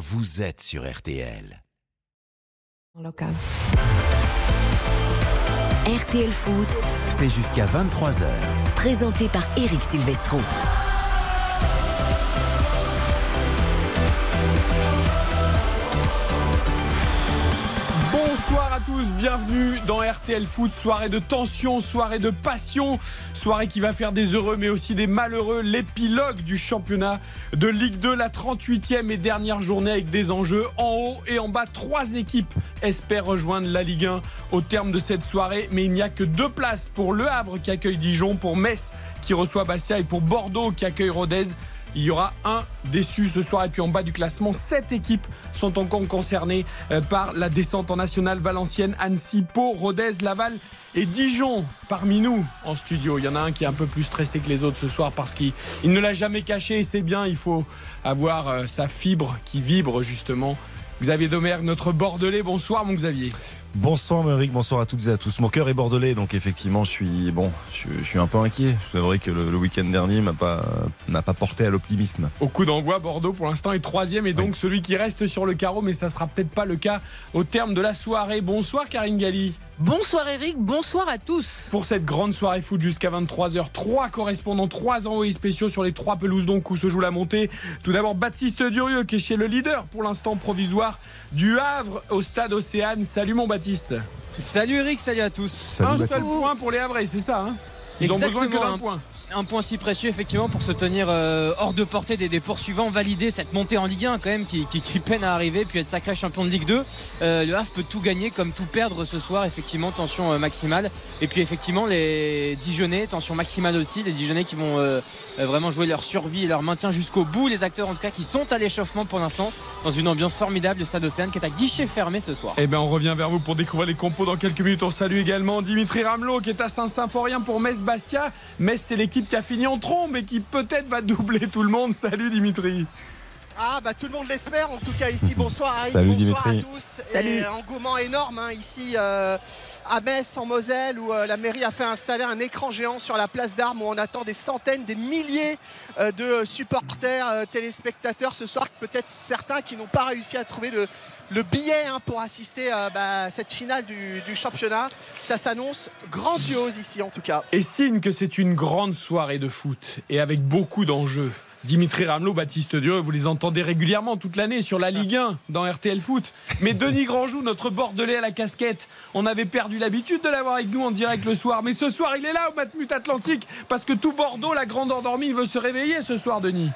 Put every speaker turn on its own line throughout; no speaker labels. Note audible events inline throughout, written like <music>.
vous êtes sur RTL.
Local. RTL Foot.
C'est jusqu'à 23h.
Présenté par Eric Silvestro.
À tous, bienvenue dans RTL Foot, soirée de tension, soirée de passion, soirée qui va faire des heureux mais aussi des malheureux, l'épilogue du championnat de Ligue 2, la 38e et dernière journée avec des enjeux en haut et en bas. Trois équipes espèrent rejoindre la Ligue 1 au terme de cette soirée, mais il n'y a que deux places pour Le Havre qui accueille Dijon, pour Metz qui reçoit Bastia et pour Bordeaux qui accueille Rodez. Il y aura un déçu ce soir. Et puis en bas du classement, sept équipes sont encore concernées euh, par la descente en nationale. Valenciennes, Annecy, Pau, Rodez, Laval et Dijon parmi nous en studio. Il y en a un qui est un peu plus stressé que les autres ce soir parce qu'il ne l'a jamais caché et c'est bien. Il faut avoir euh, sa fibre qui vibre justement. Xavier Domergue, notre Bordelais. Bonsoir mon Xavier.
Bonsoir Eric, bonsoir à toutes et à tous. Mon cœur est bordelais, donc effectivement, je suis bon, je, je suis un peu inquiet. C'est vrai que le, le week-end dernier m'a pas n'a pas porté à l'optimisme.
Au coup d'envoi, Bordeaux pour l'instant est troisième et donc
Oui.
celui qui reste sur le carreau, mais ça sera peut-être pas le cas au terme de la soirée. Bonsoir Karine Galli.
Bonsoir Eric, bonsoir à tous.
Pour cette grande soirée foot jusqu'à 23h, trois correspondants, trois envoyés spéciaux sur les trois pelouses donc où se joue la montée. Tout d'abord Baptiste Durieux qui est chez le leader pour l'instant provisoire du Havre au stade Océane. Salut mon Baptiste.
Salut Eric, salut à tous.
Salut,
un
Baptiste.
seul point pour les Havrais, c'est ça hein? Ils ont besoin que d'un
un-
point.
Un point si précieux effectivement pour se tenir euh, hors de portée des, poursuivants, valider cette montée en Ligue 1 quand même qui, qui- peine à arriver, puis être sacré champion de Ligue 2. Euh, le Havre peut tout gagner comme tout perdre ce soir, effectivement tension euh, maximale. Et puis effectivement les Dijonais, tension maximale aussi, les Dijonais qui vont vraiment jouer leur survie et leur maintien jusqu'au bout. Les acteurs en tout cas qui sont à l'échauffement pour l'instant dans une ambiance formidable, le Stade Océane qui est à guichet fermé ce soir.
Eh bien, on revient vers vous pour découvrir les compos dans quelques minutes. On salue également Dimitri Ramelot qui est à Saint-Symphorien pour Metz-Bastia. Metz, c'est l'équipe qui a fini en trombe et qui peut-être va doubler tout le monde. Salut Dimitri.
Ah bah tout le monde l'espère en tout cas ici <laughs> bonsoir Harry,
Salut,
bonsoir
Dimitri.
à tous
Salut.
Et engouement énorme hein, ici euh, à Metz en Moselle où euh, la mairie a fait installer un écran géant sur la place d'armes où on attend des centaines des milliers euh, de supporters euh, téléspectateurs ce soir peut-être certains qui n'ont pas réussi à trouver le, le billet hein, pour assister euh, bah, à cette finale du, du championnat ça s'annonce grandiose ici en tout cas
Et signe que c'est une grande soirée de foot et avec beaucoup d'enjeux. Dimitri Ramelot, Baptiste Dieu, vous les entendez régulièrement toute l'année sur la Ligue 1 dans RTL Foot. Mais Denis Grandjou, notre Bordelais à la casquette, on avait perdu l'habitude de l'avoir avec nous en direct le soir. Mais ce soir, il est là au Matmut Atlantique parce que tout Bordeaux, la grande endormie, veut se réveiller ce soir, Denis.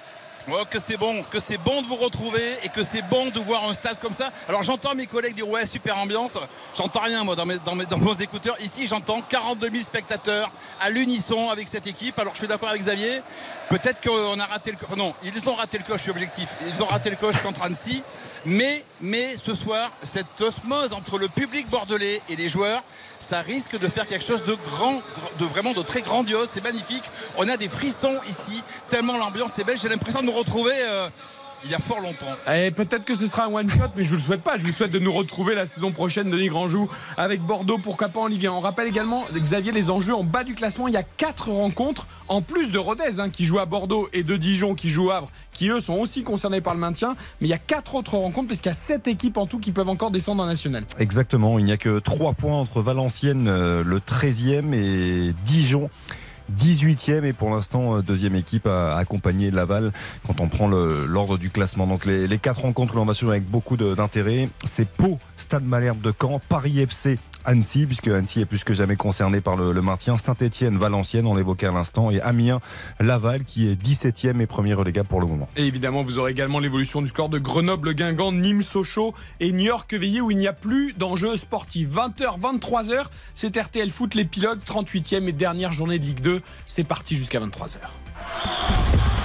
Oh, que c'est bon, que c'est bon de vous retrouver et que c'est bon de voir un stade comme ça. Alors j'entends mes collègues dire ouais super ambiance. J'entends rien moi dans mes, vos écouteurs. Ici j'entends 42 000 spectateurs à l'unisson avec cette équipe. Alors je suis d'accord avec Xavier. Peut-être qu'on a raté le non ils ont raté le coche. Je objectif. Ils ont raté le coche contre Annecy. Mais mais ce soir cette osmose entre le public bordelais et les joueurs. Ça risque de faire quelque chose de grand, de vraiment de très grandiose. C'est magnifique. On a des frissons ici, tellement l'ambiance est belle. J'ai l'impression de nous retrouver euh, il y a fort longtemps.
Et peut-être que ce sera un one shot, mais je ne le souhaite pas. Je vous souhaite de nous retrouver la saison prochaine de Ligue Grandjou avec Bordeaux, pourquoi pas en Ligue 1. On rappelle également, Xavier, les enjeux en bas du classement. Il y a quatre rencontres, en plus de Rodez hein, qui joue à Bordeaux et de Dijon qui joue à Havre, qui eux sont aussi concernés par le maintien. Mais il y a quatre autres rencontres, puisqu'il y a sept équipes en tout qui peuvent encore descendre en national.
Exactement, il n'y a que 3 points entre Valenciennes, euh, le 13e, et Dijon. 18e et pour l'instant euh, deuxième équipe à accompagner Laval quand on prend l'ordre du classement. Donc les, les quatre rencontres que l'on va suivre avec beaucoup d'intérêt, c'est Pau, Stade Malherbe de Caen, Paris FC, Annecy, puisque Annecy est plus que jamais concerné par le, maintien, Saint-Etienne, Valenciennes, on l'évoquait à l'instant, et Amiens, Laval qui est 17e et premier relégable pour le moment.
Et évidemment, vous aurez également l'évolution du score de Grenoble, Guingamp, Nîmes, Sochaux et New York, Veillé où il n'y a plus d'enjeux sportifs. 20h, 23h, c'est RTL Foot, l'épilogue, 38e et dernière journée de Ligue 2. C'est parti jusqu'à 23h.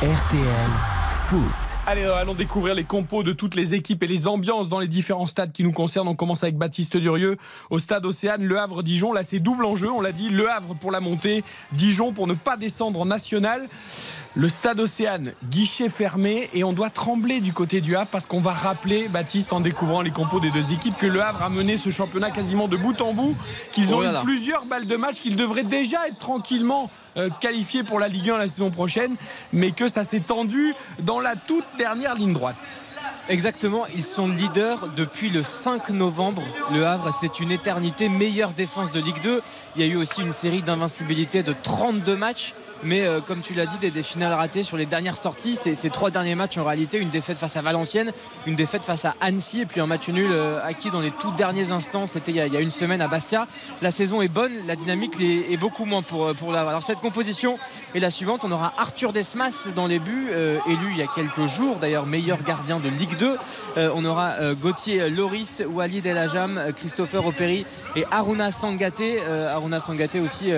RTL Foot.
Allez, euh, allons découvrir les compos de toutes les équipes et les ambiances dans les différents stades qui nous concernent. On commence avec Baptiste Durieux au stade Océane, Le Havre, Dijon. Là, c'est double enjeu. On l'a dit, Le Havre pour la montée, Dijon pour ne pas descendre en national. Le stade Océane, guichet fermé et on doit trembler du côté du Havre parce qu'on va rappeler, Baptiste, en découvrant les compos des deux équipes, que le Havre a mené ce championnat quasiment de bout en bout, qu'ils ont
Oh là
eu plusieurs balles de match, qu'ils devraient déjà être tranquillement euh, qualifiés pour la Ligue 1 la saison prochaine, mais que ça s'est tendu dans la toute dernière ligne droite.
Exactement, ils sont leaders depuis le 5 novembre. Le Havre, c'est une éternité, meilleure défense de Ligue 2. Il y a eu aussi une série d'invincibilité de 32 matchs mais euh, comme tu l'as dit, des, finales ratées sur les dernières sorties. Ces, trois derniers matchs, en réalité, une défaite face à Valenciennes, une défaite face à Annecy, et puis un match nul euh, acquis dans les tout derniers instants. C'était il, y a une semaine à Bastia. La saison est bonne, la dynamique est, beaucoup moins pour, euh, pour la. Alors cette composition est la suivante. On aura Arthur Desmas dans les buts, élu il y a quelques jours, d'ailleurs meilleur gardien de Ligue 2. on aura Gauthier Loris, Walid El Ajam, Christopher Operi et Aruna Sangaté. Aruna Sangaté aussi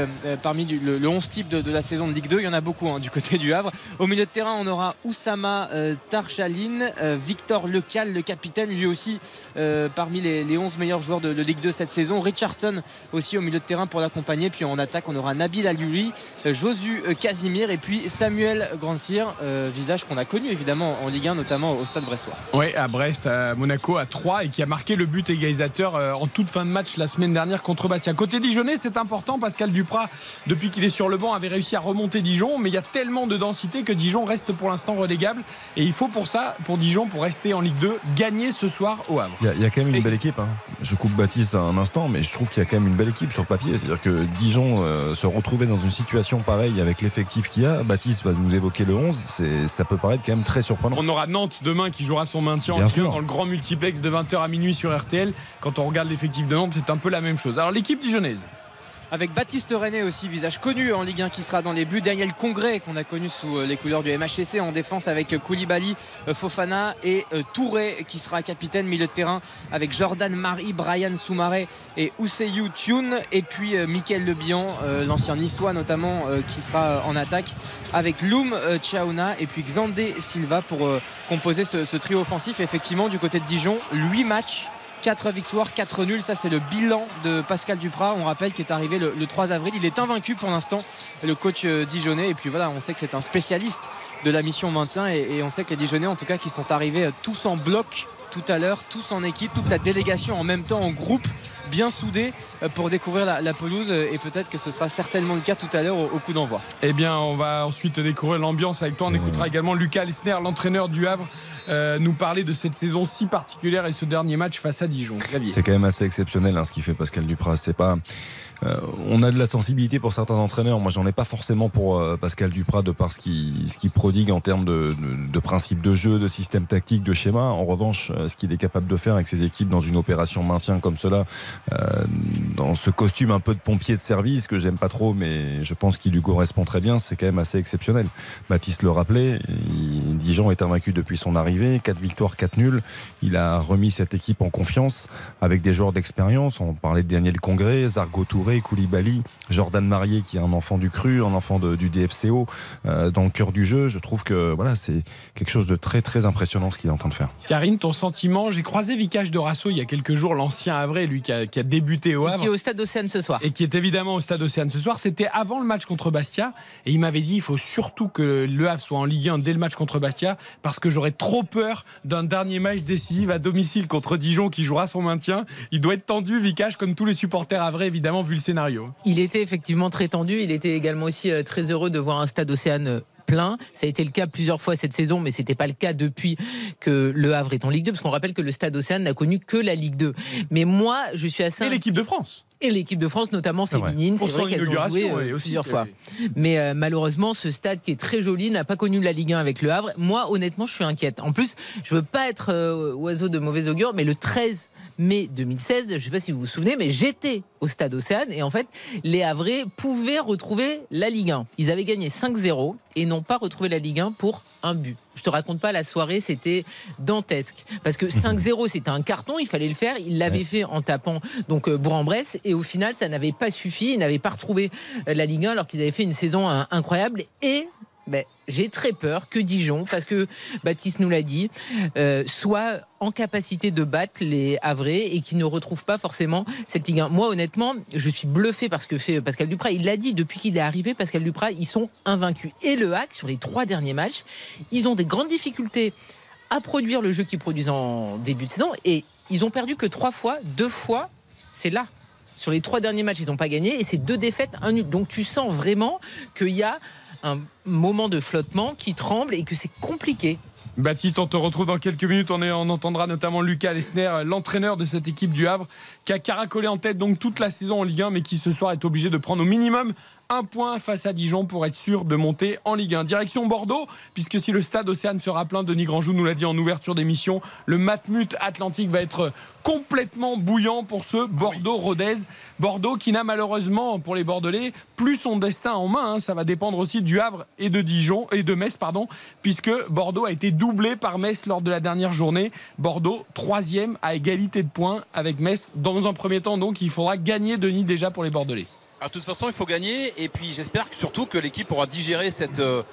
parmi le, 11 type de la saison Ligue 2. Il y en a beaucoup hein, du côté du Havre. Au milieu de terrain, on aura Oussama euh, Tarchaline, euh, Victor Lecal, le capitaine, lui aussi euh, parmi les, 11 meilleurs joueurs de, Ligue 2 cette saison. Richardson aussi au milieu de terrain pour l'accompagner. Puis en attaque, on aura Nabil Alioui, Josu Casimir et puis Samuel Grandsir, visage qu'on a connu évidemment en Ligue 1, notamment au stade brestois.
Oui, à Brest, à Monaco, à 3 et qui a marqué le but égalisateur en toute fin de match la semaine dernière contre Bastia. Côté Dijonais, c'est important. Pascal Duprat, depuis qu'il est sur le banc, avait réussi à remonter Dijon, mais il y a tellement de densité que Dijon reste pour l'instant relégable. Et il faut pour ça, pour Dijon, pour rester en Ligue 2, gagner ce soir au Havre.
Il y, a quand même une belle équipe. Hein. Je coupe Baptiste un instant, mais je trouve qu'il y a quand même une belle équipe sur papier. C'est-à-dire que Dijon euh, se retrouver dans une situation pareille avec l'effectif qu'il y a. Baptiste va nous évoquer le 11. Ça peut paraître quand même très surprenant.
On aura Nantes demain qui jouera son maintien en dans le grand multiplex de 20h à minuit sur RTL. Quand on regarde l'effectif de Nantes, c'est un peu la même chose. Alors l'équipe dijonnaise
avec Baptiste René aussi, visage connu en Ligue 1 qui sera dans les buts. Daniel Congré qu'on a connu sous euh, les couleurs du MHC en défense avec Koulibaly, euh, Fofana et euh, Touré qui sera capitaine milieu de terrain avec Jordan Marie, Brian Soumaré et Ousseyou Thioun et puis Mickaël Lebihan, l'ancien niçois notamment qui sera en attaque avec Loum Chaouna et puis Xandé Silva pour composer ce, ce trio offensif. Effectivement du côté de Dijon, 8 matchs 4 victoires, 4 nuls. Ça, c'est le bilan de Pascal Duprat. On rappelle qu'il est arrivé le, 3 avril. Il est invaincu pour l'instant, le coach euh, Dijonais. Et puis voilà, on sait que c'est un spécialiste de la mission maintien. Et, on sait que les Dijonais, en tout cas, qui sont arrivés euh, tous en bloc tout à l'heure, tous en équipe, toute la délégation en même temps, en groupe, bien soudés euh, pour découvrir la, pelouse. Et peut-être que ce sera certainement le cas tout à l'heure au, coup d'envoi.
Eh bien, on va ensuite découvrir l'ambiance avec toi. On écoutera également Lucas Lissner, l'entraîneur du Havre, euh, nous parler de cette saison si particulière et ce dernier match face à Dijon.
C'est quand même assez exceptionnel hein, ce qu'il fait Pascal Dupras. C'est pas euh, on a de la sensibilité pour certains entraîneurs. Moi, j'en ai pas forcément pour euh, Pascal Duprat de par ce qu'il prodigue en termes de, de, de principes de jeu, de système tactique, de schéma. En revanche, euh, ce qu'il est capable de faire avec ses équipes dans une opération maintien comme cela, dans ce costume un peu de pompier de service que j'aime pas trop, mais je pense qu'il lui correspond très bien, c'est quand même assez exceptionnel. Baptiste le rappelait, Dijon est invaincu depuis son arrivée, 4 victoires, 4 nuls. Il a remis cette équipe en confiance avec des joueurs d'expérience. On parlait de Daniel Congrès, Zargo Touré Koulibaly, Jordan Marié qui est un enfant du cru, un enfant du DFCO euh, dans le cœur du jeu. Je trouve que voilà, c'est quelque chose de très très impressionnant ce qu'il est en train de faire.
Karine, ton sentiment J'ai croisé Vicage Dorasso il y a quelques jours, l'ancien Havre, lui qui a, débuté au Havre.
Et qui est au Stade Océane ce soir.
Et qui est évidemment au Stade Océane ce soir. C'était avant le match contre Bastia. Et il m'avait dit il faut surtout que le Havre soit en Ligue 1 dès le match contre Bastia parce que j'aurais trop peur d'un dernier match décisif à domicile contre Dijon qui jouera son maintien. Il doit être tendu, Vicage, comme tous les supporters Havre, évidemment, vu le scénario.
Il était effectivement très tendu. Il était également aussi euh, très heureux de voir un stade Océane euh, plein. Ça a été le cas plusieurs fois cette saison, mais c'était pas le cas depuis que le Havre est en Ligue 2, parce qu'on rappelle que le Stade Océane n'a connu que la Ligue 2. Mais moi, je suis assez.
Et l'équipe de France
et l'équipe de France, notamment féminine, c'est vrai qu'elles ont joué euh, plusieurs fois. Mais malheureusement, ce stade qui est très joli n'a pas connu la Ligue 1 avec le Havre. Moi, honnêtement, je suis inquiète. En plus, je veux pas être oiseau de mauvais augure, mais le 13 mai 2016, je ne sais pas si vous vous souvenez, mais j'étais au stade Océane et en fait, les Havrais pouvaient retrouver la Ligue 1. Ils avaient gagné 5-0 et n'ont pas retrouvé la Ligue 1 pour un but. Je te raconte pas la soirée, c'était dantesque parce que <laughs> 5-0 c'était un carton, il fallait le faire, il l'avait fait en tapant donc euh, Bourg-en-Bresse et au final ça n'avait pas suffi, ils n'avaient pas retrouvé euh, la Ligue 1 alors qu'ils avaient fait une saison euh, incroyable et ben, j'ai très peur que Dijon, parce que Baptiste nous l'a dit, euh, soit en capacité de battre les Havrais et qui ne retrouvent pas forcément cette Ligue 1. Moi, honnêtement, je suis bluffé parce que fait Pascal Duprat. Il l'a dit depuis qu'il est arrivé, Pascal Duprat, ils sont invaincus. Et le hack, sur les trois derniers matchs, ils ont des grandes difficultés à produire le jeu qu'ils produisent en début de saison et ils ont perdu que trois fois, deux fois, c'est là. Sur les trois derniers matchs, ils n'ont pas gagné et c'est deux défaites, un nul. Donc tu sens vraiment qu'il y a un moment de flottement qui tremble et que c'est compliqué
Baptiste, on te retrouve dans quelques minutes. On, entendra notamment Lucas Lesner, l'entraîneur de cette équipe du Havre, qui a caracolé en tête donc toute la saison en Ligue 1, mais qui ce soir est obligé de prendre au minimum un point face à Dijon pour être sûr de monter en Ligue 1. Direction Bordeaux, puisque si le stade Océane sera plein, Denis Grandjou nous l'a dit en ouverture d'émission, le Matmut Atlantique va être complètement bouillant pour ce Bordeaux-Rodez. Bordeaux qui n'a malheureusement, pour les Bordelais, plus son destin en main. Hein. Ça va dépendre aussi du Havre et de Dijon et de Metz, pardon, puisque Bordeaux a été doublé par Metz lors de la dernière journée. Bordeaux, troisième à égalité de points avec Metz. Dans un premier temps, donc, il faudra gagner Denis déjà pour les Bordelais.
Alors, de toute façon, il faut gagner. Et puis, j'espère surtout que l'équipe aura digéré cette. Euh,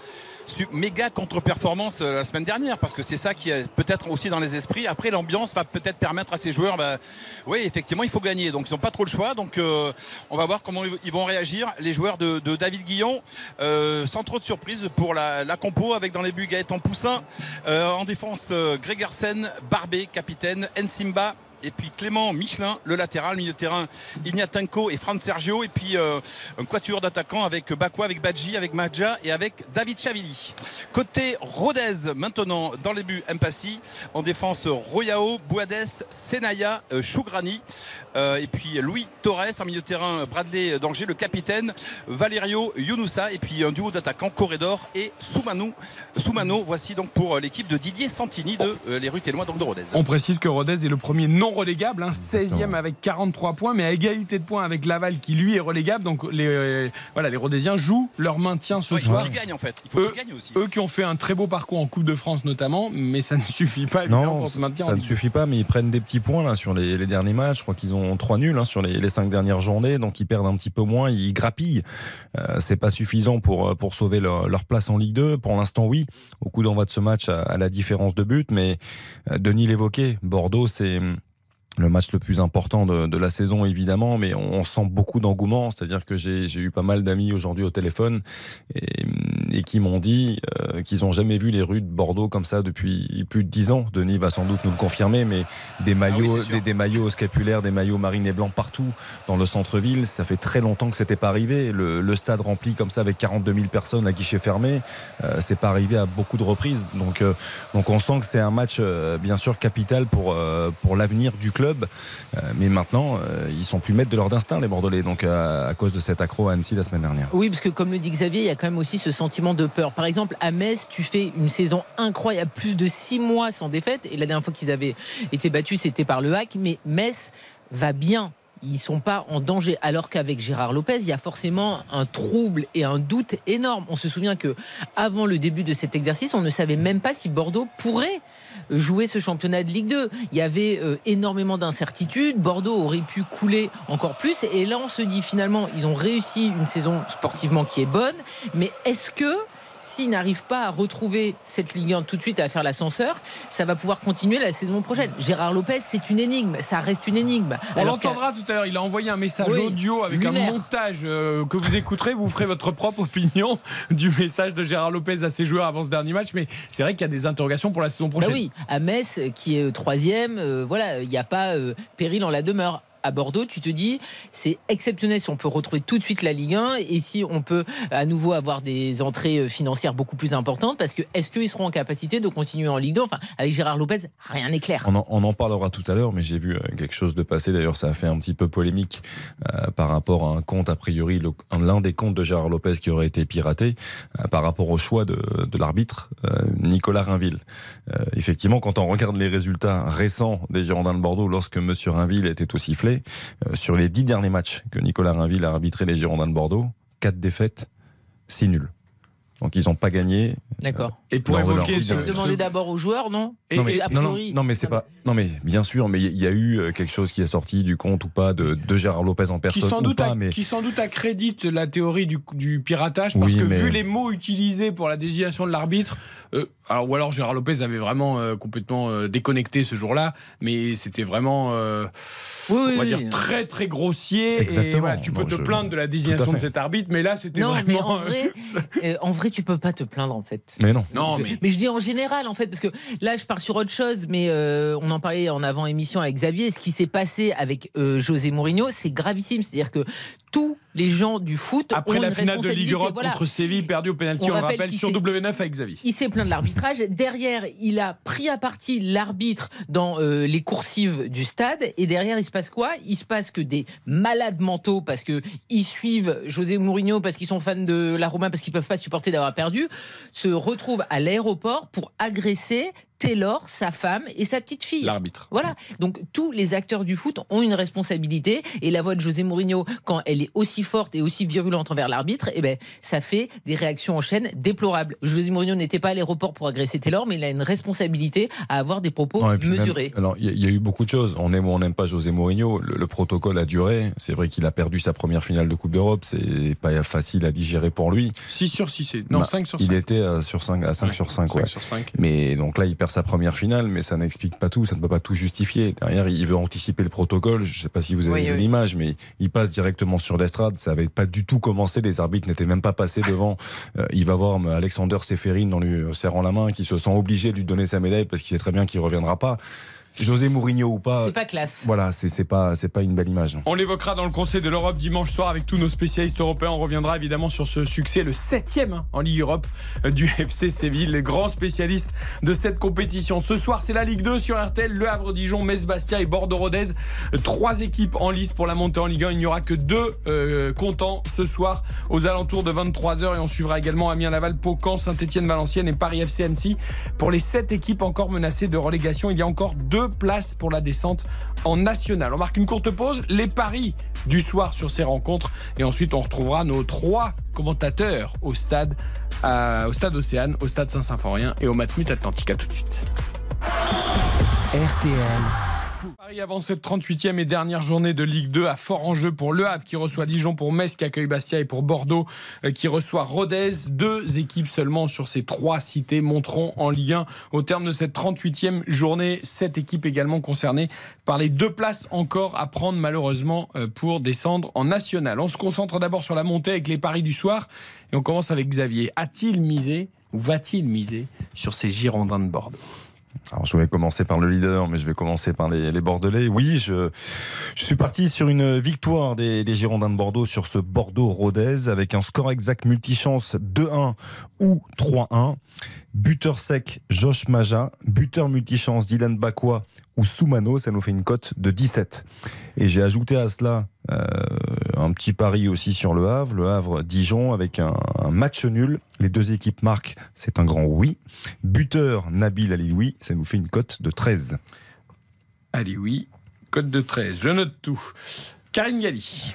méga contre-performance euh, la semaine dernière parce que c'est ça qui est peut-être aussi dans les esprits. Après, l'ambiance va peut-être permettre à ces joueurs, bah, oui, effectivement, il faut gagner. Donc, ils n'ont pas trop le choix. Donc, euh, on va voir comment ils vont réagir. Les joueurs de, David Guillon, sans trop de surprise pour la, compo, avec dans les buts Gaëtan Poussin, en défense Gregersen, Barbé, capitaine, Ensimba, et puis Clément Michelin, le latéral, milieu de terrain, Ignatenko et Franz Sergio, et puis euh, un quatuor d'attaquants avec Bakwa, avec Badji, avec Madja et avec David Chavili. Côté Rodez, maintenant dans les buts, Mpassi, en défense Royao, Bouades, Senaya, euh, Chougrani, euh, et puis Louis Torres, en milieu de terrain, Bradley Danger, le capitaine, Valerio Younoussa, et puis un duo d'attaquants, Corredor et Soumano. Soumano, voici donc pour l'équipe de Didier Santini de les rues Télois, donc de Rodez.
On précise que Rodez est le premier non relégable, 16e hein, avec 43 points, mais à égalité de points avec Laval qui lui est relégable. Donc les, euh, voilà, les Rodésiens jouent leur maintien ce soir.
Il faut gagnent en fait. Il faut eux, gagnent aussi.
Eux qui ont fait un très beau parcours en Coupe de France notamment, mais ça <laughs> ne suffit pas non, pour se maintenir.
Ça ne suffit pas, mais ils prennent des petits points là sur les, derniers matchs. Je crois qu'ils ont trois nuls hein, sur les, les, cinq dernières journées, donc ils perdent un petit peu moins, ils grappillent. Euh, c'est pas suffisant pour pour sauver leur, place en Ligue 2. Pour l'instant, oui. Au coup d'envoi de ce match, à, la différence de but, mais euh, Denis l'évoquait, Bordeaux, c'est le match le plus important de, de, la saison évidemment, mais on, sent beaucoup d'engouement. C'est-à-dire que j'ai eu pas mal d'amis aujourd'hui au téléphone et, et qui m'ont dit euh, qu'ils n'ont jamais vu les rues de Bordeaux comme ça depuis plus de dix ans. Denis va sans doute nous le confirmer, mais des ah maillots, des, des, maillots scapulaires, des maillots marine et blancs partout dans le centre-ville, ça fait très longtemps que c'était pas arrivé. Le, le, stade rempli comme ça avec 42 000 personnes à guichet fermé, euh, c'est pas arrivé à beaucoup de reprises. Donc, euh, donc on sent que c'est un match euh, bien sûr capital pour pour l'avenir du club euh, mais maintenant, euh, ils sont plus maîtres de leur instinct, les Bordelais, donc à, cause de cet accro à Annecy la semaine dernière.
Oui, parce que comme le dit Xavier, il y a quand même aussi ce sentiment de peur. Par exemple, à Metz, tu fais une saison incroyable, plus de six mois sans défaite. Et la dernière fois qu'ils avaient été battus, c'était par le hack. Mais Metz va bien ils sont pas en danger. Alors qu'avec Gérard Lopez, il y a forcément un trouble et un doute énorme. On se souvient que avant le début de cet exercice, on ne savait même pas si Bordeaux pourrait jouer ce championnat de Ligue 2. Il y avait euh, énormément d'incertitudes. Bordeaux aurait pu couler encore plus. Et là, on se dit finalement, ils ont réussi une saison sportivement qui est bonne. Mais est-ce que s'ils n'arrivent pas à retrouver cette Ligue 1 tout de suite à faire l'ascenseur, ça va pouvoir continuer la saison prochaine. Gérard Lopez, c'est une énigme, ça reste une énigme.
On l'entendra tout à l'heure, il a envoyé un message audio avec un montage euh, que vous écouterez, vous ferez votre propre opinion <laughs> du message de Gérard Lopez à ses joueurs avant ce dernier match, mais c'est vrai qu'il y a des interrogations pour la saison prochaine. Bah
oui, à Metz, qui est troisième, euh, voilà, il n'y a pas euh, péril en la demeure à Bordeaux, tu te dis c'est exceptionnel si on peut retrouver tout de suite la Ligue 1 et si on peut à nouveau avoir des entrées euh, financières beaucoup plus importantes parce que est-ce qu'ils seront en capacité de continuer en Ligue 2 Enfin, avec Gérard Lopez, rien n'est clair.
On en, parlera tout à l'heure, mais j'ai vu euh, quelque chose de passer. D'ailleurs, ça a fait un petit peu polémique euh, par rapport à un compte, a priori, l'un des comptes de Gérard Lopez qui aurait été piraté par rapport au choix de, l'arbitre Nicolas Rainville. effectivement, quand on regarde les résultats récents des Girondins de Bordeaux lorsque Monsieur Rainville était au sifflet, euh, sur les dix derniers matchs que Nicolas Rainville a arbitré les Girondins de Bordeaux, quatre défaites, six nuls. Donc ils n'ont pas gagné.
D'accord.
Et pour évoquer,
ce... demander d'abord aux joueurs, non
non mais, non, mais c'est pas. Non mais bien sûr, mais il y a eu euh, quelque chose qui est sorti du compte ou pas de, de Gérard Lopez en personne
qui sans
doute
pas,
mais...
qui sans doute accrédite la théorie du, du piratage parce que vu les mots utilisés pour la désignation de l'arbitre, euh, alors ou alors Gérard Lopez avait vraiment euh, complètement déconnecté ce jour-là, mais c'était vraiment, on va dire très très grossier.
Exactement.
Et, tu peux te plaindre de la désignation de cet arbitre, mais là c'était vraiment. Mais
en vrai, <laughs> en vrai, tu peux pas te plaindre en fait.
Mais non.
Non,
mais... mais je dis en général en fait parce que là je pars sur autre chose, mais euh, on en parlait en avant émission avec Xavier. Ce qui s'est passé avec euh, José Mourinho, c'est gravissime. C'est-à-dire que tous les gens du foot
Après
ont
la
une
finale de Ligue Europe
Voilà.
contre Séville, perdu au pénalty, on, le rappelle, sur W9 avec Xavier.
Il s'est plaint de l'arbitrage. Derrière, il a pris à partie l'arbitre dans euh, les coursives du stade. Et derrière, il se passe quoi? Il se passe que des malades mentaux, parce que ils suivent José Mourinho, parce qu'ils sont fans de la Roma, parce qu'ils peuvent pas supporter d'avoir perdu, se retrouvent à l'aéroport pour agresser Taylor, sa femme et sa petite fille.
L'arbitre.
Voilà. Donc tous les acteurs du foot ont une responsabilité et la voix de José Mourinho, quand elle est aussi forte et aussi virulente envers l'arbitre, eh ben ça fait des réactions en chaîne déplorables. José Mourinho n'était pas à l'aéroport pour agresser Taylor, mais il a une responsabilité à avoir des propos
Non,
mesurés.
même- alors, il y, a- il y a eu beaucoup de choses. On aime ou on n'aime pas José Mourinho. Le, le protocole a duré. C'est vrai qu'il a perdu sa première finale de Coupe d'Europe. C'est pas facile à digérer pour lui.
6 sur 6, c'est- non,
Bah,
5 sur 5.
Il était euh, sur 5, à 5
Ouais,
sur 5,
5
ouais.
sur 5.
Mais donc là, il perd sa première finale, mais ça n'explique pas tout, ça ne peut pas tout justifier. Derrière, il veut anticiper le protocole. Je ne sais pas si vous avez
Oui,
vu
oui.
l'image, mais il passe directement sur l'estrade. Ça avait pas du tout commencé. Les arbitres n'étaient même pas passés devant. <laughs> Euh, il va voir euh, Alexander Seferin en lui euh, serrant la main, qui se sent obligé de lui donner sa médaille parce qu'il sait très bien qu'il reviendra pas. José Mourinho ou pas.
C'est pas classe.
Voilà, c'est c'est pas c'est pas une belle image.
On l'évoquera dans le Conseil de l'Europe dimanche soir avec tous nos spécialistes européens. On reviendra évidemment sur ce succès, le septième hein, en Ligue Europe euh, du <laughs> FC Séville, les grands spécialistes de cette compétition. Ce soir, c'est la Ligue 2 sur RTL, Le Havre, Dijon, Metz, Bastia et Bordeaux-Rodez. Euh, Trois équipes en lice pour la montée en Ligue 1. Il n'y aura que deux euh, comptants ce soir aux alentours de 23h et on suivra également Amiens Laval, Pau, Caen, Saint-Etienne, Valenciennes et Paris FC Annecy. Pour les sept équipes encore menacées de relégation, il y a encore deux places pour la descente en national. On marque une courte pause, les paris du soir sur ces rencontres et ensuite on retrouvera nos trois commentateurs au stade, au stade Océane, au stade Saint-Symphorien et au Matmut Atlantique. À tout de suite.
RTL.
Paris avant cette 38e et dernière journée de Ligue 2 à fort enjeu pour Le Havre qui reçoit Dijon, pour Metz qui accueille Bastia et pour Bordeaux euh, qui reçoit Rodez. Deux équipes seulement sur ces trois cités monteront en Ligue 1 au terme de cette 38e journée. Sept équipes également concernées par les deux places encore à prendre malheureusement euh, pour descendre en national. On se concentre d'abord sur la montée avec les paris du soir et on commence avec Xavier. A-t-il misé ou va-t-il miser sur ces Girondins de Bordeaux?
Alors, je vais commencer par le leader, mais je vais commencer par les, Bordelais. Oui, je, je suis parti sur une victoire des, des Girondins de Bordeaux sur ce Bordeaux-Rodez avec un score exact multichance 2-1 ou 3-1. Buteur sec, Josh Maja. Buteur multichance, Dylan Bakwa ou Soumano. Ça nous fait une cote de 17. Et j'ai ajouté à cela euh, un petit pari aussi sur le Havre. Le Havre-Dijon avec un, match nul. Les deux équipes marquent. C'est un grand oui. Buteur Nabil Aliloui, ça nous fait une cote de 13.
Allez, oui. Code de 13. Je note tout. Karine Galli.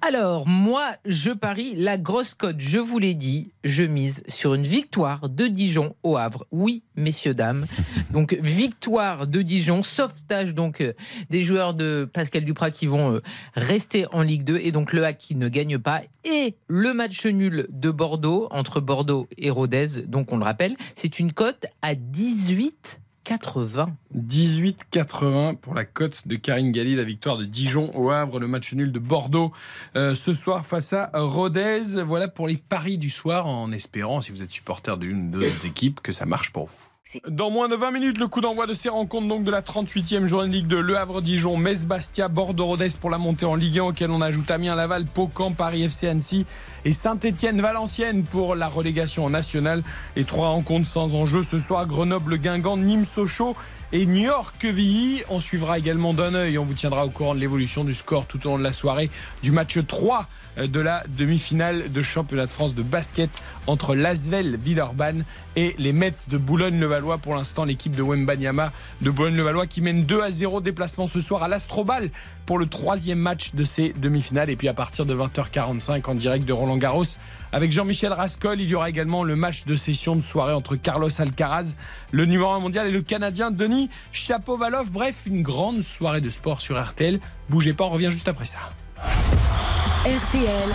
Alors, moi, je parie la grosse cote, je vous l'ai dit, je mise sur une victoire de Dijon au Havre. Oui, messieurs, dames. <laughs> Donc, victoire de Dijon, sauvetage donc euh, des joueurs de Pascal Duprat qui vont euh, rester en Ligue 2 et donc le HAC qui ne gagne pas. Et le match nul de Bordeaux entre Bordeaux et Rodez, donc on le rappelle, c'est une cote à 18. 80.
18,80 pour la cote de Karine Galli, la victoire de Dijon au Havre, le match nul de Bordeaux euh, ce soir face à Rodez. Voilà pour les paris du soir, en espérant, si vous êtes supporter d'une de deux équipes, que ça marche pour vous. Dans moins de 20 minutes, le coup d'envoi de ces rencontres donc de la 38e journée de Ligue 2. Le Havre-Dijon, Metz-Bastia, Bordeaux-Rodez pour la montée en Ligue 1 auquel on ajoute Amiens-Laval, Pau-Camp, Paris FC Annecy et Saint-Étienne-Valenciennes pour la relégation nationale. Les trois rencontres sans enjeu ce soir, Grenoble-Guingamp, Nîmes-Sochaux et New York-Quevilly. On suivra également d'un œil, on vous tiendra au courant de l'évolution du score tout au long de la soirée du match 3 de la demi-finale de championnat de France de basket entre l'Asvel Villeurbanne et les Mets de Boulogne-le-Valois. Pour l'instant, l'équipe de Wembanyama de Boulogne-le-Valois qui mène 2 à 0 déplacement ce soir à l'Astrobal pour le troisième match de ces demi-finales. Et puis à partir de 20h45 en direct de Roland Garros avec Jean-Michel Rascol, il y aura également le match de session de soirée entre Carlos Alcaraz, le numéro 1 mondial, et le Canadien Denis Chapovalov. Bref, une grande soirée de sport sur RTL. Bougez pas, on revient juste après ça.
RTL.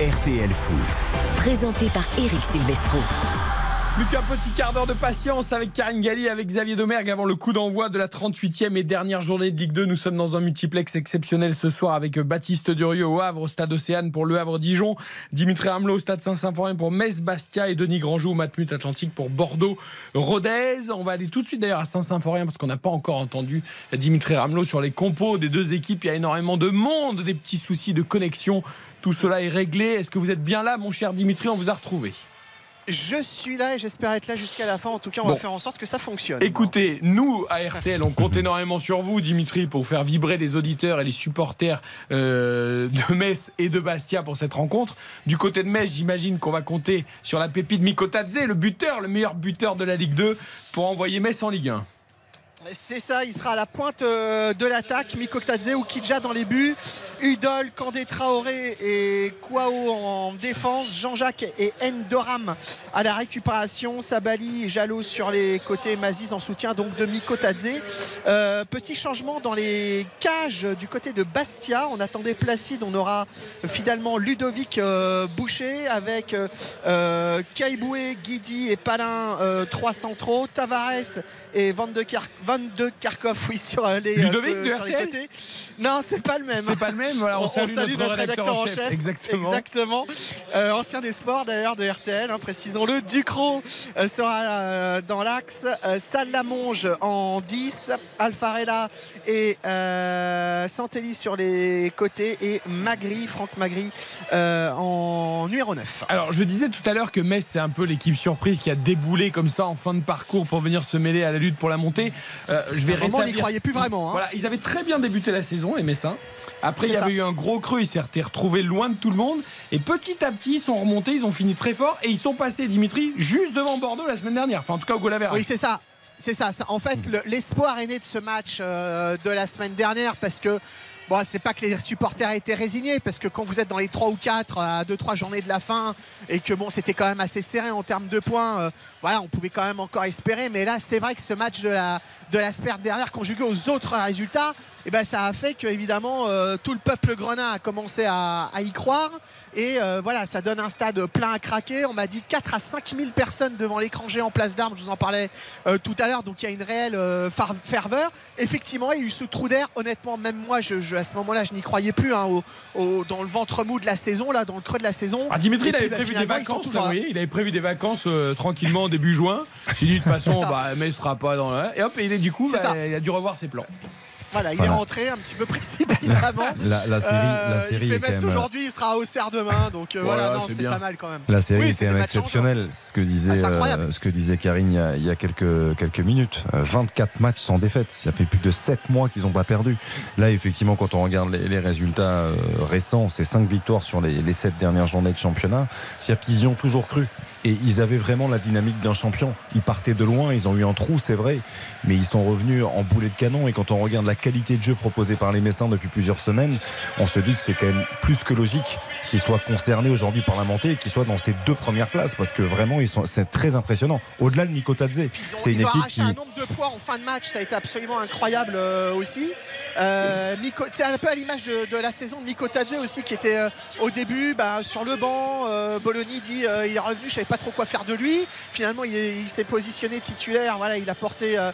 RTL Foot.
Présenté par Eric Silvestro.
Plus qu'un petit quart d'heure de patience avec Karine Galli, avec Xavier Domergue avant le coup d'envoi de la 38e et dernière journée de Ligue 2. Nous sommes dans un multiplex exceptionnel ce soir avec Baptiste Durieux au Havre, au Stade Océane pour le Havre-Dijon, Dimitri Hamelot au Stade Saint-Symphorien pour Metz-Bastia et Denis Grandjou au Matmut Atlantique pour Bordeaux-Rodez. On va aller tout de suite d'ailleurs à Saint-Symphorien parce qu'on n'a pas encore entendu Dimitri Ramelot sur les compos des deux équipes. Il y a énormément de monde, des petits soucis de connexion. Tout cela est réglé. Est-ce que vous êtes bien là, mon cher Dimitri? On vous a retrouvé.
Je suis là et j'espère être là jusqu'à la fin. En tout cas, on va faire en sorte que ça fonctionne.
Écoutez, nous, à RTL, on compte énormément sur vous, Dimitri, pour faire vibrer les auditeurs et les supporters euh, de Metz et de Bastia pour cette rencontre. Du côté de Metz, j'imagine qu'on va compter sur la pépite Mikotadze, le buteur, le meilleur buteur de la Ligue 2, pour envoyer Metz en Ligue 1.
C'est ça, il sera à la pointe euh, de l'attaque. Miko ou Kidja dans les buts. Udol, Kandé Traoré et Kwao en défense. Jean-Jacques et Endoram à la récupération. Sabali et Jalo sur les côtés. Mazis en soutien donc de Miko euh, petit changement dans les cages du côté de Bastia. On attendait Placide. On aura finalement Ludovic euh, Boucher avec euh, Kaiboué, Guidi et Palin, trois centraux. Tavares et Van de, Karkov, oui, sur les,
Ludovic de RTL
Non, c'est pas le même.
C'est pas le même. Voilà, on, salue, notre, rédacteur, en chef.
Exactement. Exactement. Euh, ancien des sports d'ailleurs de RTL, hein, précisons-le. Ducrot euh, sera euh, dans l'axe. Salamonge en 10. Alfarella et Santelli sur les côtés. Et Magri, Franck Magri en numéro 9.
Alors, je disais tout à l'heure que Metz, c'est un peu l'équipe surprise qui a déboulé comme ça en fin de parcours pour venir se mêler à la lutte pour la montée.
Je vais rétablir. On n'y croyait plus vraiment.
Hein. Voilà, ils avaient très bien débuté la saison, les Messins. Après, il y avait eu un gros creux, ils s'étaient retrouvés loin de tout le monde. Et petit à petit, ils sont remontés, ils ont fini très fort. Et ils sont passés, Dimitri, juste devant Bordeaux la semaine dernière. Enfin, en tout cas, au Golaver.
Oui, c'est ça. C'est ça, En fait, l'espoir est né de ce match euh, de la semaine dernière parce que Bon, c'est pas que les supporters étaient résignés parce que quand vous êtes dans les 3 ou 4 à 2-3 journées de la fin et que bon, c'était quand même assez serré en termes de points, euh, voilà, on pouvait quand même encore espérer. Mais là, c'est vrai que ce match de la, de la semaine dernière, conjugué aux autres résultats, et eh ben, ça a fait que évidemment euh, tout le peuple grenat a commencé à, y croire. Et euh, voilà, ça donne un stade plein à craquer. On m'a dit 4 à 5 000 personnes devant l'écran géant Place d'Armes, je vous en parlais tout à l'heure. Donc il y a une réelle ferveur. Effectivement, il y a eu ce trou d'air. Honnêtement, même moi, je à ce moment-là, je n'y croyais plus hein, dans le ventre mou de la saison, là, dans le creux de la saison.
Ah, Dimitri, il avait prévu des vacances, il avait prévu des vacances tranquillement début juin. Il dit de toute <laughs> façon, bah, mais il sera pas dans Et hop, et il est du coup, bah, il a dû revoir ses plans.
Voilà, il est rentré un petit peu précipitamment. <laughs>
la, la, série, la euh, série
il fait aujourd'hui, il sera au Auxerre demain, donc euh, voilà, non, c'est pas mal quand même.
La série était exceptionnelle, ce que disait, euh, ce que disait Karine il y a, il y a quelques, quelques minutes. 24 matchs sans défaite, ça fait plus de 7 mois qu'ils n'ont pas perdu. Là, effectivement, quand on regarde les, résultats récents, c'est 5 victoires sur les, les 7 dernières journées de championnat. C'est-à-dire qu'ils y ont toujours cru et ils avaient vraiment la dynamique d'un champion. Ils partaient de loin, ils ont eu un trou, c'est vrai, mais ils sont revenus en boulet de canon. Et quand on regarde la qualité de jeu proposée par les Messins depuis plusieurs semaines, on se dit que c'est quand même plus que logique qu'ils soient concernés aujourd'hui par la montée et qu'ils soient dans ces deux premières places parce que vraiment, ils sont, c'est très impressionnant. Au-delà de Nico Tadze,
c'est une équipe qui. un nombre de points en fin de match, ça a été absolument incroyable euh, aussi. Euh, c'est un peu à l'image de, la saison de Nico Tadze aussi qui était euh, au début bah, sur le banc. Bologna dit il est revenu, je savais pas trop quoi faire de lui. Finalement, il, s'est positionné titulaire. Voilà, il a porté euh,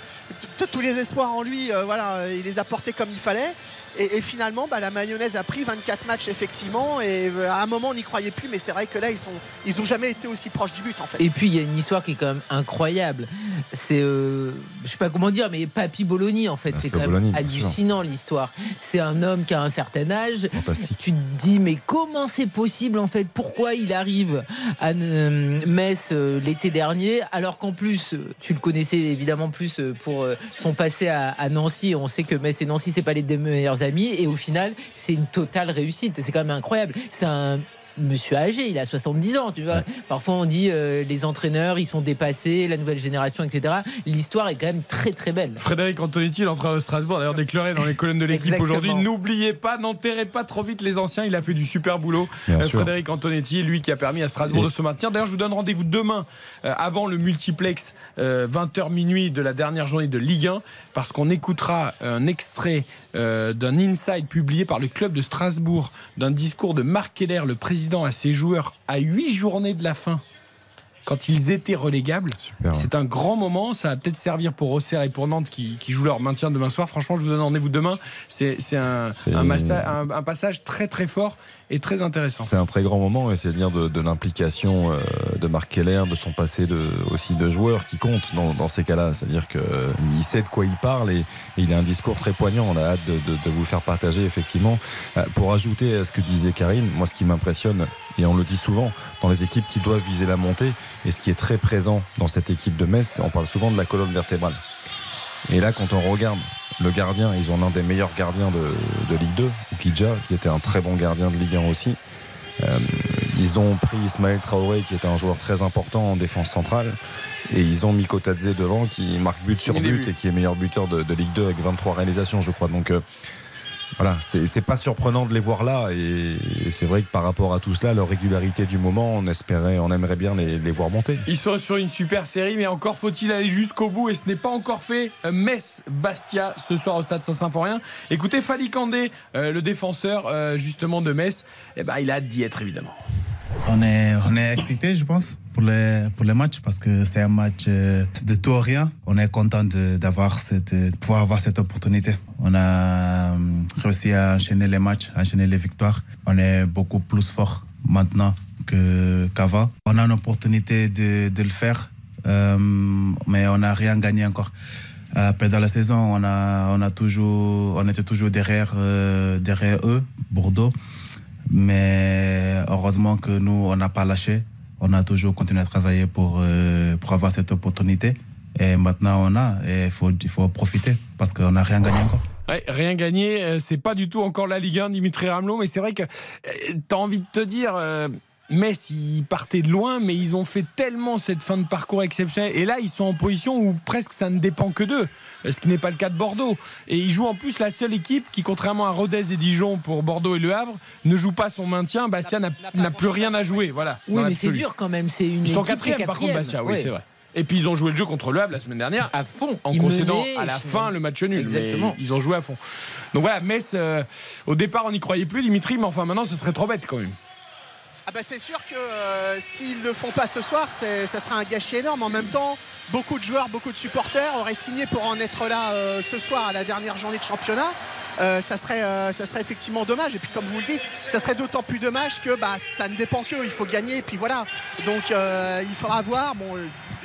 tous les espoirs en lui. Euh, voilà, il les a portés comme il fallait. Et, finalement, bah, la mayonnaise a pris 24 matchs effectivement. Et euh, à un moment, on n'y croyait plus, mais c'est vrai que là, ils sont, ils n'ont jamais été aussi proches du but en fait.
Et puis il y a une histoire qui est quand même incroyable. C'est, euh, je sais pas comment dire, mais Papy Bologna en fait, c'est quand même hallucinant l'histoire. C'est un homme qui a un certain âge. Tu te dis mais comment c'est possible en fait? Pourquoi il arrive à euh, Metz l'été dernier alors qu'en plus tu le connaissais évidemment plus pour son passé à, Nancy. On sait que Metz et Nancy c'est pas les deux et au final c'est une totale réussite. C'est quand même incroyable. C'est un monsieur âgé, il a 70 ans, tu vois. Parfois on dit euh, les entraîneurs, ils sont dépassés, la nouvelle génération, etc. L'histoire est quand même très très belle.
Frédéric Antonetti, entre à Strasbourg, d'ailleurs déclaré dans les colonnes de l'équipe aujourd'hui. N'oubliez pas, n'enterrez pas trop vite les anciens. Il a fait du super boulot. Euh, Frédéric Antonetti, lui qui a permis à Strasbourg de se maintenir. D'ailleurs, je vous donne rendez-vous demain euh, avant le multiplex 20h minuit de la dernière journée de Ligue 1 parce qu'on écoutera un extrait d'un inside publié par le club de Strasbourg d'un discours de Marc Keller, le président à ses joueurs à huit journées de la fin quand ils étaient relégables. C'est un grand moment. Ça va peut-être servir pour Auxerre et pour Nantes qui, jouent leur maintien demain soir. Franchement, je vous donne rendez-vous demain. C'est un, un, passage très très fort et très intéressant.
C'est un très grand moment et c'est dire de, l'implication euh, de Marc Keller, de son passé de, aussi de joueur qui compte dans, ces cas-là. C'est-à-dire qu'il sait de quoi il parle et, il a un discours très poignant. On a hâte de, de vous faire partager effectivement. Euh, pour ajouter à ce que disait Karine, moi ce qui m'impressionne, et on le dit souvent, dans les équipes qui doivent viser la montée, et ce qui est très présent dans cette équipe de Metz, on parle souvent de la colonne vertébrale. Et là, quand on regarde le gardien, ils ont l'un des meilleurs gardiens de, Ligue 2, Ukidja, qui était un très bon gardien de Ligue 1 aussi. Euh, ils ont pris Ismaël Traoré, qui est un joueur très important en défense centrale. Et ils ont Miko Tadze devant, qui marque but sur but et qui est meilleur buteur de, Ligue 2 avec 23 réalisations, je crois. Donc, euh, voilà, c'est pas surprenant de les voir là. Et, c'est vrai que par rapport à tout cela, leur régularité du moment, on espérait, on aimerait bien les, voir monter.
Ils sont sur une super série, mais encore faut-il aller jusqu'au bout. Et ce n'est pas encore fait. Metz-Bastia ce soir au stade Saint-Symphorien. Écoutez, Fali Kandé, euh, le défenseur euh, justement de Metz, eh ben, il a hâte d'y être évidemment.
On est, on est excité, je pense, pour les, pour matchs parce que c'est un match euh, de tout ou rien. On est content d'avoir cette, de pouvoir avoir cette opportunité. On a euh, réussi à enchaîner les matchs, à enchaîner les victoires. On est beaucoup plus fort maintenant qu'avant. on a une opportunité de, le faire, euh, mais on n'a rien gagné encore. Après, dans la saison, on, a, toujours, était toujours derrière, derrière eux, Bordeaux. Mais heureusement que nous, on n'a pas lâché. On a toujours continué à travailler pour, euh, pour avoir cette opportunité. Et maintenant, on a. Et il faut, faut profiter parce qu'on n'a rien gagné encore.
rien gagné, euh, c'est pas du tout encore la Ligue 1, Dimitri Ramelot, mais c'est vrai que euh, tu as envie de te dire, Metz, ils partaient de loin, mais ils ont fait tellement cette fin de parcours exceptionnelle. Et là, ils sont en position où presque ça ne dépend que d'eux, ce qui n'est pas le cas de Bordeaux. Et ils jouent en plus la seule équipe qui, contrairement à Rodez et Dijon pour Bordeaux et Le Havre, ne joue pas son maintien. Bastia n'a plus rien à jouer. Voilà,
oui, mais c'est dur quand même. C'est une
ils sont quatrième, par contre, Bastia, oui, c'est vrai. Et puis ils ont joué le jeu contre le Havre la semaine dernière.
À fond.
En concédant à la fin le match nul. Exactement. ils ont joué à fond. Donc voilà, Metz, euh, au départ on n'y croyait plus, Dimitri, mais enfin maintenant ce serait trop bête quand même.
Ah bah c'est sûr que euh, s'ils ne le font pas ce soir, ça sera un gâchis énorme. En même temps, beaucoup de joueurs, beaucoup de supporters auraient signé pour en être là euh, ce soir à la dernière journée de championnat. Euh, ça, serait, ça serait effectivement dommage. Et puis comme vous le dites, ça serait d'autant plus dommage que bah, ça ne dépend qu'eux. Il faut gagner. Et puis voilà. Donc il faudra voir. Bon,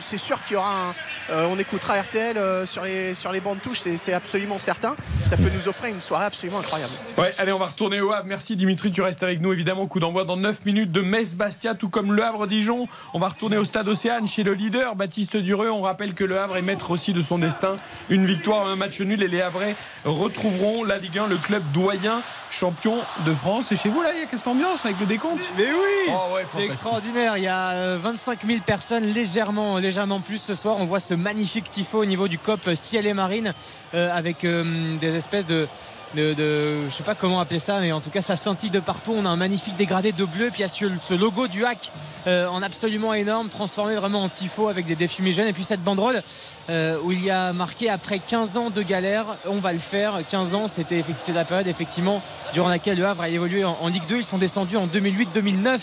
c'est sûr qu'il y aura un, on écoutera RTL sur, les, sur les bandes touches, c'est absolument certain. Ça peut nous offrir une soirée absolument incroyable.
Ouais, allez, on va retourner au Havre. Merci Dimitri, tu restes avec nous évidemment. Coup d'envoi dans 9 minutes de Metz-Bastia, tout comme Le Havre-Dijon. On va retourner au stade Océane chez le leader, Baptiste Dureux. On rappelle que Le Havre est maître aussi de son destin. Une victoire, un match nul et les Havrais retrouveront la Ligue 1, le club doyen champion de France. Et chez vous, là, il y a cette ambiance avec le décompte?
Mais oui oh, C'est extraordinaire. Il y a 25 euh, 000 personnes, légèrement, légèrement plus ce soir. On voit ce magnifique tifo au niveau du COP Ciel et Marine euh, avec euh, des espèces de de, de, je sais pas comment appeler ça, mais en tout cas ça scintille de partout. On a un magnifique dégradé de bleu, puis il y a ce, logo du hack euh, en absolument énorme, transformé vraiment en tifo avec des défumigènes. Et puis cette banderole euh, où il y a marqué après 15 ans de galère, on va le faire. 15 ans, c'était la période effectivement durant laquelle le Havre a évolué en, Ligue 2. Ils sont descendus en 2008-2009.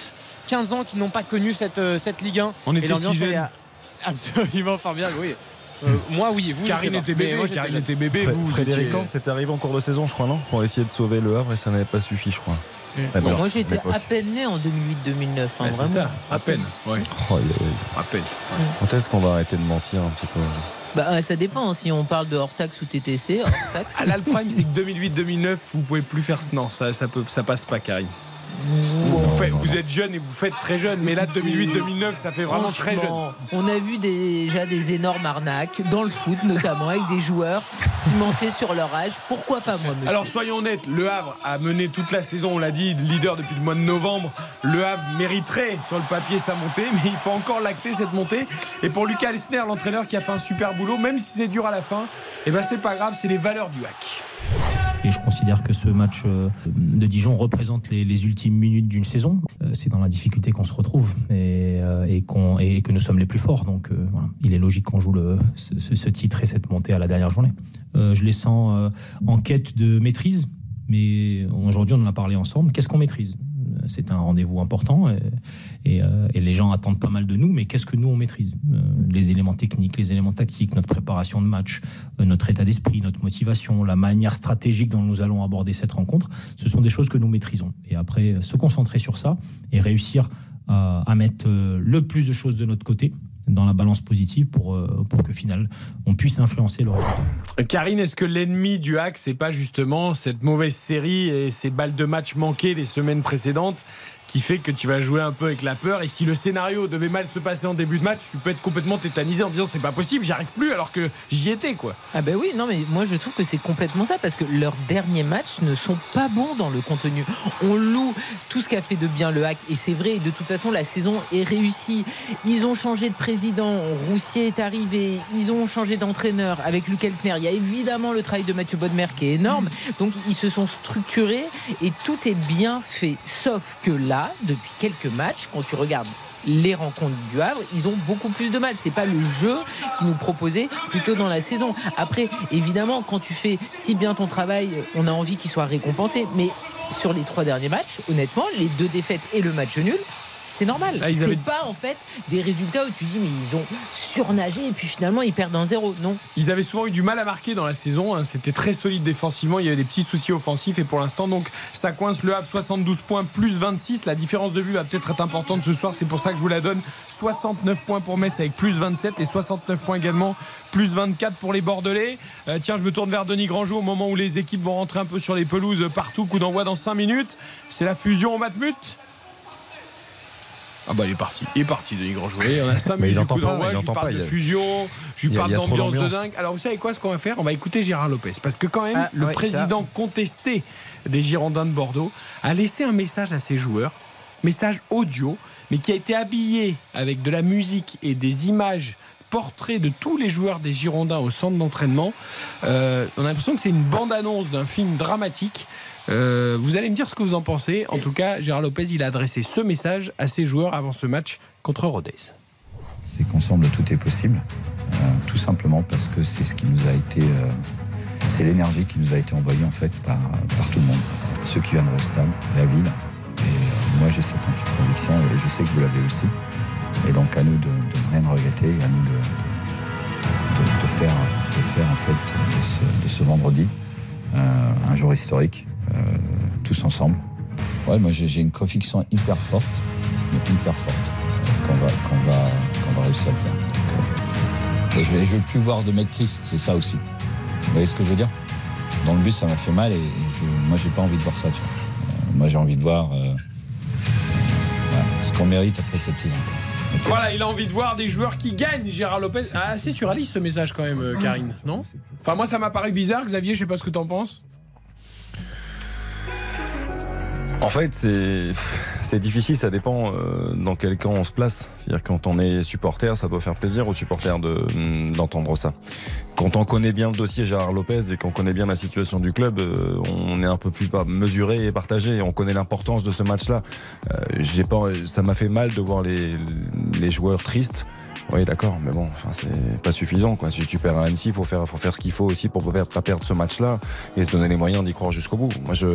15 ans qui n'ont pas connu cette, cette Ligue 1.
On était et l'ambiance
est <laughs> absolument formidable, oui. Euh, moi, oui, vous.
Karine était bébé, moi, Karine était bébé. vous,
Frédéric c'était arrivé en cours de saison, je crois, non Pour essayer de sauver le Havre et ça n'avait pas suffi, je crois.
Ah moi j'étais à peine né en 2008-2009. Hein,
c'est ça, à peine. Ouais. Oh,
à peine. Quand est-ce qu'on va arrêter de mentir un petit peu
bah, ça dépend si on parle de hors taxe ou TTC. Hors taxe.
ah, <laughs> là, le problème, c'est que 2008-2009, vous pouvez plus faire. Non, ça, ça, peut, ça passe pas, Karine. Vous, êtes jeune et vous faites très jeune, mais là 2008-2009, ça fait vraiment très jeune.
On a vu déjà des énormes arnaques dans le foot, notamment avec des joueurs qui mentaient sur leur âge. Pourquoi pas moi, monsieur
Alors soyons honnêtes, Le Havre a mené toute la saison, on l'a dit, leader depuis le mois de novembre. Le Havre mériterait sur le papier sa montée, mais il faut encore lacter cette montée. Et pour Lucas Elsner, l'entraîneur qui a fait un super boulot, même si c'est dur à la fin, et eh ben c'est pas grave, c'est les valeurs du hack.
Et je considère que ce match euh, de Dijon représente les, ultimes minutes d'une saison. Euh, c'est dans la difficulté qu'on se retrouve et, euh, que nous sommes les plus forts. Donc il est logique qu'on joue le, ce, titre et cette montée à la dernière journée. je les sens en quête de maîtrise, mais aujourd'hui on en a parlé ensemble. Qu'est-ce qu'on maîtrise? C'est un rendez-vous important et, les gens attendent pas mal de nous. Mais qu'est-ce que nous on maîtrise? Les éléments techniques, les éléments tactiques, notre préparation de match, notre état d'esprit, notre motivation, la manière stratégique dont nous allons aborder cette rencontre, ce sont des choses que nous maîtrisons. Et après, se concentrer sur ça et réussir à mettre le plus de choses de notre côté dans la balance positive pour, euh, pour que final on puisse influencer le résultat.
Karine, est-ce que l'ennemi du hack, c'est pas justement cette mauvaise série et ces balles de match manquées les semaines précédentes fait que tu vas jouer un peu avec la peur. Et si le scénario devait mal se passer en début de match, tu peux être complètement tétanisé en disant c'est pas possible, j'y arrive plus alors que j'y étais quoi.
Ah ben oui, non mais moi je trouve que c'est complètement ça parce que leurs derniers matchs ne sont pas bons dans le contenu. On loue tout ce qu'a fait de bien le hack et c'est vrai. De toute façon, la saison est réussie. Ils ont changé de président, Roussier est arrivé, ils ont changé d'entraîneur avec Luc Elsner. Il y a évidemment le travail de Mathieu Bodmer qui est énorme. Donc ils se sont structurés et tout est bien fait. Sauf que là, depuis quelques matchs, quand tu regardes les rencontres du Havre, ils ont beaucoup plus de mal. C'est pas le jeu qui nous proposait plutôt dans la saison. Après, évidemment, quand tu fais si bien ton travail, on a envie qu'il soit récompensé. Mais sur les trois derniers matchs, honnêtement, les deux défaites et le match nul, c'est normal. Ah, c'est pas en fait des résultats où tu dis mais ils ont surnagé et puis finalement ils perdent un zéro. Non.
Ils avaient souvent eu du mal à marquer dans la saison. Hein. C'était très solide défensivement. Il y avait des petits soucis offensifs et pour l'instant donc ça coince le Havre 72 points plus 26. La différence de vue va peut-être être importante ce soir. C'est pour ça que je vous la donne. 69 points pour Metz avec plus 27 et 69 points également plus 24 pour les Bordelais. Euh, tiens, je me tourne vers Denis Grandjou au moment où les équipes vont rentrer un peu sur les pelouses partout. Coup d'envoi dans 5 minutes. C'est la fusion au Matmut. Ah bah il est parti, il est parti Denis Grandjouet. On a 5 minutes coup d'envoi, je lui parle de fusion, je lui parle d'ambiance de dingue. Alors vous savez quoi ce qu'on va faire? On va écouter Gérard Lopez. Parce que quand même, ah, le président contesté des Girondins de Bordeaux a laissé un message à ses joueurs, message audio, mais qui a été habillé avec de la musique et des images portraits de tous les joueurs des Girondins au centre d'entraînement. Euh, on a l'impression que c'est une bande-annonce d'un film dramatique. Euh, vous allez me dire ce que vous en pensez. En tout cas, Gérard Lopez, il a adressé ce message à ses joueurs avant ce match contre Rodez.
C'est qu'ensemble, tout est possible. Euh, tout simplement parce que c'est ce qui nous a été. Euh, c'est l'énergie qui nous a été envoyée en fait par, tout le monde. Ceux qui viennent au stade, la ville. Et moi, j'ai cette conviction et je sais que vous l'avez aussi. Et donc, à nous de, ne rien regretter, à nous de, de, faire, de faire en fait de ce vendredi un jour historique euh, tous ensemble. Ouais, moi j'ai une conviction hyper forte, hyper forte, euh, qu'on va, qu'on va, qu'on va réussir à le faire. Euh, je, ne veux plus voir de mecs tristes, c'est ça aussi. Vous voyez ce que je veux dire? Dans le but, ça m'a fait mal et, je, moi j'ai pas envie de voir ça. moi j'ai envie de voir ce qu'on mérite après cette saison.
Voilà, il a envie de voir des joueurs qui gagnent, Gérard Lopez. Ah, assez surréaliste ce message quand même, Karine, non? Enfin, moi ça m'a paru bizarre, Xavier, je sais pas ce que t'en penses.
En fait, c'est difficile, ça dépend euh, dans quel camp on se place. C'est-à-dire quand on est supporter, ça doit faire plaisir aux supporters mm, d'entendre ça. Quand on connaît bien le dossier Gérard Lopez et qu'on connaît bien la situation du club, euh, on est un peu plus mesuré et partagé. On connaît l'importance de ce match-là. Euh, ça m'a fait mal de voir les, les joueurs tristes. Oui, d'accord, mais bon, enfin, c'est pas suffisant. Quoi. Si tu perds à Annecy, il faut faire, faut faire ce qu'il faut aussi pour pas perdre ce match-là et se donner les moyens d'y croire jusqu'au bout. Moi, je,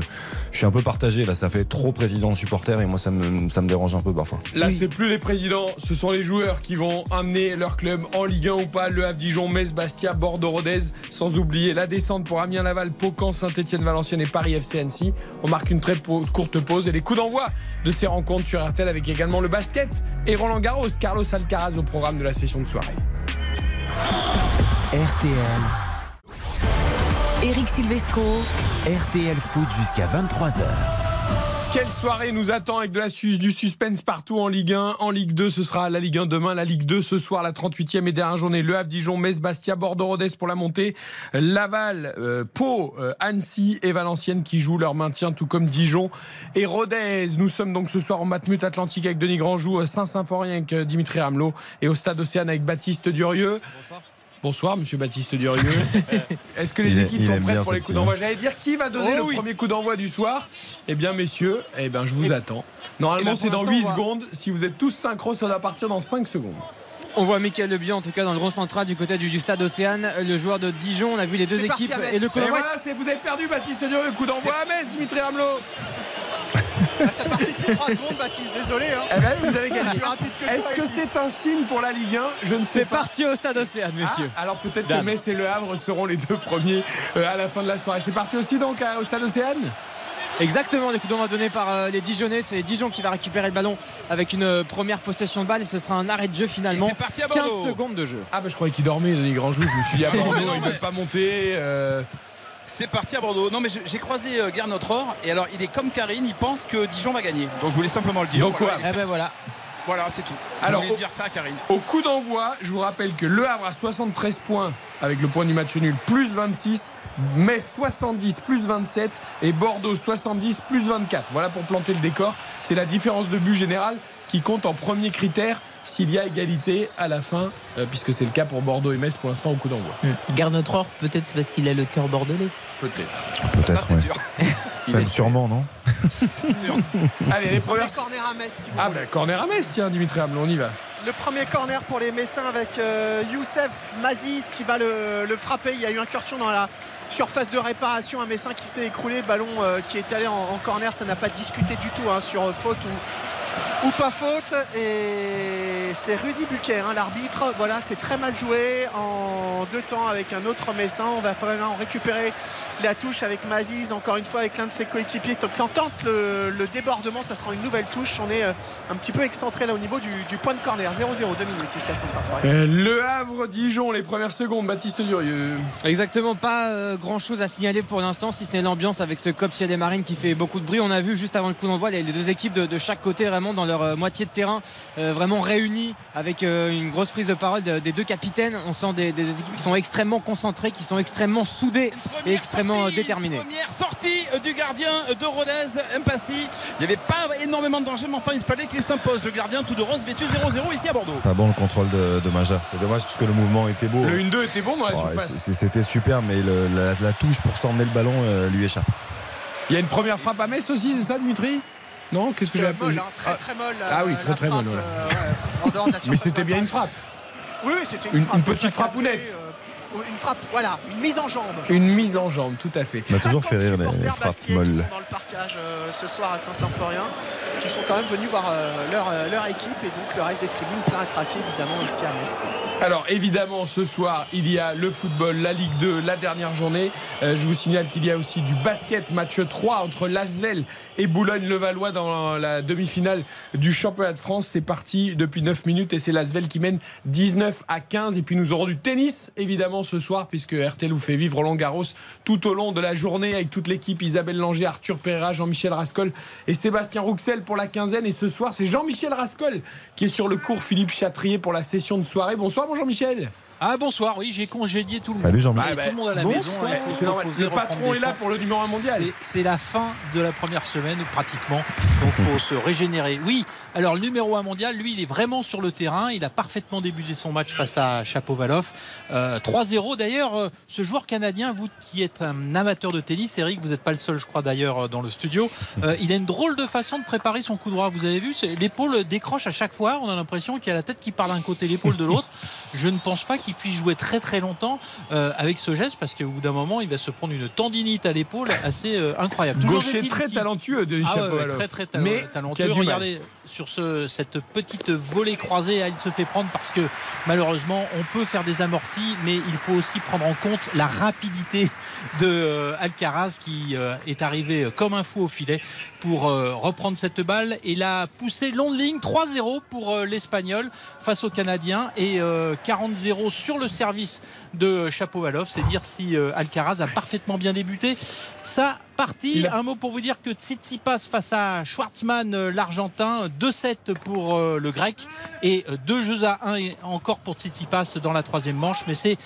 je suis un peu partagé. Là, ça fait trop président de supporter et moi, ça me, ça me dérange un peu parfois.
Là, c'est plus les présidents, ce sont les joueurs qui vont amener leur club en Ligue 1 ou pas. Le Havre Dijon, Metz, Bastia, Bordeaux, Rodez, sans oublier la descente pour Amiens Laval, Pocan, Saint-Etienne, Valenciennes et Paris FC Annecy. On marque une très courte pause et les coups d'envoi de ces rencontres sur RTL avec également le basket et Roland Garros, Carlos Alcaraz au programme de la session de soirée.
RTL.
Eric Silvestro.
RTL Foot jusqu'à 23h.
Quelle soirée nous attend avec de la du suspense partout en Ligue 1, en Ligue 2, ce sera la Ligue 1 demain, la Ligue 2 ce soir, la 38e et dernière journée. Le Havre, Dijon, Metz, Bastia, Bordeaux-Rodez pour la montée. Laval, euh, Pau, euh, Annecy et Valenciennes qui jouent leur maintien, tout comme Dijon et Rodez. Nous sommes donc ce soir en Matmut Atlantique avec Denis Grandjou, Saint-Symphorien avec euh, Dimitri Ramelot et au Stade Océane avec Baptiste Durieux. Bonsoir, monsieur Baptiste Durieux. <laughs> Est-ce que les équipes sont prêtes pour les coups d'envoi J'allais dire qui va donner oh le premier coup d'envoi du soir? Eh bien, messieurs, eh bien, je vous attends. Normalement, c'est dans 8 secondes. Si vous êtes tous synchro, ça va partir dans 5 secondes.
On voit Michael Lebion en tout cas dans le rond central du côté du, stade Océane, le joueur de Dijon. On a vu les deux équipes
et le coup d'envoi. Voilà, vous avez perdu Baptiste Durieux. Coup d'envoi à Metz, Dimitri Hamelot. <laughs>
Ah, ça parti depuis 3 secondes, Baptiste, désolé. Hein.
Eh ben, vous avez gagné. Est-ce que c'est un signe pour la Ligue 1
Je ne sais pas. C'est parti au stade Océane, messieurs.
Ah, alors peut-être que Metz et Le Havre seront les deux premiers euh, à la fin de la soirée. C'est parti aussi donc au stade Océane?
Exactement, les coups d'envoi donnés par euh, les Dijonnais. C'est Dijon qui va récupérer le ballon avec une euh, première possession de balle et ce sera un arrêt de jeu finalement. 15 secondes de jeu.
Ah bah je croyais qu'il dormait, Denis Grandjou. Je me suis dit à Bordeaux, il ne veut pas monter. Euh.
C'est parti à Bordeaux. Non mais j'ai croisé Gernot Rohr et alors il est comme Karine, il pense que Dijon va gagner. Donc je voulais simplement le dire.
Donc
voilà, eh ben voilà.
Voilà, c'est tout.
Alors, au, dire ça à Karine. Au coup d'envoi, je vous rappelle que Le Havre a 73 points avec le point du match nul, plus 26. Metz 70 plus 27 et Bordeaux 70 plus 24. Voilà pour planter le décor. C'est la différence de but général qui compte en premier critère s'il y a égalité à la fin, euh, puisque c'est le cas pour Bordeaux et Metz pour l'instant au coup d'envoi.
Mmh. peut-être c'est parce qu'il a le cœur bordelais.
Peut-être.
Peut-être. c'est sûr. <laughs> Il sûrement, non <laughs>
C'est sûr.
Allez, les premiers corner à Metz.
ah, ben corner à Metz, tiens, Dimitri Hamlin, on y va.
Le premier corner pour les Messins avec euh, Youssef Mazis qui va le, le, frapper. Il y a eu incursion dans la surface de réparation. Un Messin qui s'est écroulé. Ballon euh, qui est allé en, corner. Ça n'a pas discuté du tout hein, sur faute ou, pas faute. Et c'est Rudy Buquet, hein, l'arbitre. Voilà, c'est très mal joué en deux temps avec un autre Messin. On va en récupérer la touche avec Maziz, encore une fois avec l'un de ses coéquipiers. Quand tente le, débordement, ça sera une nouvelle touche. On est euh, un petit peu excentré là au niveau du, point de corner. 0-0, 2 minutes ici à saint
euh, Le Havre, Dijon, les premières secondes. Baptiste Durieux.
Exactement, pas euh, grand chose à signaler pour l'instant, si ce n'est l'ambiance avec ce Copsia des Marines qui fait beaucoup de bruit. On a vu juste avant le coup d'envoi les, deux équipes de, chaque côté vraiment dans leur moitié de terrain, vraiment réunies avec une grosse prise de parole des deux capitaines. On sent des, des, équipes qui sont extrêmement concentrées, qui sont extrêmement soudées et extrêmement déterminé.
Première sortie du gardien de Rodez, Mpassi. Il n'y avait pas énormément de danger, mais enfin il fallait qu'il s'impose. Le gardien tout de rose vêtu 0-0 ici à Bordeaux.
Pas bon le contrôle de, de Maja. C'est dommage parce que le mouvement était beau.
Le 1-2 était bon dans la surface.
C'était super, mais la, touche pour s'emmener le ballon euh, lui échappe.
Il y a une première frappe à Metz aussi, c'est ça Dimitri? Non Qu'est-ce que j'ai
appelé hein, Très très molle.
Ah oui, très très molle. Euh, <laughs> mais c'était bien une frappe.
Oui, c'était une,
une, petite frappe-ounette
une frappe, voilà, une mise en jambe.
Une mise en jambe, tout à fait.
On m'a toujours fait rire les, frappes molles. Qui
sont dans le parcage euh, ce soir à Saint-Symphorien, qui sont quand même venus voir euh, leur, euh, leur, équipe et donc le reste des tribunes plein à craquer évidemment ici à Metz.
Alors évidemment ce soir il y a le football, la Ligue 2, la dernière journée. je vous signale qu'il y a aussi du basket, match 3 entre Lasvel et Boulogne-le-Valois dans la demi-finale du championnat de France. C'est parti depuis 9 minutes et c'est Lasvel qui mène 19 à 15. Et puis nous aurons du tennis évidemment ce soir puisque RTL vous fait vivre Roland Garros tout au long de la journée avec toute l'équipe Isabelle Langer, Arthur Pereira, Jean-Michel Rascol et Sébastien Rouxel pour la quinzaine. Et ce soir, c'est Jean-Michel Rascol qui est sur le cours Philippe Chatrier pour la session de soirée. Bonsoir, mon Jean-Michel.
Ah bonsoir, oui, j'ai congédié tout le
monde. Salut Jean-Michel.
tout le monde à la maison.
Le patron est là pour le numéro 1 mondial.
C'est la fin de la première semaine pratiquement. Donc il faut <laughs> se régénérer. Oui, alors le numéro 1 mondial, lui, il est vraiment sur le terrain. Il a parfaitement débuté son match face à Chapovalov. 3-0 euh, d'ailleurs. Euh, ce joueur canadien, vous qui êtes un amateur de tennis, Eric, vous n'êtes pas le seul, je crois d'ailleurs, euh, dans le studio. il a une drôle de façon de préparer son coup droit. Vous avez vu, l'épaule décroche à chaque fois. On a l'impression qu'il a la tête qui part d'un côté, l'épaule de l'autre. Je ne pense pas qu'il puisse jouer très très longtemps euh, avec ce geste parce qu'au bout d'un moment, il va se prendre une tendinite à l'épaule assez euh, incroyable.
Gaucher très talentueux de
ah très très mais talentueux. Regardez sur ce, cette petite volée croisée, il se fait prendre parce que malheureusement, on peut faire des amortis, mais il faut aussi prendre en compte la rapidité de euh, Alcaraz qui est arrivé comme un fou au filet pour reprendre cette balle et la pousser long ligne 3-0 pour l'Espagnol face au Canadien et 40-0 sur le service de Chapovalov. C'est dire si euh, Alcaraz a parfaitement bien débuté. Ça partie. Un mot pour vous dire que Tsitsipas face à Schwartzmann, euh, l'Argentin, 2-7 pour euh, le Grec et 2 jeux à 1 encore pour Tsitsipas dans la troisième manche. Mais c'est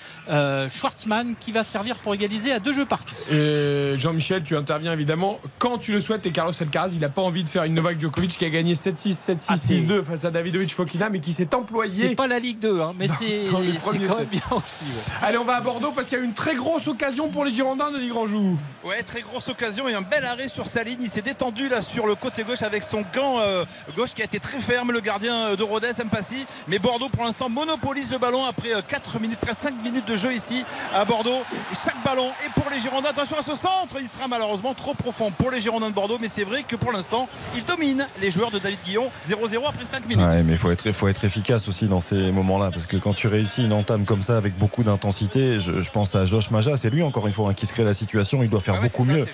Schwartzmann qui va servir pour égaliser à deux jeux partout.
Jean-Michel, tu interviens évidemment quand tu le souhaites. Et Carlos Alcaraz, il n'a pas envie de faire une Novak Djokovic qui a gagné 7-6, 7-6, 6-2 face à Davidovic Fokina, mais qui s'est employé.
C'est pas la Ligue 2, hein, mais c'est quand même bien aussi.
Allez, on va à Bordeaux parce qu'il y a une très grosse occasion pour les Girondins, Denis Grandjou.
Ouais, très grosse occasion occasion et un bel arrêt sur sa ligne. Il s'est détendu là sur le côté gauche avec son gant euh, gauche qui a été très ferme, le gardien de Rodez, Mpassi. Mais Bordeaux pour l'instant monopolise le ballon après 4 minutes, presque 5 minutes de jeu ici à Bordeaux. Et chaque ballon est pour les Girondins. Attention à ce centre, il sera malheureusement trop profond pour les Girondins de Bordeaux. Mais c'est vrai que pour l'instant, ils dominent les joueurs de David Guillon. 0-0 après 5 minutes.
Ouais, mais il faut être, faut être efficace aussi dans ces moments-là. Parce que quand tu réussis une entame comme ça avec beaucoup d'intensité, je, pense à Josh Maja, c'est lui encore une fois hein, qui se crée la situation. Il doit faire beaucoup mieux.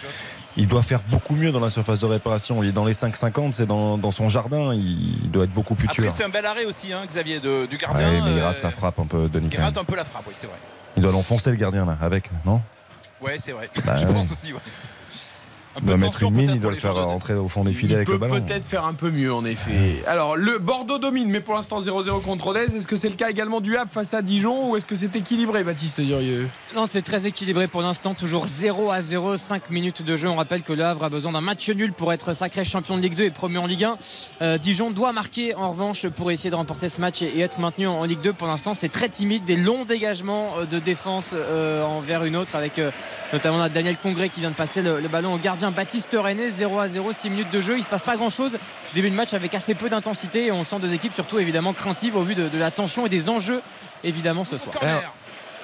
il doit faire beaucoup mieux dans la surface de réparation. Il est dans les 5,50, c'est dans, son jardin. Il, doit être beaucoup plus tueur.
c'est un bel arrêt aussi, hein, Xavier, du gardien.
mais il rate sa frappe un peu, Denis.
Il rate un peu la frappe, oui, c'est vrai.
Il doit l'enfoncer le gardien là, avec, non?
Ouais, c'est vrai. Bah <laughs> je pense aussi, ouais
il doit mettre une mine, il doit le faire rentrer au fond des filets avec le ballon.
peut peut-être faire un peu mieux en effet. Alors le Bordeaux domine, mais pour l'instant 0-0 contre Rodez. Est-ce que c'est le cas également du Havre face à Dijon ou est-ce que c'est équilibré, Baptiste Durieux?
Non, c'est très équilibré pour l'instant. Toujours 0 à 0, 5 minutes de jeu. On rappelle que le Havre a besoin d'un match nul pour être sacré champion de Ligue 2 et promu en Ligue 1. Euh, Dijon doit marquer en revanche pour essayer de remporter ce match et, être maintenu en, Ligue 2. Pour l'instant, c'est très timide. Des longs dégagements euh, de défense euh, envers une autre avec notamment Daniel Congré qui vient de passer le, ballon au Baptiste René 0 à 0, 6 minutes de jeu. Il se passe pas grand chose. Début de match avec assez peu d'intensité on sent deux équipes surtout évidemment craintives au vu de, la tension et des enjeux évidemment ce soir.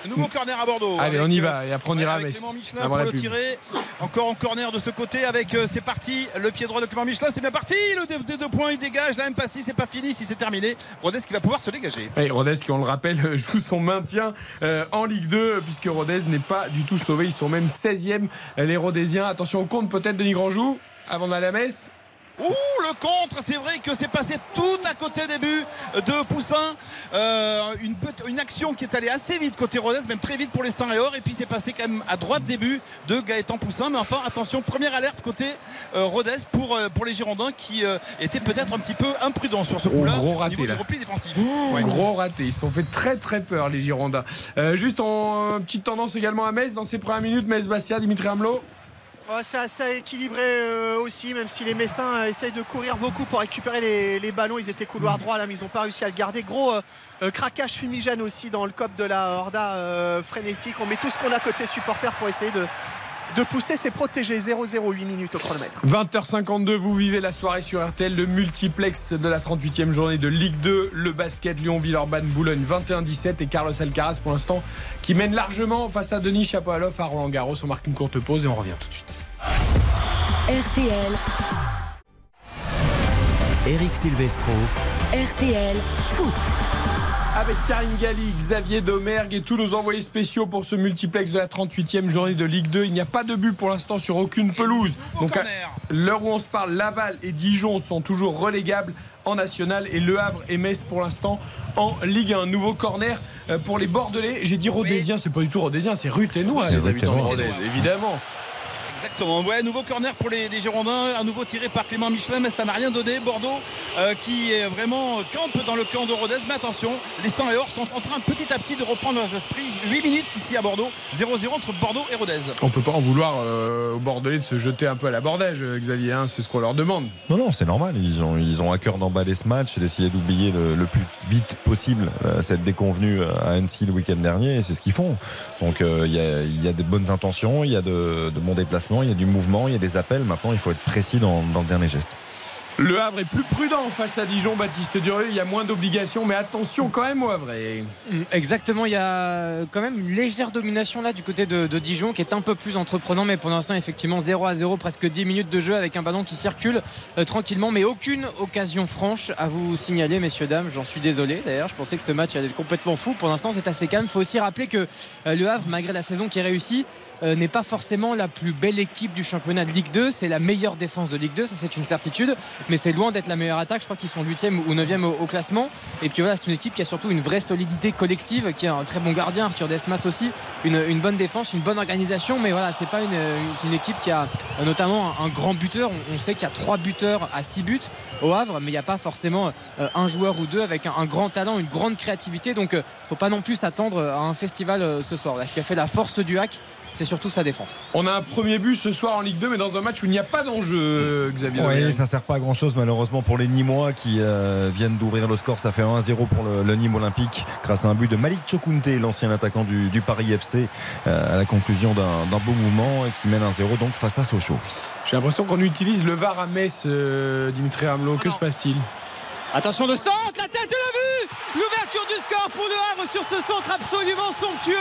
Nouveau corner à Bordeaux.
Allez, on y va. Et après, on ira à Metz.
Michelin pour le tirer. Encore en corner de ce côté avec euh, c'est parti. Le pied droit de Clément Michelin. C'est bien parti. Le deux, deux points, il dégage. La même pas si c'est pas fini, si c'est terminé. Rodez qui va pouvoir se dégager.
Et Rodez qui, on le rappelle, <laughs> joue son maintien euh, en Ligue 2 puisque Rodez n'est pas du tout sauvé. Ils sont même 16e, les Rodésiens. Attention au compte peut-être, Denis Grandjou, avant d'aller à Metz.
Ouh, le contre, c'est vrai que c'est passé tout à côté des buts de Poussin. Euh, une, une, action qui est allée assez vite côté Rodez, même très vite pour les 100 et puis c'est passé quand même à droite des buts de Gaëtan Poussin. Mais enfin, attention, première alerte côté euh, Rodez pour, euh, pour les Girondins qui étaient peut-être un petit peu imprudents sur ce coup-là.
gros raté là.
défensif.
Gros raté. Ils se sont fait très très peur les Girondins. juste en petite tendance également à Metz dans ces premières minutes. Metz-Bastia, Dimitri Hamelot
c'est assez équilibré euh, aussi, même si les Messins euh, essayent de courir beaucoup pour récupérer les, ballons. Ils étaient couloir droit là, mais ils n'ont pas réussi à le garder. Gros euh, craquage fumigène aussi dans le cop de la Horda frénétique. On met tout ce qu'on a côté supporter pour essayer de, de pousser, c'est protégé 0-0 8 minutes au chronomètre.
20h52, vous vivez la soirée sur RTL, le multiplex de la 38e journée de Ligue 2, le basket Lyon-Villeurbanne Boulogne 21-17 et Carlos Alcaraz pour l'instant qui mène largement face à Denis Chapovalov à Roland Garros. On marque une courte pause et on revient tout de suite.
RTL.
Eric Silvestro.
RTL Foot
avec Karim Galli, Xavier Domergue et tous nos envoyés spéciaux pour ce multiplex de la 38e journée de Ligue 2. Il n'y a pas de but pour l'instant sur aucune pelouse. Donc à l'heure où on se parle, Laval et Dijon sont toujours relégables en national et Le Havre et Metz pour l'instant en Ligue 1. Nouveau corner euh, pour les Bordelais. J'ai dit Rodésien, c'est pas du tout Rodésien, c'est Ruténois les habitants de Rodez, évidemment.
Exactement. Ouais, nouveau corner pour les, Girondins, à nouveau tiré par Clément Michelin, mais ça n'a rien donné. Bordeaux euh, qui est vraiment campe dans le camp de Rodez. Mais attention, les 100 et or sont en train petit à petit de reprendre leurs esprits. 8 minutes ici à Bordeaux, 0-0 entre Bordeaux et Rodez.
On peut pas en vouloir euh, aux Bordelais de se jeter un peu à la bordège, euh, Xavier. Hein, c'est ce qu'on leur demande.
Non, non, c'est normal. Ils ont, ils ont à cœur d'emballer ce match et d'essayer d'oublier le, plus vite possible cette déconvenue à Annecy le week-end dernier. Et c'est ce qu'ils font. Donc il y, y, a, de bonnes intentions, il y a de, de bons déplacements il y a du mouvement, il y a des appels. Maintenant, il faut être précis dans, le dernier geste.
Le Havre est plus prudent face à Dijon, Baptiste Durieux. Il y a moins d'obligations, mais attention quand même au Havre.
Mm, exactement, il y a quand même une légère domination là du côté de, Dijon qui est un peu plus entreprenant, mais pour l'instant, effectivement, 0 à 0, presque 10 minutes de jeu avec un ballon qui circule euh, tranquillement, mais aucune occasion franche à vous signaler, messieurs, dames. J'en suis désolé d'ailleurs, je pensais que ce match allait être complètement fou. Pour l'instant, c'est assez calme. Il faut aussi rappeler que euh, le Havre, malgré la saison qui est réussie, euh, n'est pas forcément la plus belle équipe du championnat de Ligue 2. C'est la meilleure défense de Ligue 2, ça c'est une certitude. Mais c'est loin d'être la meilleure attaque. Je crois qu'ils sont 8e ou 9e au, classement. Et puis voilà, c'est une équipe qui a surtout une vraie solidité collective, qui a un très bon gardien, Arthur Desmas aussi, une, bonne défense, une bonne organisation. Mais voilà, c'est pas une, équipe qui a notamment un, grand buteur. On, sait qu'il y a 3 buteurs à 6 buts au Havre, mais il n'y a pas forcément euh, un joueur ou deux avec un, grand talent, une grande créativité. Donc, euh, faut pas non plus s'attendre à un festival ce soir. ce qui a fait la force du hack, c'est surtout sa défense.
On a un premier but ce soir en Ligue 2, mais dans un match où il n'y a pas d'enjeu, Xavier.
Oui, ça sert pas à grand chose malheureusement pour les Nîmois qui euh, viennent d'ouvrir le score. Ça fait 1-0 pour le, Nîmes Olympique grâce à un but de Malik Chokunte, l'ancien attaquant du, Paris FC, euh, à la conclusion d'un beau mouvement et qui mène 1-0 donc face à Sochaux.
J'ai l'impression qu'on utilise le VAR à Metz, euh, Dimitri Hamelot. Que se passe-t-il?
Attention le centre, la tête de la vue L'ouverture du score pour le Havre sur ce centre absolument somptueux.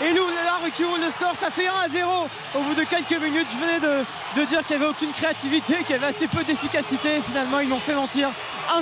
Et Havre qui ouvre le score, ça fait 1 à 0 au bout de quelques minutes. Je venais de, dire qu'il n'y avait aucune créativité, qu'il y avait assez peu d'efficacité. Finalement, ils m'ont fait mentir.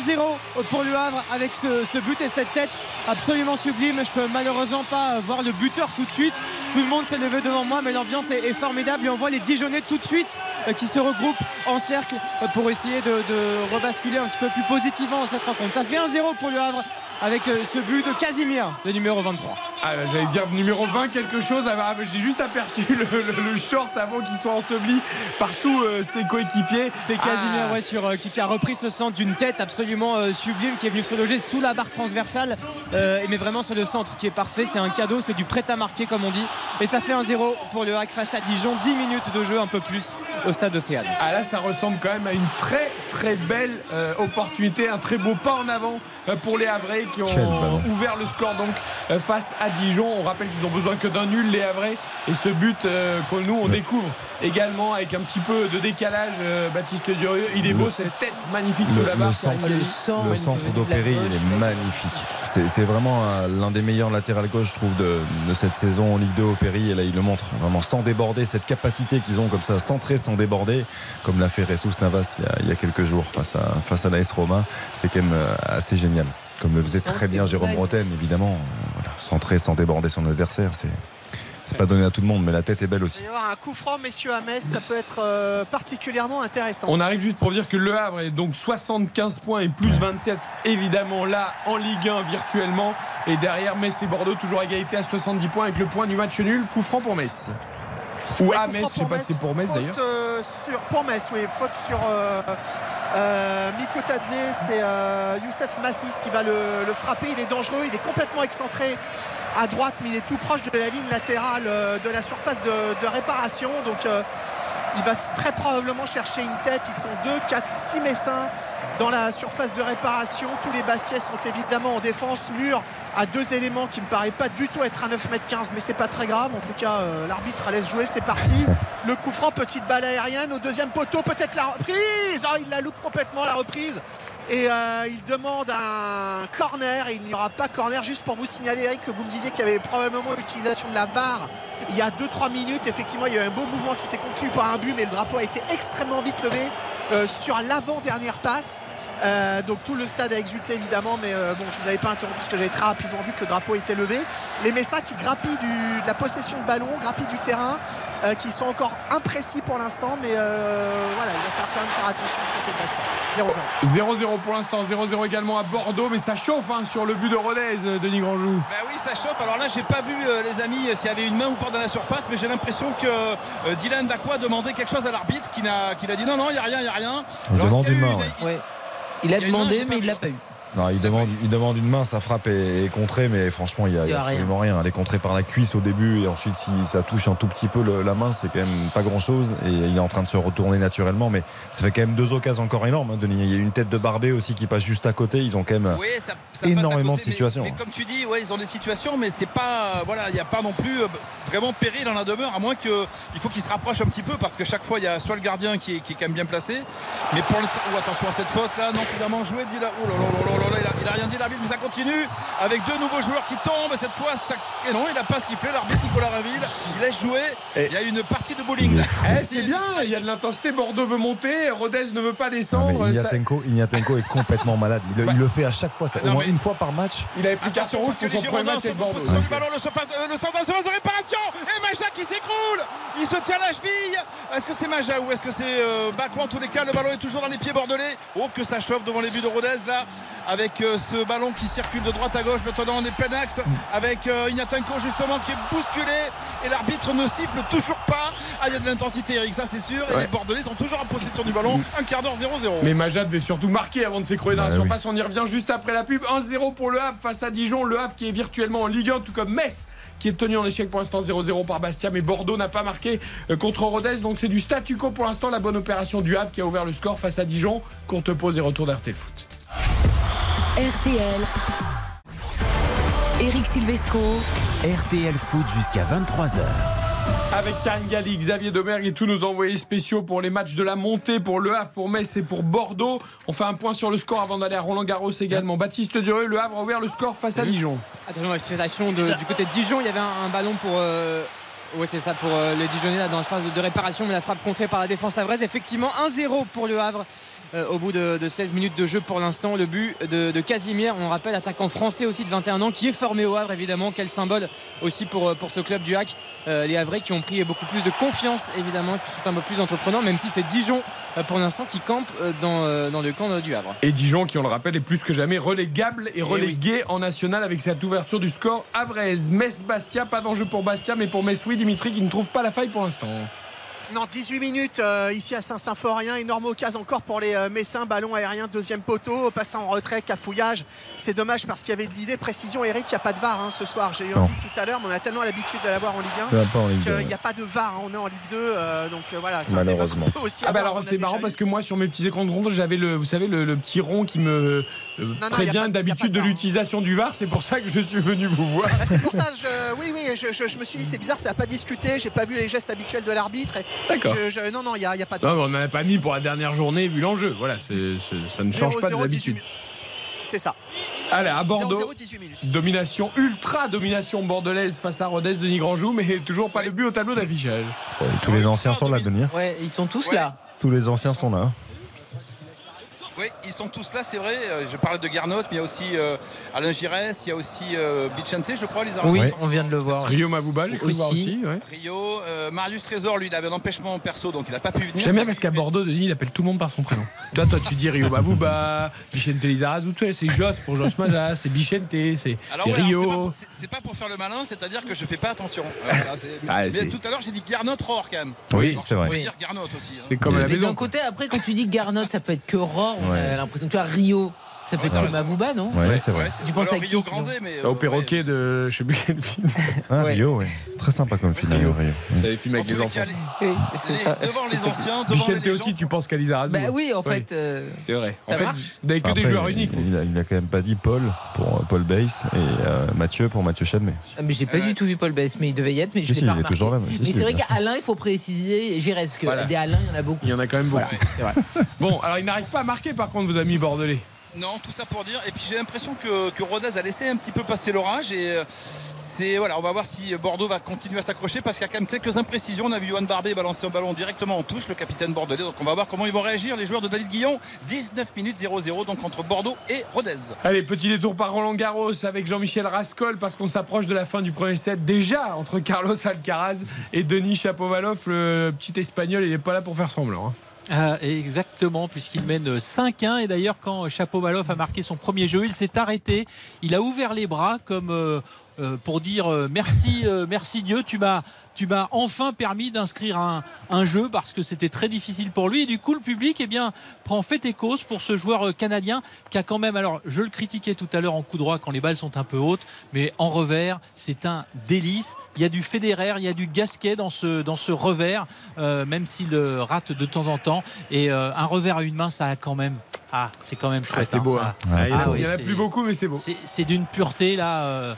1-0 pour le Havre avec ce, but et cette tête absolument sublime. Je peux malheureusement pas voir le buteur tout de suite. Tout le monde s'est levé devant moi, mais l'ambiance est, formidable. Et on voit les Dijonais tout de suite euh, qui se regroupent en cercle euh, pour essayer de rebasculer un petit peu plus positivement cette rencontre. Ça fait 1-0 pour le Havre avec euh, ce but de Casimir, le numéro 23.
Ah, j'allais dire numéro 20 quelque chose. Ah, bah, j'ai juste aperçu le, short avant qu'il soit enseveli par tous euh, ses coéquipiers.
C'est Casimir ah. ouais, sur, euh, qui, a repris ce centre d'une tête absolument sublime qui est venu se loger sous la barre transversale. mais vraiment c'est le centre qui est parfait. C'est un cadeau, c'est du prêt à marquer comme on dit. Et ça fait 1-0 pour le Hack face à Dijon. 10 minutes de jeu un peu plus au stade Océane.
Ah là ça ressemble quand même à une très très belle opportunité, un très beau pas en avant pour les Havrais qui ont ouvert le score donc euh, face à Dijon. On rappelle qu'ils ont besoin que d'un nul, les Havrais. Et ce but euh, que nous, on découvre également avec un petit peu de décalage, euh, Baptiste Durieux. Il est beau, cette tête magnifique sur la barre.
Le centre, le centre d'Opéry, il est magnifique. C'est vraiment l'un des meilleurs latérales gauche, je trouve, de, cette saison en Ligue 2 Opéry. Et là, il le montre vraiment sans déborder, cette capacité qu'ils ont comme ça, centré sans déborder, comme l'a fait Ressus Navas il y, a, quelques jours face à, face à l'AS Roma. C'est quand même assez génial. Comme le faisait très bien Jérôme Bretagne, évidemment. Euh, centré sans déborder son adversaire, c'est. C'est pas donné à tout le monde, mais la tête est belle aussi.
Il va y avoir un coup franc, messieurs, à Metz, ça peut être euh, particulièrement intéressant.
On arrive juste pour dire que Le Havre est donc 75 points et plus 27, évidemment, là, en Ligue 1 virtuellement. Et derrière, Metz et Bordeaux, toujours égalité à 70 points avec le point du match nul. Coup franc pour Metz. Ou à Metz, je sais pas si c'est pour Metz d'ailleurs.
Euh, pour Metz, oui, faute sur. Euh, Mikotadze, c'est euh, Youssef Massis qui va le, frapper. Il est dangereux, il est complètement excentré à droite, mais il est tout proche de la ligne latérale euh, de la surface de, réparation. Donc euh, il va très probablement chercher une tête. Ils sont 2, 4, 6 Messins dans la surface de réparation. Tous les Bastiais sont évidemment en défense. Mur à deux éléments qui ne me paraît pas du tout être un 9m15, mais c'est pas très grave. En tout cas, euh, l'arbitre laisse jouer. C'est parti. <laughs> Le coup franc, petite balle aérienne au deuxième poteau. Peut-être la reprise. Oh, il la loupe complètement la reprise et euh, il demande un corner. Il n'y aura pas corner. Juste pour vous signaler que vous me disiez qu'il y avait probablement l'utilisation de la barre il y a 2-3 minutes. Effectivement il y a un beau mouvement qui s'est conclu par un but mais le drapeau a été extrêmement vite levé euh, sur l'avant-dernière passe euh, donc tout le stade a exulté évidemment, mais euh, bon, je ne vous avais pas interrompu parce que j'avais très rapidement vu que le drapeau était levé. Les Messins qui grappillent de la possession de ballon, grappillent du terrain, euh, qui sont encore imprécis pour l'instant, mais voilà, il va falloir quand même faire attention côté
0-0. 0-0 pour l'instant, 0-0 également à Bordeaux, mais ça chauffe hein, sur le but de Rodez, Denis Grandjou.
Ben oui, ça chauffe. Alors là, j'ai pas vu les amis s'il y avait une main ou pas dans la surface, mais j'ai l'impression que Dylan Bakwa demandait quelque chose à l'arbitre, qui a, dit non, non, il n'y a rien, il n'y a rien.
demande une main.
Il a demandé, mais il l'a pas eu.
Non, il demande, il demande une main, sa frappe est, contrée, mais franchement, il n'y a, absolument rien. Elle est contrée par la cuisse au début, et ensuite, si ça touche un tout petit peu la main, c'est quand même pas grand chose. Et il est en train de se retourner naturellement, mais ça fait quand même deux occasions encore énormes. Hein, Denis. Il y a une tête de Barbé aussi qui passe juste à côté. Ils ont quand même énormément de situations.
Mais, comme tu dis, ouais, ils ont des situations, mais c'est pas, voilà, il n'y a pas non plus euh, vraiment péril dans la demeure, à moins qu'il faut qu'ils se rapprochent un petit peu, parce que chaque fois, il y a soit le gardien qui est, quand même bien placé, mais pour l'instant, oh, attention à cette faute là, non, finalement joué, dit là, oh là là là là, il a rien dit l'arbitre, mais ça continue avec deux nouveaux joueurs qui tombent. Et cette fois, ça... et non, il n'a pas sifflé l'arbitre Nicolas Raville. Il laisse jouer. Il y a une partie de bowling.
Eh, c'est bien, il y a de l'intensité. Bordeaux veut monter, Rodez ne veut pas descendre.
Ignatenko, est complètement <laughs> malade. Il, le fait à chaque fois, ça, au moins une fois par match.
Il a pris carte rouge pour son premier match avec Bordeaux.
Le, ballon, le, centre de réparation et Macha qui s'écroule. Il se tient la cheville. Est-ce que c'est Maja ou est-ce que c'est euh, En tous les cas, le ballon est toujours dans les pieds bordelais. Oh, que ça chauffe devant les buts de Rodez là, avec euh, ce ballon qui circule de droite à gauche. Maintenant, on est plein axe avec euh, Ignatenko justement qui est bousculé et l'arbitre ne siffle toujours pas. Ah, il y a de l'intensité, Eric, ça c'est sûr. Et les bordelais sont toujours en possession du ballon. Un quart d'heure 0-0.
Mais Maja devait surtout marquer avant de s'écrouler dans la bah surface. On y revient juste après la pub. 1-0 pour le Havre face à Dijon. Le Havre qui est virtuellement en Ligue 1, tout comme Metz qui est tenu en échec pour l'instant 0-0 par Bastia, mais Bordeaux n'a pas marqué euh, contre Rodez, donc c'est du statu quo pour l'instant. La bonne opération du Havre qui a ouvert le score face à Dijon. Courte pause et retour d'RTL Foot.
RTL. Eric Silvestro.
RTL Foot jusqu'à 23h.
Avec Karine Galli, Xavier Domergue et tous nos envoyés spéciaux pour les matchs de la montée, pour Le Havre, pour Metz et pour Bordeaux. On fait un point sur le score avant d'aller à Roland Garros également. Baptiste Dureux, Le Havre a ouvert le score face à Dijon.
Attention, la situation du côté de Dijon, il y avait un, ballon pour. Euh, oui, c'est ça pour euh, les Dijonnais là, dans la phase de, réparation, mais la frappe contrée par la défense avraise. Effectivement, 1-0 pour le Havre. Euh, au bout de, 16 minutes de jeu pour l'instant. Le but de, Casimir, on rappelle, attaquant français aussi de 21 ans, qui est formé au Havre évidemment. Quel symbole aussi pour, euh, pour ce club du Hack. Euh, les Havrais qui ont pris beaucoup plus de confiance évidemment, qui sont un peu plus entreprenants, même si c'est Dijon pour l'instant qui campe dans, le camp du Havre.
Et Dijon qui, on le rappelle, est plus que jamais relégable et eh relégué en national avec cette ouverture du score Havraise. Metz-Bastia, pas d'enjeu pour Bastia, mais pour Metz, oui, Dimitri qui ne trouve pas la faille pour l'instant.
Non, 18 minutes euh, ici à Saint-Symphorien. Énorme occasion encore pour les euh, Messins. Ballon aérien, deuxième poteau, passant en retrait, cafouillage. C'est dommage parce qu'il y avait de l'idée. Précision, Eric, il n'y a pas de VAR hein, ce soir. J'ai eu un tout à l'heure, mais on a tellement l'habitude de l'avoir en Ligue 1 qu'il n'y a pas de VAR. Hein. On est en Ligue 2. Euh, donc voilà,
malheureusement.
Aussi ah bah alors c'est marrant parce que moi sur mes petits écrans de ronde, j'avais le, vous savez, le, petit rond qui me prévient d'habitude de l'utilisation du VAR. C'est pour ça que je suis venu vous voir.
Bah, c'est pour ça, je, oui, oui, je, me suis dit c'est bizarre, ça n'a pas discuté. J'ai pas vu les gestes habituels de l'arbitre.
D'accord
non, non, il n'y a, pas de. Non,
on n'en avait pas mis pour la dernière journée vu l'enjeu. Voilà, ça ne change pas de l'habitude.
C'est ça.
Allez, à Bordeaux. domination, ultra domination bordelaise face à Rodez, Denis Grandjou, mais toujours pas le but au tableau d'affichage.
tous les anciens sont là, Denis.
Ouais, ils sont tous là.
Tous les anciens sont là.
Oui, ils sont tous là, c'est vrai. Euh, je parlais de Garnot, mais il y a aussi euh, Alain Giresse, il y a aussi euh, Bichente, je crois, les
Oui, on vient de le voir.
Rio Mabouba, j'ai cru voir aussi.
Rio, Marius Trésor, lui, il avait un empêchement perso, donc il n'a pas pu venir.
J'aime bien parce qu'à Bordeaux, Denis, il appelle tout le monde par son prénom. <laughs> toi, toi, tu dis Rio Mabouba, Bichente Lizarazu, c'est Joss pour Joss Maja, c'est Bichente, c'est Rio.
C'est pas, pour faire le malin, c'est-à-dire que je fais pas attention. <laughs> Ah, mais tout à l'heure, j'ai dit Garnot Rohr quand même.
Oui, c'est vrai.
dire Garnot aussi. Hein.
C'est comme à la maison.
D'un côté, après, quand tu dis Garnot, ça peut être que Rohr. On a l'impression que tu as Rio. Ça peut être comme Mavouba, non
Ouais, c'est vrai.
tu penses à qui Rio Grandé, mais.
Au perroquet de. Je sais plus quel film.
Ah, Rio, ouais. Très sympa comme film,
Rio. J'avais filmé avec les enfants.
devant les anciens, devant
Bichette aussi, tu penses qu'à Lisa
Bah oui, en fait. Euh,
c'est vrai. En fait, vous n'avez que des joueurs uniques.
Il a quand même pas dit Paul pour Paul Bass et euh, Mathieu pour Mathieu Chadmet.
Ah, mais j'ai pas du tout vu Paul Bass, mais il devait y être, mais je l'ai pas remarqué. Mais c'est vrai qu'Alain, il faut préciser, j'irai parce que des Alain, il y en a beaucoup.
Il y en a quand même beaucoup. Bon, alors il n'arrive pas à marquer par contre, vos amis bordelais.
Non, tout ça pour dire. Et puis j'ai l'impression que, que, Rodez a laissé un petit peu passer l'orage. Et euh, c'est voilà, on va voir si Bordeaux va continuer à s'accrocher parce qu'il y a quand même quelques imprécisions. On a vu Johan Barbet balancer un ballon directement en touche, le capitaine bordelais. Donc on va voir comment ils vont réagir les joueurs de David Guillon. 19 minutes 0-0 donc entre Bordeaux et Rodez.
Allez, petit détour par Roland Garros avec Jean-Michel Rascol parce qu'on s'approche de la fin du premier set déjà entre Carlos Alcaraz et Denis Chapovalov. Le petit espagnol, il n'est pas là pour faire semblant. Hein.
Ah, exactement, puisqu'il mène 5-1. Et d'ailleurs, quand Chapovalov a marqué son premier jeu, il s'est arrêté. Il a ouvert les bras comme euh, euh, pour dire euh, merci, merci Dieu, tu m'as tu m'as enfin permis d'inscrire un, jeu parce que c'était très difficile pour lui. Et du coup, le public eh bien, prend fait et cause pour ce joueur euh, canadien qui a quand même, alors je le critiquais tout à l'heure en coup droit quand les balles sont un peu hautes, mais en revers, c'est un délice. Il y a du Federer, il y a du Gasquet dans ce, dans ce revers, euh, même s'il rate de temps en temps. Et euh, un revers à une main, ça a quand même ah, c'est quand même chouette.
c'est
hein,
beau. Hein. Ah, il n'y en a plus beaucoup, mais c'est beau.
C'est d'une pureté là. Euh,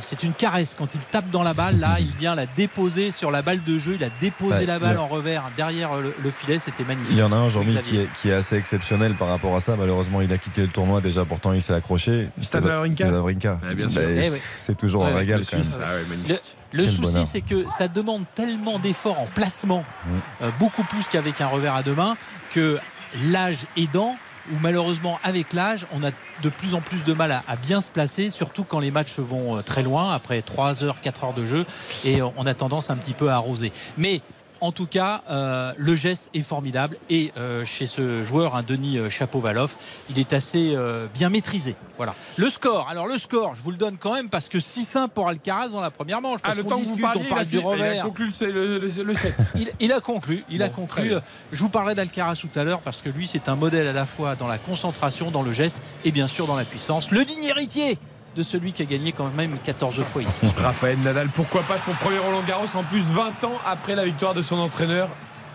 c'est une caresse quand il tape dans la balle. Là, il vient la déposer sur la balle de jeu. Il a déposé la balle en revers derrière le, filet. C'était magnifique.
Il y en a un, Jean-Mi, qui, est, assez exceptionnel par rapport à ça. Malheureusement, il a quitté le tournoi déjà. Pourtant, il s'est accroché.
C'est.
Eh c'est toujours un régal quand
même. le, souci, c'est que ça demande tellement d'efforts en placement, mm. euh, beaucoup plus qu'avec un revers à deux mains, que l'âge aidant, où malheureusement avec l'âge on a de plus en plus de mal à, bien se placer surtout quand les matchs vont euh, très loin après 3 heures 4 heures de jeu et on a tendance un petit peu à arroser. Mais En tout cas, le geste est formidable et chez ce joueur, un Denis Chapovalov, il est assez bien maîtrisé. Voilà. Le score. Alors le score, je vous le donne quand même parce que 6-1 pour Alcaraz dans la première manche.
Parce ah, le temps discute, vous on parle du revers. Il a conclu le, le, 7. <laughs>
il, a conclu. Il a conclu. Je vous parlerai d'Alcaraz tout à l'heure parce que lui, c'est un modèle à la fois dans la concentration, dans le geste et bien sûr dans la puissance. Le digne héritier de celui qui a gagné quand même 14 fois ici. <laughs>
Raphaël Nadal, pourquoi pas son premier Roland Garros en plus 20 ans après la victoire de son entraîneur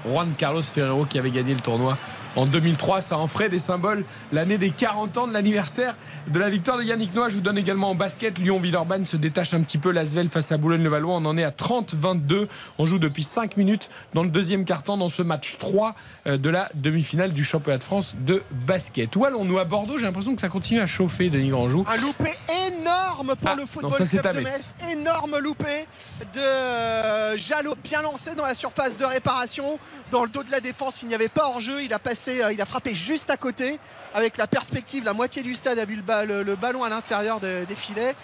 Juan Carlos Ferrero qui avait gagné le tournoi en 2003. Ça en ferait des symboles l'année des 40 ans de l'anniversaire de la victoire de Yannick Noah. Je vous donne également en basket. Lyon-Villeurbanne se détache un petit peu. L'Asvel face à Boulogne-le-Valois. On en est à 30-22. On joue depuis 5 minutes dans le deuxième quart-temps dans ce match 3 euh, de la demi-finale du championnat de France de basket. Où allons-nous? À Bordeaux J'ai l'impression que ça continue à chauffer, Denis Grandjou.
Un loupé énorme pour ah, le football non, ça, club de Metz. Énorme loupé de euh, Jalot bien lancé dans la surface de réparation. Dans le dos de la défense, il n'y avait pas hors-jeu. Il a passé euh, il a frappé juste à côté avec la perspective. La moitié du stade a vu le, ballon à l'intérieur des filets.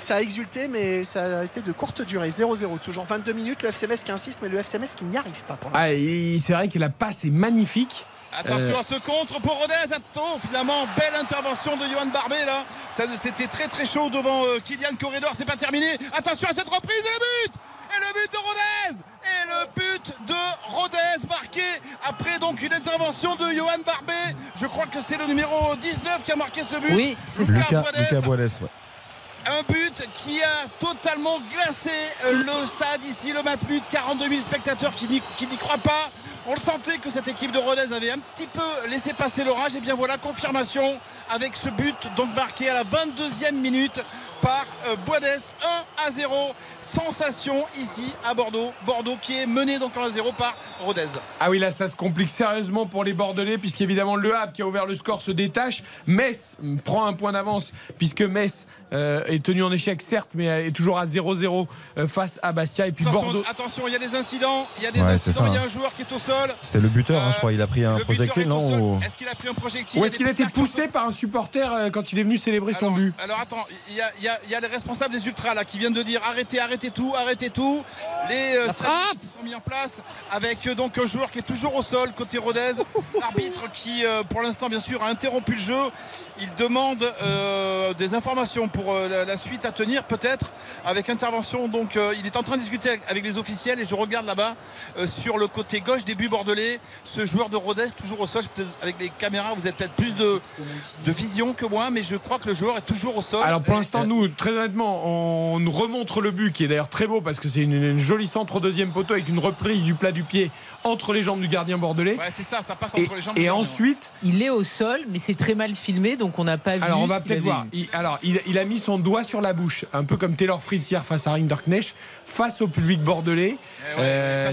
Ça a exulté, mais ça a été de courte durée. 0-0, toujours 22 minutes. Le FCMS qui insiste, mais le FCMS qui n'y arrive pas.
Ah, c'est vrai que la passe est magnifique.
Attention à ce contre pour Rodez. Attends, finalement, belle intervention de Johan Barbet là. C'était très très chaud devant euh, Kylian Corridor. C'est pas terminé. Attention à cette reprise et le but Et le but de Rodez Et le but de Rodez marqué après donc une intervention de Johan Barbet. Je crois que c'est le numéro 19 qui a marqué ce but.
Oui, c'est
Lucas, Lucas
Un but qui a totalement glacé euh, le stade ici, le Matmut. 42 000 spectateurs qui n'y croient pas. On le sentait que cette équipe de Rodez avait un petit peu laissé passer l'orage. Et bien voilà, confirmation avec ce but donc marqué à la 22e minute par euh, Boades 1 à 0. Sensation ici à Bordeaux. Bordeaux qui est mené donc 1 à 0 par Rodez.
Ah oui, là ça se complique sérieusement pour les Bordelais puisqu'évidemment Le Havre qui a ouvert le score se détache. Metz prend un point d'avance puisque Metz euh, est tenu en échec certes mais est toujours à 0-0 euh, face à Bastia et puis
attention,
Bordeaux.
Attention, il y a des incidents, il y a des incidents, il y a un joueur qui est au sol.
C'est le buteur, hein, je crois, il a pris un projectile, non
Est-ce qu'il a pris un projectile?
Ou est-ce qu'il a été poussé par un supporter quand il est venu célébrer son but?
Alors attends, il y a il y a les responsables des ultras là qui viennent de dire arrêtez, arrêtez tout, arrêtez tout. Les euh, sont mis en place avec euh, donc un joueur qui est toujours au sol côté Rodez. L'arbitre qui euh, pour l'instant bien sûr a interrompu le jeu. Il demande des informations pour la, suite à tenir peut-être avec intervention. Donc il est en train de discuter avec les officiels et je regarde là-bas sur le côté gauche des buts bordelais ce joueur de Rodez toujours au sol. Avec les caméras vous avez peut-être plus de, de vision que moi mais je crois que le joueur est toujours au sol.
Alors pour l'instant nous très honnêtement, on nous remontre le but qui est d'ailleurs très beau parce que c'est une, jolie centre au deuxième poteau avec une reprise du plat du pied entre les jambes du gardien bordelais.
Ouais, c'est ça, ça passe entre
et,
les jambes.
Et ensuite,
il est au sol, mais c'est très mal filmé, donc on n'a pas vu.
Alors on va peut-être voir. Il, alors il, a mis son doigt sur la bouche, un peu comme Taylor Fritz hier face à Rinderknecht, face au public bordelais.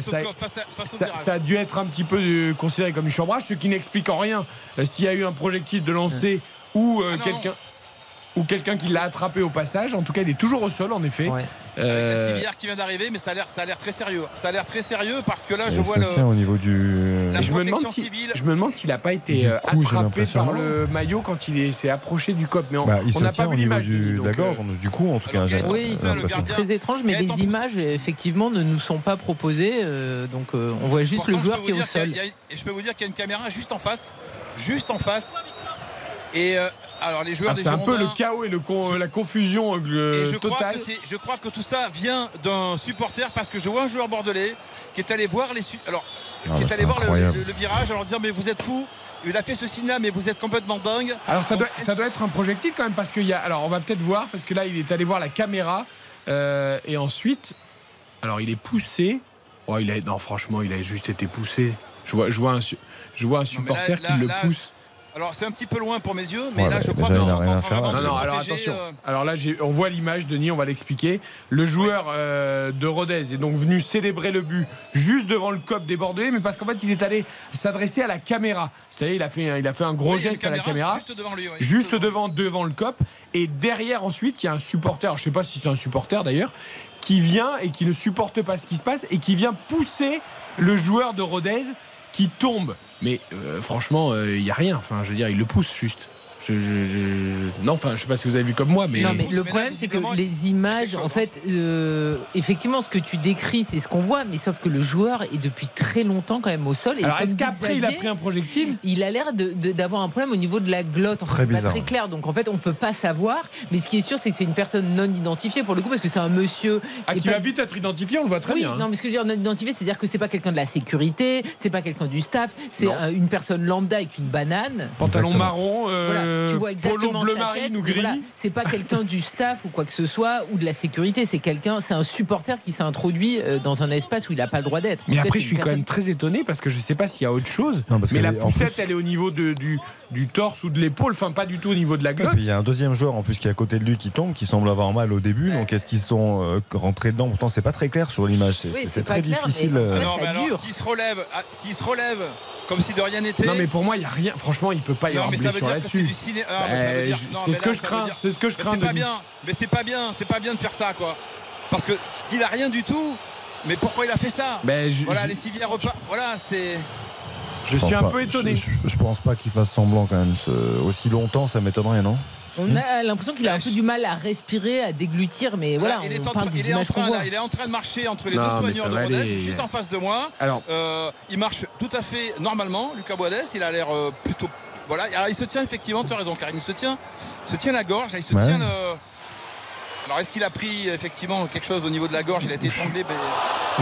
ça, a dû être un petit peu euh, considéré comme du chambrage, ce qui n'explique en rien euh, s'il y a eu un projectile de lancer ou euh, ah quelqu'un ou quelqu'un qui l'a attrapé au passage. En tout cas, il est toujours au sol, en effet.
Ouais. Euh... qui vient d'arriver, mais ça a l'air, ça a l'air très sérieux. Ça a l'air très sérieux parce que là, je vois le.
au niveau du.
je, me demande si, je me demande s'il n'a pas été euh, attrapé par le maillot quand il s'est approché du cop. Mais on
bah,
n'a pas vu l'image.
Du, D'accord, euh, du coup, en tout cas,
oui, c'est très étrange, mais les images, effectivement, ne nous sont pas proposées. Euh, donc, on voit juste le joueur qui est au sol.
Et je peux vous dire qu'il y a une caméra juste en face. Juste en face. Et alors les joueurs
ah, C'est un peu le chaos et le la confusion euh, je totale.
Crois que je crois que tout ça vient d'un supporter parce que je vois un joueur bordelais qui est allé voir les alors ah, qui est allé voir le, virage en leur disant mais vous êtes fous il a fait ce signe-là, mais vous êtes complètement dingue.
Alors ça, doit, ça doit être un projectile quand même, parce qu'il y a. Alors on va peut-être voir, parce que là il est allé voir la caméra, euh, et ensuite, alors il est poussé. Oh, il a, non, franchement, il a juste été poussé. Je vois, je vois un, je vois un supporter qui le pousse.
Alors c'est un petit peu loin pour mes yeux, mais là je crois que
Non, non, alors attention. Euh, alors là, on voit l'image, Denis, on va l'expliquer. Le joueur euh, de Rodez est donc venu célébrer le but juste devant le cop des Bordelais, mais parce qu'en fait, il est allé s'adresser à la caméra. C'est-à-dire, il a fait, il a fait un gros geste à la caméra,
juste devant lui,
juste devant, devant le cop, et derrière ensuite, il y a un supporter. Je sais pas si c'est un supporter d'ailleurs, qui vient et qui ne supporte pas ce qui se passe et qui vient pousser le joueur de Rodez qui tombe. Mais euh, franchement, il euh, n'y a rien. Enfin, je veux dire, il le pousse juste. Non, enfin, je sais pas si vous avez vu comme moi, mais.
Non, mais le problème, c'est que les images, en fait, euh, effectivement, ce que tu décris, c'est ce qu'on voit, mais sauf que le joueur est depuis très longtemps quand même au sol.
Et Alors, est-ce qu'après, il a pris un projectile?
Il a l'air d'avoir un problème au niveau de la glotte. Enfin, c'est pas très clair, donc en fait, on peut pas savoir. Mais ce qui est sûr, c'est que c'est une personne non identifiée pour le coup, parce que c'est un monsieur.
Ah, qui, va vite être identifié, on le voit très bien.
Non, mais ce que je veux dire, non identifié, c'est-à-dire que c'est pas quelqu'un de la sécurité, c'est pas quelqu'un du staff, c'est une personne lambda avec une banane.
Pantalon marron.
Euh, tu vois exactement bleu marine ou gris. c'est pas quelqu'un du staff ou quoi que ce soit ou de la sécurité. C'est quelqu'un, c'est un supporter qui s'est introduit euh, dans un espace où il n'a pas le droit d'être.
Mais après, je suis quand même très étonné parce que je sais pas s'il y a autre chose. mais la poussette, elle est au niveau de, du, du torse ou de l'épaule, enfin pas du tout au niveau de la glotte.
Il y a un deuxième joueur en plus qui est à côté de lui qui tombe, qui semble avoir mal au début. Donc est-ce qu'ils sont euh, rentrés dedans? Pourtant, c'est pas très clair sur l'image. C'est très difficile.
s'il se relève, s'il se relève comme si de rien n'était.
Non, mais pour moi, il n'y a rien. Franchement, il peut pas y avoir blessure là-dessus. C'est ce que je crains. C'est ce que je crains.
C'est pas bien. Mais c'est pas bien. C'est pas bien de faire ça, quoi. Parce que s'il a rien du tout, mais pourquoi il a fait ça
ben,
Voilà, les civières repas. Voilà, c'est.
Je, suis un peu étonné.
Je, je, pense pas qu'il fasse semblant quand même. Aussi longtemps, ça m'étonnerait, non?
On a l'impression qu'il a un peu du mal à respirer, à déglutir, mais voilà.
il, est en, train, de marcher entre les deux soigneurs de Rodez, juste en face de moi. Alors, euh, il marche tout à fait normalement, Lucas Boades. Il a l'air euh, plutôt. Voilà, il se tient effectivement, tu as raison, car il se tient, se tient la gorge, il se tient le. Alors est-ce qu'il a pris effectivement quelque chose au niveau de la gorge? Il a été étranglé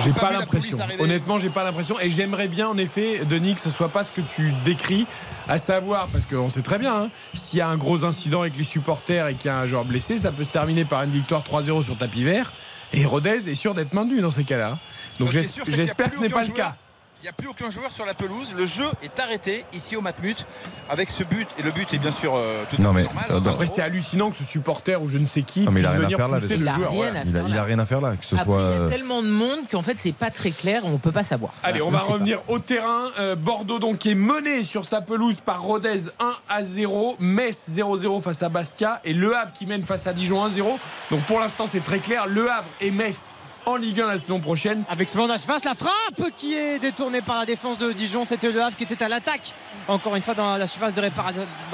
J'ai pas, l'impression. Honnêtement, j'ai pas l'impression. Et j'aimerais bien en effet, Denis, que ce soit pas ce que tu décris, à savoir, parce qu'on sait très bien, hein, s'il y a un gros incident avec les supporters et qu'il y a un joueur blessé, ça peut se terminer par une victoire 3-0 sur tapis vert. Et Rodez est sûr d'être maintenu dans ces cas-là. Donc j'espère que ce n'est pas le cas.
Il n'y a plus aucun joueur sur la pelouse. Le jeu est arrêté ici au Matmut avec ce but. Et le but est bien sûr euh, tout à fait normal.
Euh, après, c'est hallucinant que ce supporter ou je ne sais qui
puisse
il
venir
pousser le joueur.
Il, a, rien à faire là. Que ce
après,
soit...
Il y a tellement de monde qu'en fait, c'est pas très clair. On ne peut pas savoir.
Allez, on, va revenir au terrain. Euh, Bordeaux donc est mené sur sa pelouse par Rodez 1 à 0. Metz 0-0 face à Bastia. Et Le Havre qui mène face à Dijon 1-0. Donc pour l'instant, c'est très clair. Le Havre et Metz en Ligue 1 la saison prochaine.
Avec ce à face, la frappe qui est détournée par la défense de Dijon. C'était Le Havre qui était à l'attaque. Encore une fois dans la surface de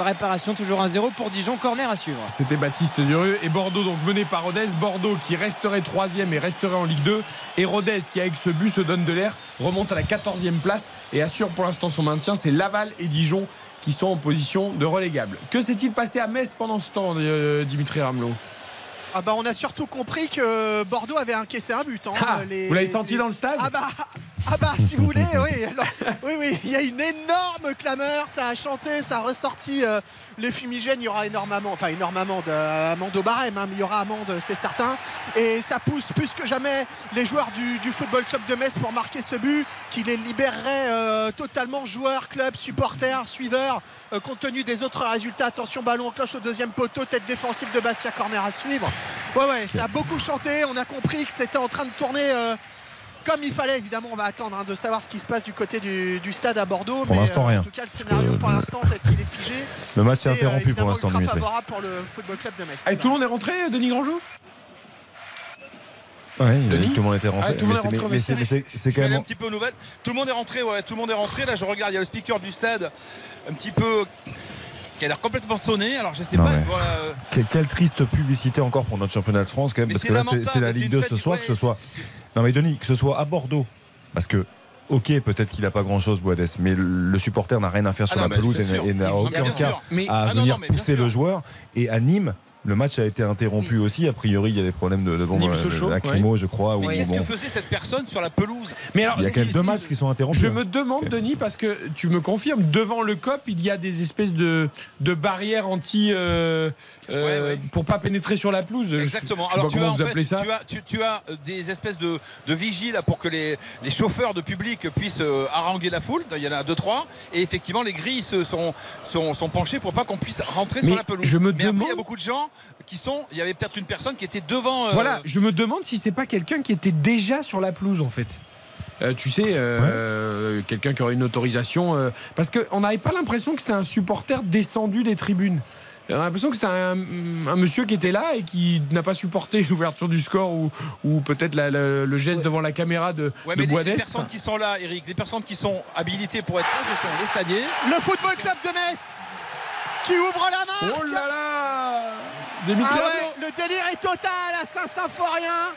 réparation, toujours 1-0 pour Dijon. Corner à suivre.
C'était Baptiste Durieux et Bordeaux donc mené par Rodez. Bordeaux qui resterait troisième et resterait en Ligue 2. Et Rodez qui avec ce but se donne de l'air, remonte à la 14e place et assure pour l'instant son maintien. C'est Laval et Dijon qui sont en position de relégable. Que s'est-il passé à Metz pendant ce temps, euh, Dimitri Ramelot?
Ah bah on a surtout compris que Bordeaux avait encaissé un but. Hein,
ah, vous l'avez senti dans le stade
ah bah, ah bah si vous voulez, oui. <laughs> oui, oui, il y a une énorme clameur, ça a chanté, ça a ressorti euh, les fumigènes, il y aura énormément, enfin énormément d'amende au barème, hein, mais il y aura amende, c'est certain. Et ça pousse plus que jamais les joueurs du, Football Club de Metz pour marquer ce but qui les libérerait euh, totalement joueurs, clubs, supporters, suiveurs, euh, compte tenu des autres résultats. Attention, ballon cloche au deuxième poteau, tête défensive de Bastia, corner à suivre. Ouais, ouais, ça a beaucoup chanté. On a compris que c'était en train de tourner comme il fallait. Évidemment, on va attendre hein, de savoir ce qui se passe du côté du, stade à Bordeaux.
Pour l'instant, euh, rien. En
tout cas, le scénario pour l'instant, peut-être qu'il est figé. <laughs>
Le match est interrompu pour l'instant.
C'est favorable pour le Football Club de Metz.
Allez, tout le monde est rentré, Denis Grandjou?
Oui, tout le monde était rentré. Ah, tout le monde est rentré. c'est quand même
un petit peu nouvelle. Tout le monde est rentré. Ouais, tout le monde est rentré. Là, je regarde. Il y a le speaker du stade, un petit peu qui a l'air complètement sonné. Alors je sais pas.
Euh, quelle, triste publicité encore pour notre championnat de France quand même, parce que là c'est la Ligue 2 ce soir, que ce soit. Non mais Denis, que ce soit à Bordeaux, parce que Ok, peut-être qu'il n'a pas grand-chose, Boades, mais le supporter n'a rien à faire sur ah la pelouse et, n'a aucun cas à ah venir pousser le joueur. Et à Nîmes, le match a été interrompu aussi. A priori, il y a des problèmes de, de euh, lacrymo, je crois.
Mais qu'est-ce que faisait cette personne sur la pelouse
Mais alors, il y a quand même deux matchs qui sont interrompus.
Je me demande, Denis, parce que tu me confirmes, devant le COP, il y a des espèces de, de barrières anti. Euh, euh, pour pas pénétrer sur la pelouse.
Exactement. Alors tu as, en fait, ça. Tu as, tu, as, des espèces de, de vigiles pour que les, les, chauffeurs de public puissent haranguer la foule. Il y en a deux trois. Et effectivement, les grilles se sont, sont, sont penchées pour pas qu'on puisse rentrer sur la pelouse.
Je me demande.
il y a beaucoup de gens qui sont. Il y avait peut-être une personne qui était devant.
Euh, voilà, je me demande si c'est pas quelqu'un qui était déjà sur la pelouse en fait. Euh, tu sais, euh, quelqu'un qui aurait une autorisation. parce qu'on n'avait pas l'impression que c'était un supporter descendu des tribunes. On a l'impression que c'était un, monsieur qui était là et qui n'a pas supporté <laughs> l'ouverture du score ou, ou peut-être le geste devant la caméra de,
ouais,
de
les, personnes qui sont là, Eric, les personnes qui sont habilitées pour être là, ce sont les stadiers.
Le Football Club de Metz qui ouvre la main.
Oh là là
ah Le délire est total à Saint-Symphorien.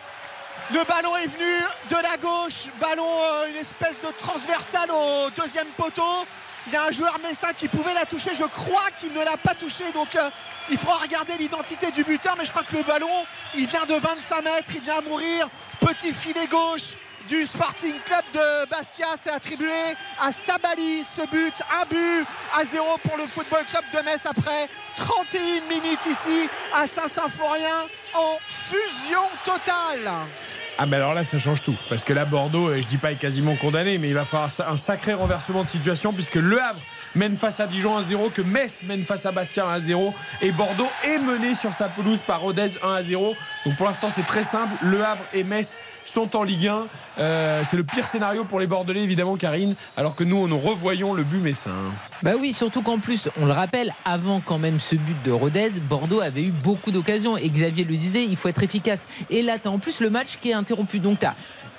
Le ballon est venu de la gauche, ballon euh, une espèce de transversale au deuxième poteau. Il y a un joueur messin qui pouvait la toucher, je crois qu'il ne l'a pas touché, donc euh, il faudra regarder l'identité du buteur, mais je crois que le ballon, il vient de 25 mètres, il vient mourir, petit filet gauche du Sporting Club de Bastia. C'est attribué à Sabali ce but. Un but à zéro pour le Football Club de Metz après 31 minutes ici à Saint-Symphorien en fusion totale.
Ah mais alors là ça change tout. Parce que là Bordeaux je dis pas est quasiment condamné mais il va falloir un sacré renversement de situation puisque Le Havre mène face à Dijon 1-0 que Metz mène face à Bastia 1-0 et Bordeaux est mené sur sa pelouse par Rodez 1-0 donc pour l'instant c'est très simple Le Havre et Metz sont en Ligue 1. Euh, c'est le pire scénario pour les Bordelais, évidemment, Karine, alors que nous, nous revoyons le but messin.
Bah oui, surtout qu'en plus, on le rappelle, avant quand même ce but de Rodez, Bordeaux avait eu beaucoup d'occasions. Et Xavier le disait, il faut être efficace. Et là, tu en plus le match qui est interrompu. Donc, tu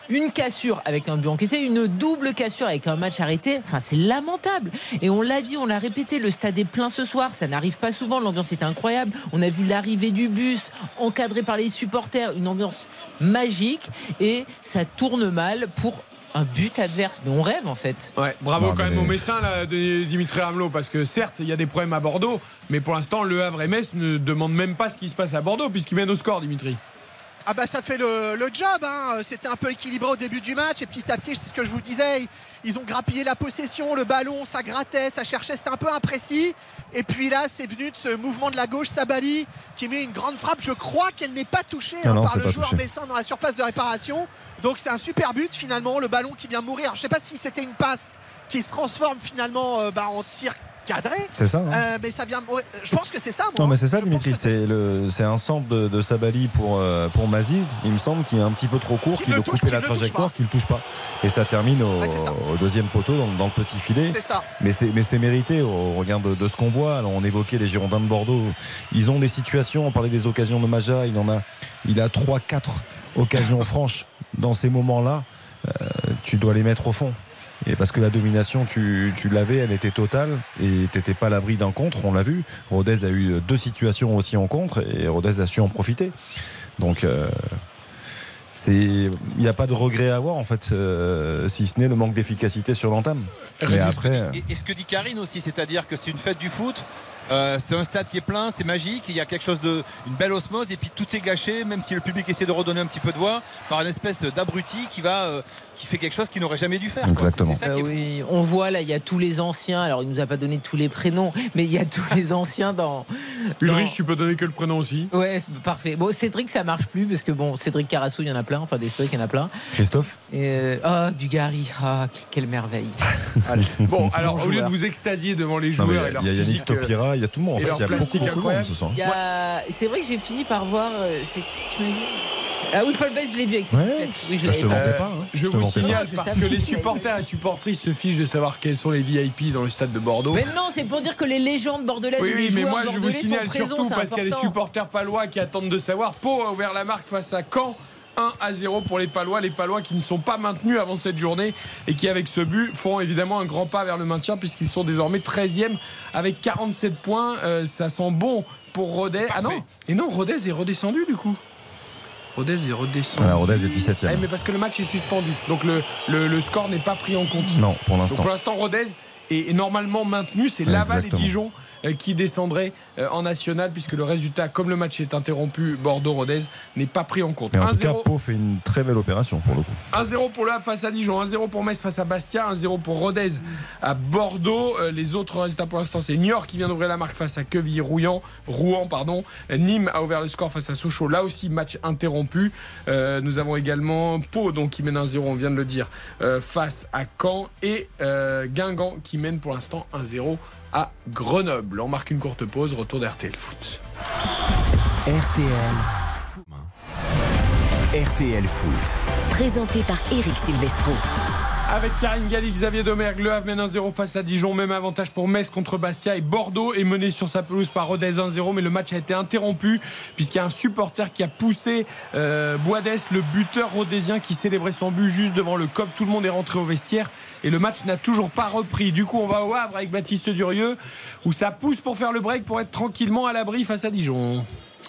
une cassure avec un but encaissé, une double cassure avec un match arrêté. Enfin, c'est lamentable. Et on l'a dit, on l'a répété, le stade est plein ce soir. Ça n'arrive pas souvent. L'ambiance est incroyable. On a vu l'arrivée du bus encadré par les supporters, une ambiance magique. Et ça tourne mal pour un but adverse. Mais on rêve en fait.
Ouais, bravo quand même au Messin là, de Dimitri Hamelot parce que certes il y a des problèmes à Bordeaux, mais pour l'instant le Havre et Metz ne demandent même pas ce qui se passe à Bordeaux puisqu'ils mènent au score Dimitri.
Ah bah ça fait le, job, hein. c'était un peu équilibré au début du match et petit à petit, c'est ce que je vous disais, ils ont grappillé la possession, le ballon, ça grattait, ça cherchait, c'était un peu imprécis. Et puis là, c'est venu de ce mouvement de la gauche, Sabali, qui met une grande frappe. Je crois qu'elle n'est pas touchée hein, par le joueur Messin dans la surface de réparation. Donc c'est un super but finalement, le ballon qui vient mourir. je sais pas si c'était une passe qui se transforme finalement euh, bah, en tir cadré.
C'est ça. Hein.
Euh, mais ça vient. je pense que c'est ça.
non, mais c'est ça, Dimitri. C'est le, c'est un centre de, Sabali pour euh, pour Maziz. Il me semble qu'il est un petit peu trop court, qu'il veut couper la trajectoire, qu'il le touche pas. Et ça termine au, deuxième poteau dans, le petit filet.
C'est ça.
Mais c'est mais c'est mérité au regard de, ce qu'on voit. Alors on évoquait les Girondins de Bordeaux. Ils ont des situations. On parlait des occasions de Maja. Il en a. Il a 3-4 occasions <laughs> franches dans ces moments-là. Euh, tu dois les mettre au fond. Et parce que la domination, tu, l'avais, elle était totale et tu n'étais pas à l'abri d'un contre, on l'a vu. Rodez a eu deux situations aussi en contre et Rodez a su en profiter. Donc. Euh, il n'y a pas de regret à avoir en fait, euh, si ce n'est le manque d'efficacité sur l'entame.
après, et, ce que dit Karine aussi, c'est-à-dire que c'est une fête du foot. Euh, c'est un stade qui est plein, c'est magique, il y a quelque chose de une belle osmose et puis tout est gâché, même si le public essaie de redonner un petit peu de voix par une espèce d'abruti qui va qui fait quelque chose qu'il n'aurait jamais dû faire.
Exactement.
oui, on voit là, il y a tous les anciens. Alors, il nous a pas donné tous les prénoms, mais il y a tous les <laughs> anciens dans.
Ulrich, tu peux donner que le prénom aussi.
Ouais, parfait. Bon, Cédric, ça marche plus parce que bon, Cédric Carasso, il y en a plein. Enfin, des Cédric, il y en a plein.
Christophe.
Et euh, oh, du Gary. Ah, quelle merveille. <laughs>
bon, alors au lieu de vous extasier devant les joueurs et leur
Il y a Yannick Stopira, il y a tout le monde. En fait, il y a
plastique incroyable.
C'est vrai que j'ai fini par voir. Euh, c'est qui tu m'as dit ah oui, Paul Bess, je l'ai vu avec ses
ouais, Oui, je, bah, je te mentais pas. Hein.
Je, vous signale parce que les supporters et supportrices se fichent de savoir quels sont les VIP dans le stade de Bordeaux.
Mais non, c'est pour dire que les légendes bordelaises
oui,
ou les
mais
joueurs
moi,
je vous
signale surtout parce
qu'il
y a des supporters palois qui attendent de savoir. Pau a ouvert la marque face à Caen. 1 à 0 pour les Palois. Les Palois qui ne sont pas maintenus avant cette journée et qui, avec ce but, font évidemment un grand pas vers le maintien puisqu'ils sont désormais 13e avec 47 points. Euh, ça sent bon pour Rodez. Ah non Et non, Rodez est redescendu du coup. Rodez est redescendu.
Rodez est 17 e
eh, mais parce que le match est suspendu. Donc le, le, score n'est pas pris en compte.
Non, pour l'instant.
pour l'instant, Rodez est normalement maintenu. C'est Laval et Dijon qui descendrait euh, en national puisque le résultat, comme le match est interrompu, Bordeaux-Rodez n'est pas pris en compte.
en tout cas, Pau fait une très belle opération pour le coup.
1-0 pour le face à Dijon, 1-0 pour Metz face à Bastia, 1-0 pour Rodez à Bordeaux. Euh, les autres résultats pour l'instant, c'est Niort qui vient d'ouvrir la marque face à Quevilly-Rouen. Rouen, pardon. Nîmes a ouvert le score face à Sochaux. Là aussi, match interrompu. nous avons également Pau donc, qui mène 1-0, on vient de le dire, face à Caen. Et Guingamp qui mène pour l'instant 1-0 à Grenoble. On marque une courte pause, retour d'RTL Foot.
RTL RTL Foot.
Présenté par Eric Silvestro.
Avec Karine Galli, Xavier Domergue, Le Havre mène 1-0 face à Dijon. Même avantage pour Metz contre Bastia. Et Bordeaux est mené sur sa pelouse par Rodez 1-0. Mais le match a été interrompu puisqu'il y a un supporter qui a poussé euh, le buteur rhodésien, qui célébrait son but juste devant le COP. Tout le monde est rentré au vestiaire. Et le match n'a toujours pas repris. Du coup, on va au Havre avec Baptiste Durieux où ça pousse pour faire le break pour être tranquillement à l'abri face à Dijon.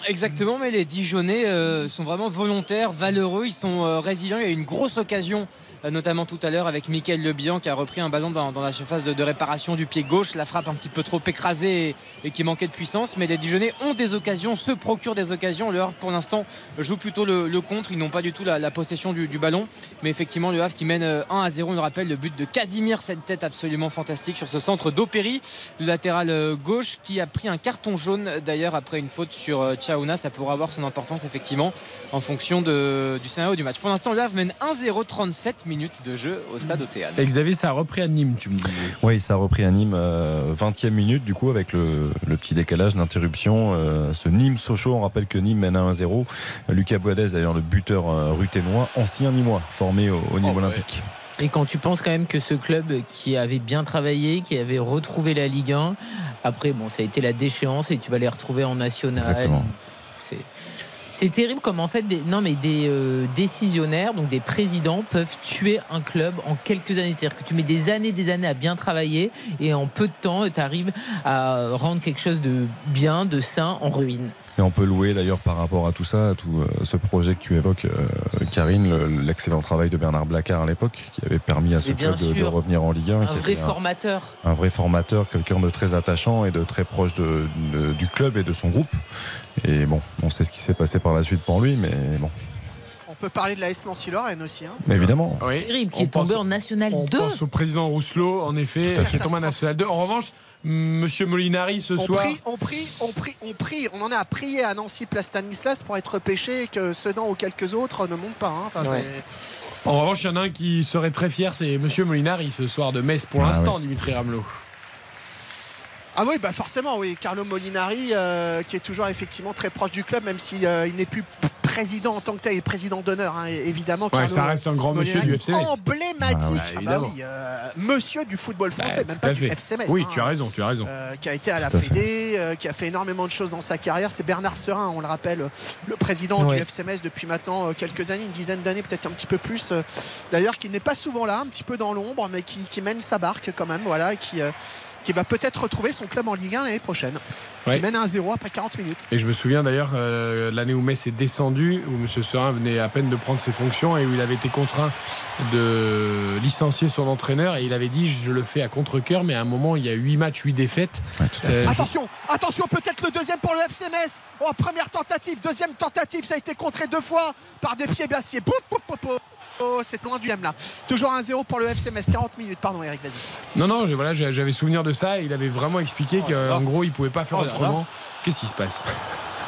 Exactement, mais les Dijonais euh, sont vraiment volontaires, valeureux, ils sont euh, résilients. Il y a une grosse occasion notamment tout à l'heure avec Mickaël Lebihan qui a repris un ballon dans, la surface de, réparation du pied gauche, la frappe un petit peu trop écrasée et, qui manquait de puissance. Mais les Dijonais ont des occasions, se procurent des occasions. Le Havre pour l'instant joue plutôt le, contre, ils n'ont pas du tout la, possession du, ballon. Mais effectivement, le Havre qui mène 1 euh, à 0, on le rappelle, le but de Casimir, cette tête absolument fantastique sur ce centre d'Opéry, le latéral euh, gauche qui a pris un carton jaune d'ailleurs après une faute sur Tchaouna. Ça pourra avoir son importance effectivement en fonction du scénario du match. Pour l'instant, le Havre mène 1-0 37 minutes de jeu au stade Océane.
Xavier, ça a repris à Nîmes, tu me dis.
Oui, ça a repris à Nîmes, 20e euh, minute, du coup, avec le, petit décalage, l'interruption. Euh, ce Nîmes-Sochaux, on rappelle que Nîmes mène à 1-0. Lucas Boadès, d'ailleurs, le buteur euh, ruténois, ancien Nîmois, formé au, niveau oh, olympique.
Et quand tu penses quand même que ce club qui avait bien travaillé, qui avait retrouvé la Ligue 1, après, bon, ça a été la déchéance et tu vas les retrouver en national.
Exactement.
C'est terrible comme en fait des, non mais des euh, décisionnaires, donc des présidents peuvent tuer un club en quelques années. C'est-à-dire que tu mets des années, des années à bien travailler et en peu de temps, tu arrives à rendre quelque chose de bien, de sain en ruine.
Et on peut louer d'ailleurs par rapport à tout ça, à tout euh, ce projet que tu évoques, euh, Karine, l'excellent travail de Bernard Blacard à l'époque, qui avait permis à ce club de, revenir en Ligue 1.
Un vrai formateur.
Un, vrai formateur, quelqu'un de très attachant et de très proche du club et de son groupe. Et bon, on sait ce qui s'est passé par la suite pour lui, mais bon.
On peut parler de la S Nancy Lorraine aussi. Hein.
évidemment.
Oui. Qui est tombé en National 2.
On pense au président Rousselot, en effet, qui est tombé en National 2. En revanche, Monsieur Molinari ce soir.
on prie, on prie, on prie, on en a à prier à Nancy Place Stanislas pour être pêché et que Sedan ou quelques autres ne montent pas. Hein.
en revanche, il y en a un qui serait très fier, c'est Monsieur Molinari ce soir de Metz pour ah l'instant, Dimitri Ramelot.
Ah oui, bah forcément, oui. Carlo Molinari, euh, qui est toujours effectivement très proche du club, même s'il euh, n'est plus président en tant que tel, et président d'honneur, hein, évidemment.
ça reste un grand monsieur du FCMS.
Emblématique, ah, bah euh, monsieur du football bah, français, même pas du FCMS.
Oui, tu as hein. raison, tu as raison.
qui a été à la Fédé, qui a fait énormément de choses dans sa carrière. C'est Bernard Serin, on le rappelle, le président du FCMS depuis maintenant quelques années, une dizaine d'années, peut-être un petit peu plus. D'ailleurs, qui n'est pas souvent là, un petit peu dans l'ombre, mais qui, qui, mène sa barque quand même, voilà, qui qui va peut-être retrouver son club en Ligue 1 l'année prochaine. Qui mène 1-0 après 40 minutes.
Et je me souviens d'ailleurs euh, l'année où Metz est descendu, où M. Serin venait à peine de prendre ses fonctions et où il avait été contraint de licencier son entraîneur et il avait dit je le fais à contre-coeur mais à un moment il y a 8 matchs, 8 défaites.
Euh, attention, attention peut-être le deuxième pour le FC Metz. Oh, première tentative, deuxième tentative, ça a été contré deux fois par des pieds bassiers. Oh, c'est loin du M là. Toujours 1-0 pour le FCMS. 40 minutes. Pardon, Eric, vas-y.
Non, non, voilà, j'avais souvenir de ça. il avait vraiment expliqué oh qu'en gros, il pouvait pas faire oh autrement. Qu'est-ce qui se passe?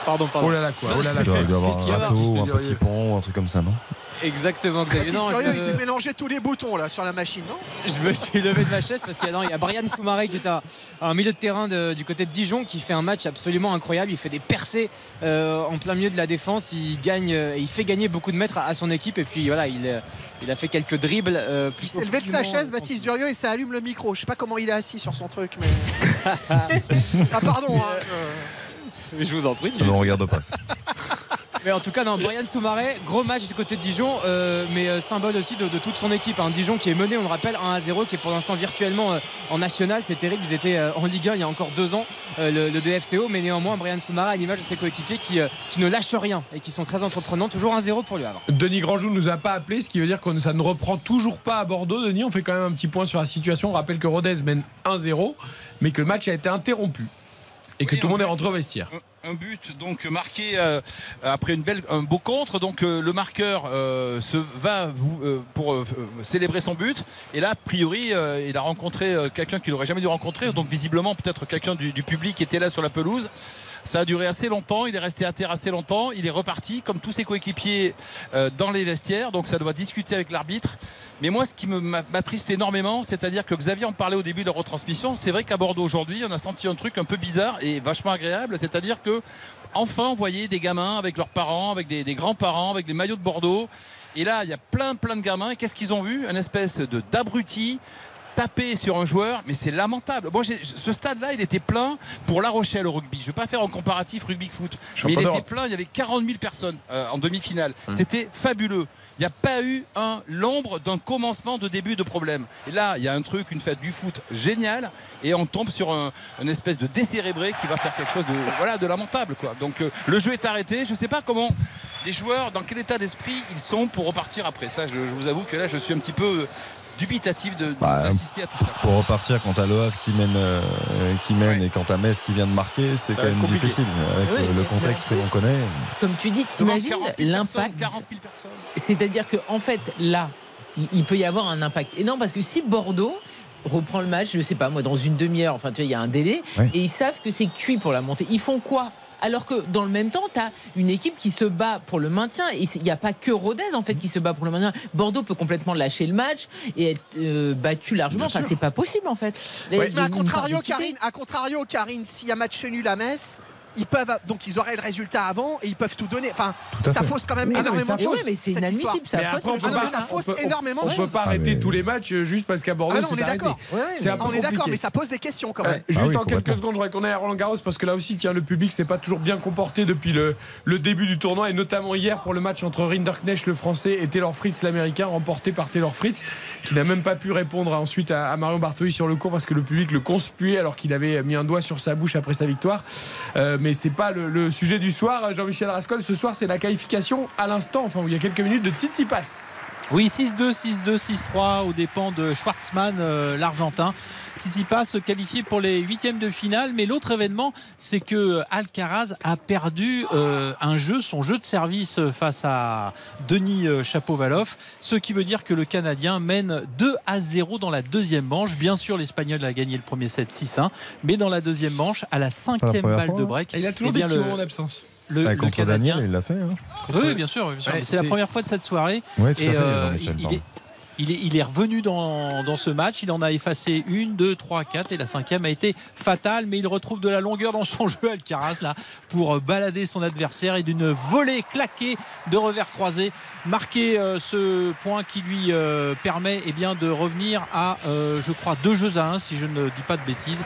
Pardon, pardon.
Oh là là, quoi. Oh là là,
il doit avoir un râteau, un petit pont, un truc comme ça, non?
Exactement, Xavier.
Non, il s'est mélangé tous les boutons là sur la machine, non?
Je me suis levé de ma chaise parce qu'il y, a Brian Soumaré qui est à, un milieu de terrain du côté de Dijon qui fait un match absolument incroyable. Il fait des percées euh, en plein milieu de la défense. Il gagne, euh, il fait gagner beaucoup de mètres à, son équipe. Et puis voilà, il, il a fait quelques dribbles.
Euh, il s'est levé de sa chaise, Baptiste Durieux, et ça allume le micro. Je sais pas comment il est assis sur son truc, mais. <laughs> ah pardon. Hein,
je vous en prie.
Ne regarde pas. <laughs>
Mais en tout cas, non, Brian Soumaré, gros match du côté de Dijon, euh, mais euh, symbole aussi de, toute son équipe. Un hein. Dijon qui est mené, on le rappelle, 1 à 0, qui est pour l'instant virtuellement euh, en national. C'est terrible, ils étaient en Ligue 1 il y a encore deux ans, le, DFCO, mais néanmoins, Brian Soumaré à l'image de ses coéquipiers qui, qui ne lâchent rien et qui sont très entreprenants. Toujours 1-0 pour lui Havre.
Denis Grandjou ne nous a pas appelé, ce qui veut dire que ça ne reprend toujours pas à Bordeaux. Denis, on fait quand même un petit point sur la situation. On rappelle que Rodez mène 1-0, mais que le match a été interrompu et que tout le monde est rentré au vestiaire
un but donc marqué euh, après une belle, un beau contre. Donc euh, le marqueur euh, se va pour célébrer son but. Et là, a priori, il a rencontré quelqu'un qu'il n'aurait jamais dû rencontrer. Donc visiblement, peut-être quelqu'un du, du, public était là sur la pelouse. Ça a duré assez longtemps. Il est resté à terre assez longtemps. Il est reparti, comme tous ses coéquipiers, dans les vestiaires. Donc ça doit discuter avec l'arbitre. Mais moi, ce qui m'attriste énormément, c'est-à-dire que Xavier en parlait au début de la retransmission. C'est vrai qu'à Bordeaux aujourd'hui, on a senti un truc un peu bizarre et vachement agréable. C'est-à-dire que enfin on voyait des gamins avec leurs parents, avec des, grands-parents, avec des maillots de Bordeaux Et là, il y a plein, plein de gamins. Qu'est-ce qu'ils ont vu? Un espèce de d'abruti taper sur un joueur, mais c'est lamentable. Moi, ce stade-là, il était plein pour La Rochelle au rugby. Je ne vais pas faire un comparatif rugby-foot, mais il était plein. Il y avait 40 000 personnes euh, en demi-finale. Hum. C'était fabuleux. Il n'y a pas eu un l'ombre d'un commencement de début de problème. Et là, il y a un truc, une fête du foot géniale, et on tombe sur un, une espèce de décérébré qui va faire quelque chose de voilà de lamentable, quoi. Donc euh, le jeu est arrêté. Je ne sais pas comment les joueurs, dans quel état d'esprit ils sont pour repartir après. Ça, je, je, vous avoue que là, je suis un petit peu dubitatif bah, d'assister à tout ça.
Pour repartir quand à Le Havre qui mène, euh, qui mène et quand à Metz qui vient de marquer, c'est quand même difficile avec le, contexte que l'on connaît.
Comme tu dis, t'imagines l'impact. C'est-à-dire que en fait là, il peut y avoir un impact énorme parce que si Bordeaux reprend le match, je sais pas moi, dans une demi-heure, enfin tu vois, il y a un délai, et ils savent que c'est cuit pour la montée. Ils font quoi alors que dans le même temps, tu as une équipe qui se bat pour le maintien. Et il n'y a pas que Rodez en fait qui se bat pour le maintien. Bordeaux peut complètement lâcher le match et être euh, battu largement. enfin, c'est pas possible en fait.
mais à contrario, Karine, à contrario, Karine, s'il y a match nul à Metz, ils peuvent donc ils auraient le résultat avant et ils peuvent tout donner. Enfin, ça fausse quand même énormément de choses.
mais c'est inadmissible. Ça,
fausse, énormément de
choses. On peut pas arrêter tous les matchs juste parce qu'à Bordeaux,
c'est arrêté. On est d'accord, mais ça pose des questions quand même.
Juste en quelques secondes, je voudrais qu'on ait à Roland Garros parce que là aussi, tiens, le public s'est pas toujours bien comporté depuis le, le début du tournoi et notamment hier pour le match entre Rinderknecht, le français, et Taylor Fritz, l'américain, remporté par Taylor Fritz, qui n'a même pas pu répondre ensuite à, Marion Bartoli sur le cours parce que le public le conspuait alors qu'il avait mis un doigt sur sa bouche après sa victoire. Euh, mais c'est pas le sujet du soir, Jean-Michel Rascol. Ce soir, c'est la qualification à l'instant, enfin, il y a quelques minutes de Tsitsipas.
Oui, 6-2, 6-2, 6-3 aux dépens de Schwartzmann, euh, l'Argentin. Tsitsipas se qualifié pour les huitièmes de finale. Mais l'autre événement, c'est que Alcaraz a perdu euh, un jeu, son jeu de service face à Denis euh, Chapovalov. Ce qui veut dire que le Canadien mène 2 à 0 dans la deuxième manche. Bien sûr, l'Espagnol a gagné le premier set 6-1. Mais dans la deuxième manche, à la cinquième balle de break.
il a toujours eh des le... en absence
le, bah, contre Daniel, il l'a fait. Hein.
Oui, bien sûr. c'est la première fois de cette soirée. et euh, il, est, revenu dans, ce match. Il en a effacé une, deux, trois, quatre. Et la cinquième a été fatale. Mais il retrouve de la longueur dans son <laughs> jeu, Alcaraz, là, pour balader son adversaire et d'une volée claquée de revers croisé marquer euh, ce point qui lui euh, permet eh bien, de revenir à, euh, je crois, deux jeux à un, si je ne dis pas de bêtises.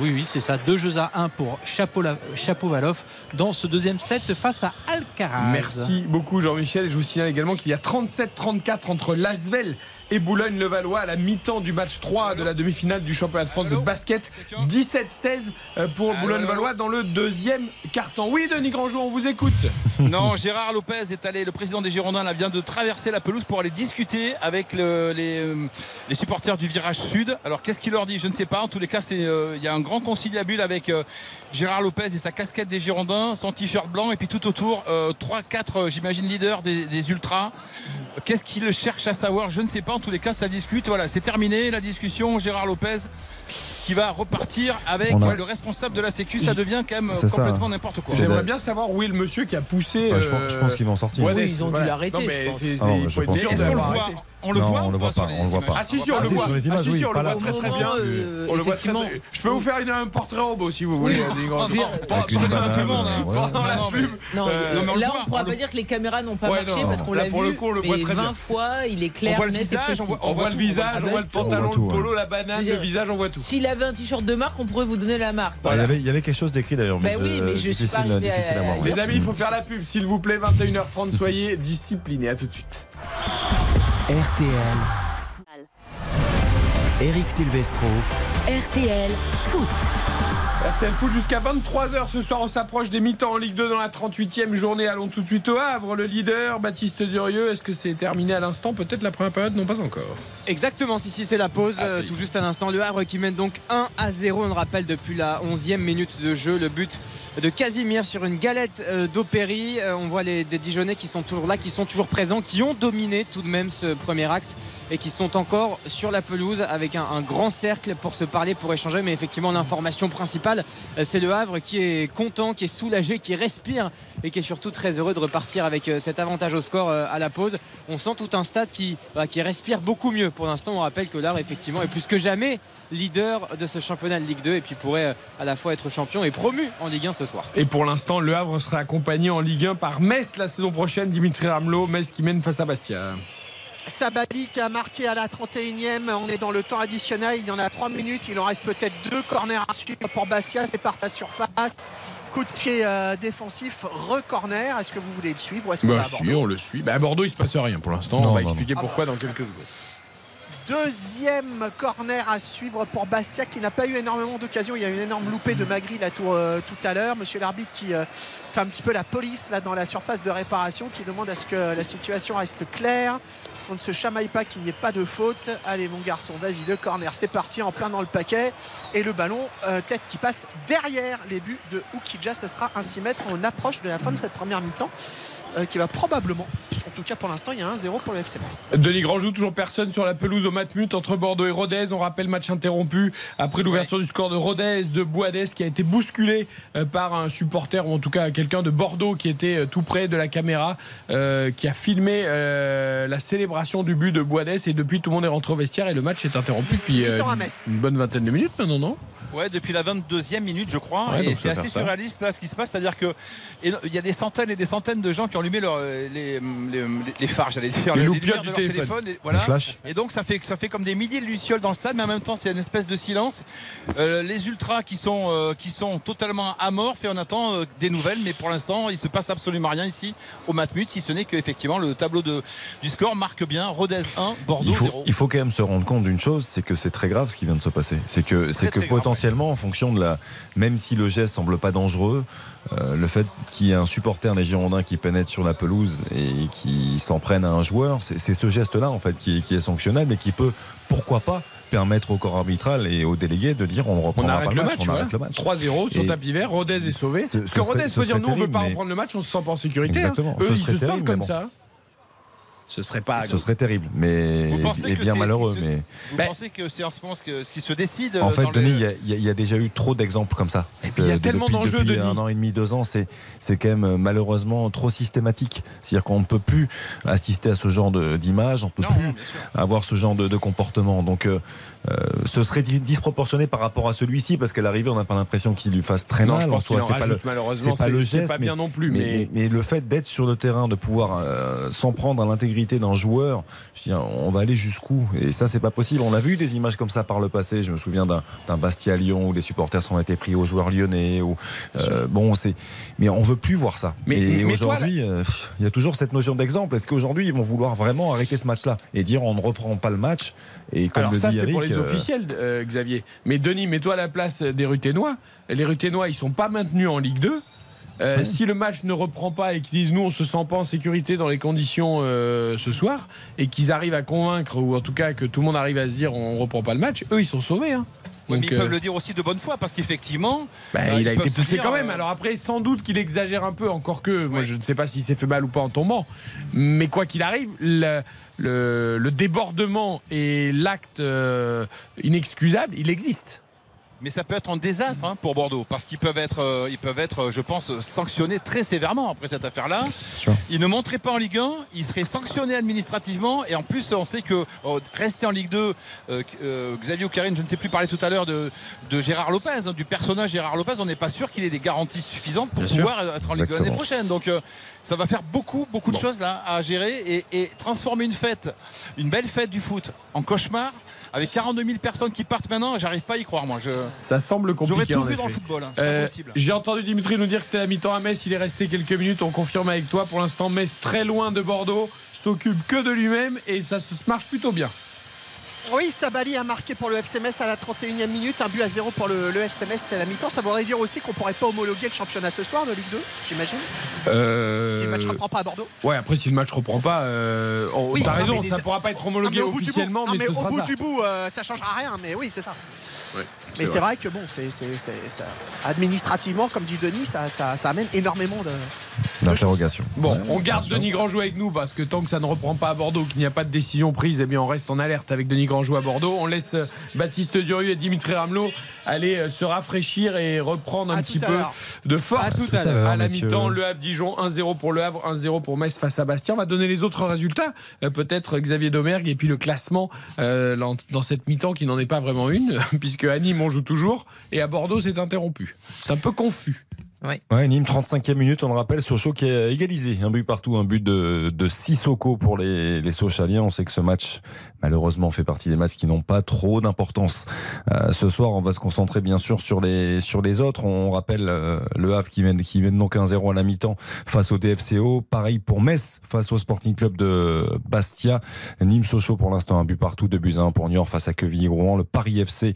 oui, oui, c'est ça, deux jeux à un pour Chapovalov dans ce deuxième set face à Alcaraz.
Merci beaucoup, Jean-Michel. Je vous signale également qu'il y a 37-34 entre vel et Boulogne-le-Valois à la mi-temps du match 3 de la demi-finale du championnat de France de basket. 17-16 euh, pour Boulogne-le-Valois dans le deuxième carton. Oui, Denis Grandjean, on vous écoute. <laughs>
Non, Gérard Lopez est allé, le président des Girondins là, vient de traverser la pelouse pour aller discuter avec euh, les, supporters du virage sud. Alors qu'est-ce qu'il leur dit? Je ne sais pas. En tous les cas, euh, il y a un grand conciliabule avec Gérard Lopez et sa casquette des Girondins, son t-shirt blanc et puis tout autour 3-4, j'imagine, leaders des, des ultras. Qu'est-ce qu'il cherche à savoir? Je ne sais pas en tous les cas, ça discute. Voilà, c'est terminé la discussion. Gérard Lopez qui va repartir avec le responsable de la Sécu. Ça devient quand même complètement n'importe quoi.
J'aimerais bien savoir où est le monsieur qui a poussé.
je, pense, qu'ils vont sortir.
oui, ils ont dû l'arrêter.
Est-ce qu'on le voit? On le voit
on le voit pas, on le voit pas.
Ah si si, on le voit. Ah si si, on le voit très très bien. On le voit très Je peux vous faire un portrait robot si vous voulez.
Pas tout le monde pendant la pub. Là on pourra pas dire que les caméras n'ont pas marché parce qu'on l'a vu. Pour le coup, on le voit très bien. 20 fois, il est clair.
On voit le visage, on voit le visage, on voit le pantalon, le polo, la banane, le visage, on voit tout.
S'il avait un t-shirt de marque, on pourrait vous donner la marque.
Il y avait quelque chose d'écrit d'ailleurs.
Bah oui, mais je suis pas
Les amis, il faut faire la pub, s'il vous plaît. 21h30, soyez disciplinés. À tout de suite.
RTL. Eric Silvestro.
RTL Foot.
RTL Foot jusqu'à 23h ce soir. On s'approche des mi-temps en Ligue 2 dans la 38e journée. Allons tout de suite au Havre. Le leader, Baptiste Durieux. Est-ce que c'est terminé à l'instant? Peut-être la première période, non pas encore.
Exactement, si, si, c'est la pause. Ah, euh, tout juste à l'instant. Le Havre qui mène donc 1 à 0. On le rappelle depuis la 11e minute de jeu. Le but de Casimir sur une galette euh, d'Opéry. Euh, on voit les, des Dijonais qui sont toujours là, qui sont toujours présents, qui ont dominé tout de même ce premier acte et qui sont encore sur la pelouse avec un, grand cercle pour se parler, pour échanger. Mais effectivement, l'information principale principal, c'est le Havre qui est content, qui est soulagé, qui respire et qui est surtout très heureux de repartir avec cet avantage au score à la pause. On sent tout un stade qui, bah, qui respire beaucoup mieux. Pour l'instant, on rappelle que l'Havre, effectivement, est plus que jamais leader de ce championnat de Ligue 2 et puis pourrait à la fois être champion et promu en Ligue 1 ce soir.
Et pour l'instant, le Havre sera accompagné en Ligue 1 par Metz la saison prochaine. Dimitri Ramelot, Metz qui mène face à Bastia.
Sabali qui a marqué à la 31e. On est dans le temps additionnel. Il y en a 3 minutes. Il en reste peut-être deux corners à suivre pour Bastia. C'est par ta surface. Coup de pied euh, défensif, re-corner. Est-ce que vous voulez le suivre ou est-ce
bah, si, on le suit. Bah, à Bordeaux, il se passe rien pour l'instant. On va expliquer pourquoi dans quelques secondes.
Deuxième corner à suivre pour Bastia qui n'a pas eu énormément d'occasions. Il y a une énorme loupée de Magri là tout, euh, tout à l'heure. Monsieur l'arbitre qui euh, fait un petit peu la police là dans la surface de réparation qui demande à ce que la situation reste claire. On ne se chamaille pas qu'il n'y ait pas de faute. Allez mon garçon, vas-y, le corner, c'est parti en plein dans le paquet. Et le ballon, euh, tête qui passe derrière les buts de Oukidja. Ce sera un 6 mètres. On approche de la fin de cette première mi-temps. Euh, qui va probablement, en tout cas pour l'instant, il y a 1-0 pour le FC Metz.
Denis Grandjou, toujours personne sur la pelouse au Matmut entre Bordeaux et Rodez. On rappelle match interrompu après l'ouverture du score de Rodez, de Boadès qui a été bousculé euh, par un supporter ou en tout cas quelqu'un de Bordeaux qui était euh, tout près de la caméra, qui a filmé la célébration du but de Boadès et depuis tout le monde est rentré au vestiaire et le match est interrompu depuis une bonne vingtaine de minutes maintenant, non?
Ouais, depuis la 22e minute, je crois. et c'est assez surréaliste là ce qui se passe, c'est-à-dire que il y a des centaines et des centaines de gens qui ont allumé leur, les, les, phares, j'allais dire,
les, lumières de leur téléphone.
et, voilà. et donc ça fait, ça fait comme des milliers de lucioles dans le stade, mais en même temps c'est une espèce de silence. Euh, les ultras qui sont, euh, qui sont totalement amorphes et on attend euh, des nouvelles, mais pour l'instant il se passe absolument rien ici au Matmut, si ce n'est qu'effectivement le tableau de, du score marque bien Rodez 1, Bordeaux
il faut,
0.
Il faut quand même se rendre compte d'une chose, c'est que c'est très grave ce qui vient de se passer. C'est que, c'est que potentiellement, en fonction de la. Même si le geste semble pas dangereux, le fait qu'il y ait un supporter des Girondins qui pénètre sur la pelouse et qui s'en prennent à un joueur, c'est ce geste-là en fait qui est, qui est sanctionnable et qui peut, pourquoi pas, permettre au corps arbitral et aux délégués de dire on reprend
pas le match, on arrête le match. 3-0 sur tapis vert, Rodez est sauvé. Parce que Rodez peut dire nous on veut pas reprendre le match, on se sent pas en sécurité. Hein. Exactement. Eux ils se sauvent comme ça ce serait pas.
Ce serait terrible, mais et bien malheureux. mais
vous ben, pensez que c'est en ce moment ce, qui se décide
En fait, Denis, il y, a déjà eu trop d'exemples comme ça.
il y a tellement d'enjeux,
Denis. Un an et demi, deux ans, c'est c'est quand même malheureusement trop systématique. C'est-à-dire qu'on ne peut plus assister à ce genre d'images, on ne peut plus avoir ce genre de, comportement. Donc, euh, euh, ce serait disproportionné par rapport à celui-ci parce qu'à l'arrivée, on n'a pas l'impression qu'il lui fasse très mal.
Je pense c'est pas le, malheureusement, c'est pas le geste, pas bien non plus.
Mais, mais, le fait d'être sur le terrain, de pouvoir euh, s'en prendre à l'intégrité d'un joueur, on va aller jusqu'où? Et ça, c'est pas possible. On a vu des images comme ça par le passé. Je me souviens d'un Bastia Lyon où les supporters sont été pris aux joueurs lyonnais. Euh, bon, c'est mais on veut plus voir ça. Mais, et aujourd'hui, il y a toujours cette notion d'exemple. Est-ce qu'aujourd'hui ils vont vouloir vraiment arrêter ce match-là et dire on ne reprend pas le match? Et
comme Alors ça, pour les euh, officiels, euh, Xavier. Mais Denis, mets-toi à la place des Ruténois. Les Ruténois, ils sont pas maintenus en Ligue 2. Euh, si le match ne reprend pas et qu'ils disent nous on se sent pas en sécurité dans les conditions ce soir et qu'ils arrivent à convaincre ou en tout cas que tout le monde arrive à se dire on reprend pas le match, eux ils sont sauvés. Hein.
Mais ils peuvent le dire aussi de bonne foi parce qu'effectivement
bah, il a été poussé quand même. Alors après sans doute qu'il exagère un peu encore que moi je ne sais pas s'il s'est fait mal ou pas en tombant, mais quoi qu'il arrive le, le, débordement et l'acte euh, inexcusable, il existe
mais ça peut être un désastre hein, pour Bordeaux parce qu'ils peuvent être, euh, ils peuvent être, je pense, sanctionnés très sévèrement après cette affaire-là. Ils ne monteraient pas en Ligue 1, ils seraient sanctionnés administrativement et en plus, on sait que oh, rester en Ligue 2, euh, euh, Xavier Ocarine, je ne sais plus parler tout à l'heure de, Gérard Lopez, hein, du personnage Gérard Lopez, on n'est pas sûr qu'il ait des garanties suffisantes pour pouvoir être en Ligue 2 l'année prochaine. Donc ça va faire beaucoup, beaucoup de choses là à gérer et, et transformer une fête, une belle fête du foot en cauchemar avec 42 000 personnes qui partent maintenant, j'arrive pas à y croire moi. Je...
Ça semble compliqué.
J'aurais tout vu dans le football, hein, euh,
J'ai entendu Dimitri nous dire que c'était la mi-temps à Metz, il est resté quelques minutes, on confirme avec toi. Pour l'instant, Metz très loin de Bordeaux, s'occupe que de lui-même et ça se marche plutôt bien.
Oui, Sabali a marqué pour le FCMS à la 31e minute, un but à zéro pour le, le FCMS, c'est la mi-temps. Ça voudrait dire aussi qu'on pourrait pas homologuer le championnat ce soir de Ligue 2, j'imagine.
Euh...
Si le match ne reprend pas à Bordeaux.
Ouais, après, si le match ne reprend pas, euh... t'as raison, ça ne pourra pas être homologué officiellement, mais, ce
au
bout
du bout, euh, ça changera rien, mais oui, c'est ça. Mais c'est vrai. que bon, c'est, administrativement, comme dit Denis, ça, amène énormément de,
d'interrogations.
Bon, on garde Denis Grandjou avec nous parce que tant que ça ne reprend pas à Bordeaux, qu'il n'y a pas de décision prise, eh bien on reste en alerte avec Denis Grandjou à Bordeaux. On laisse Baptiste Durieux et Dimitri Ramelot aller se rafraîchir et reprendre un petit peu de force. À, la mi-temps, Le Havre Dijon 1-0 pour Le Havre, 1-0 pour Metz face à Bastien. On va donner les autres résultats. Peut-être Xavier Domergue et puis le classement dans cette mi-temps qui n'en est pas vraiment une, <laughs> puisque à Nîmes on joue toujours et à Bordeaux c'est interrompu. C'est un peu confus.
Oui. Nîmes, 35e minute, on le rappelle, Sochaux qui a égalisé un but partout, un but de, de Sissoko pour les, les Sochaliens. On sait que ce match, malheureusement, fait partie des matchs qui n'ont pas trop d'importance. Euh, ce soir, on va se concentrer bien sûr sur les, sur les autres. On rappelle euh, le Havre qui mène, qui mène donc 1-0 à la mi-temps face au DFCO. Pareil pour Metz face au Sporting Club de Bastia. Nîmes, Sochaux pour l'instant, un but partout, de buts 1 pour Niort face à Quevilly-Rouen. Le Paris FC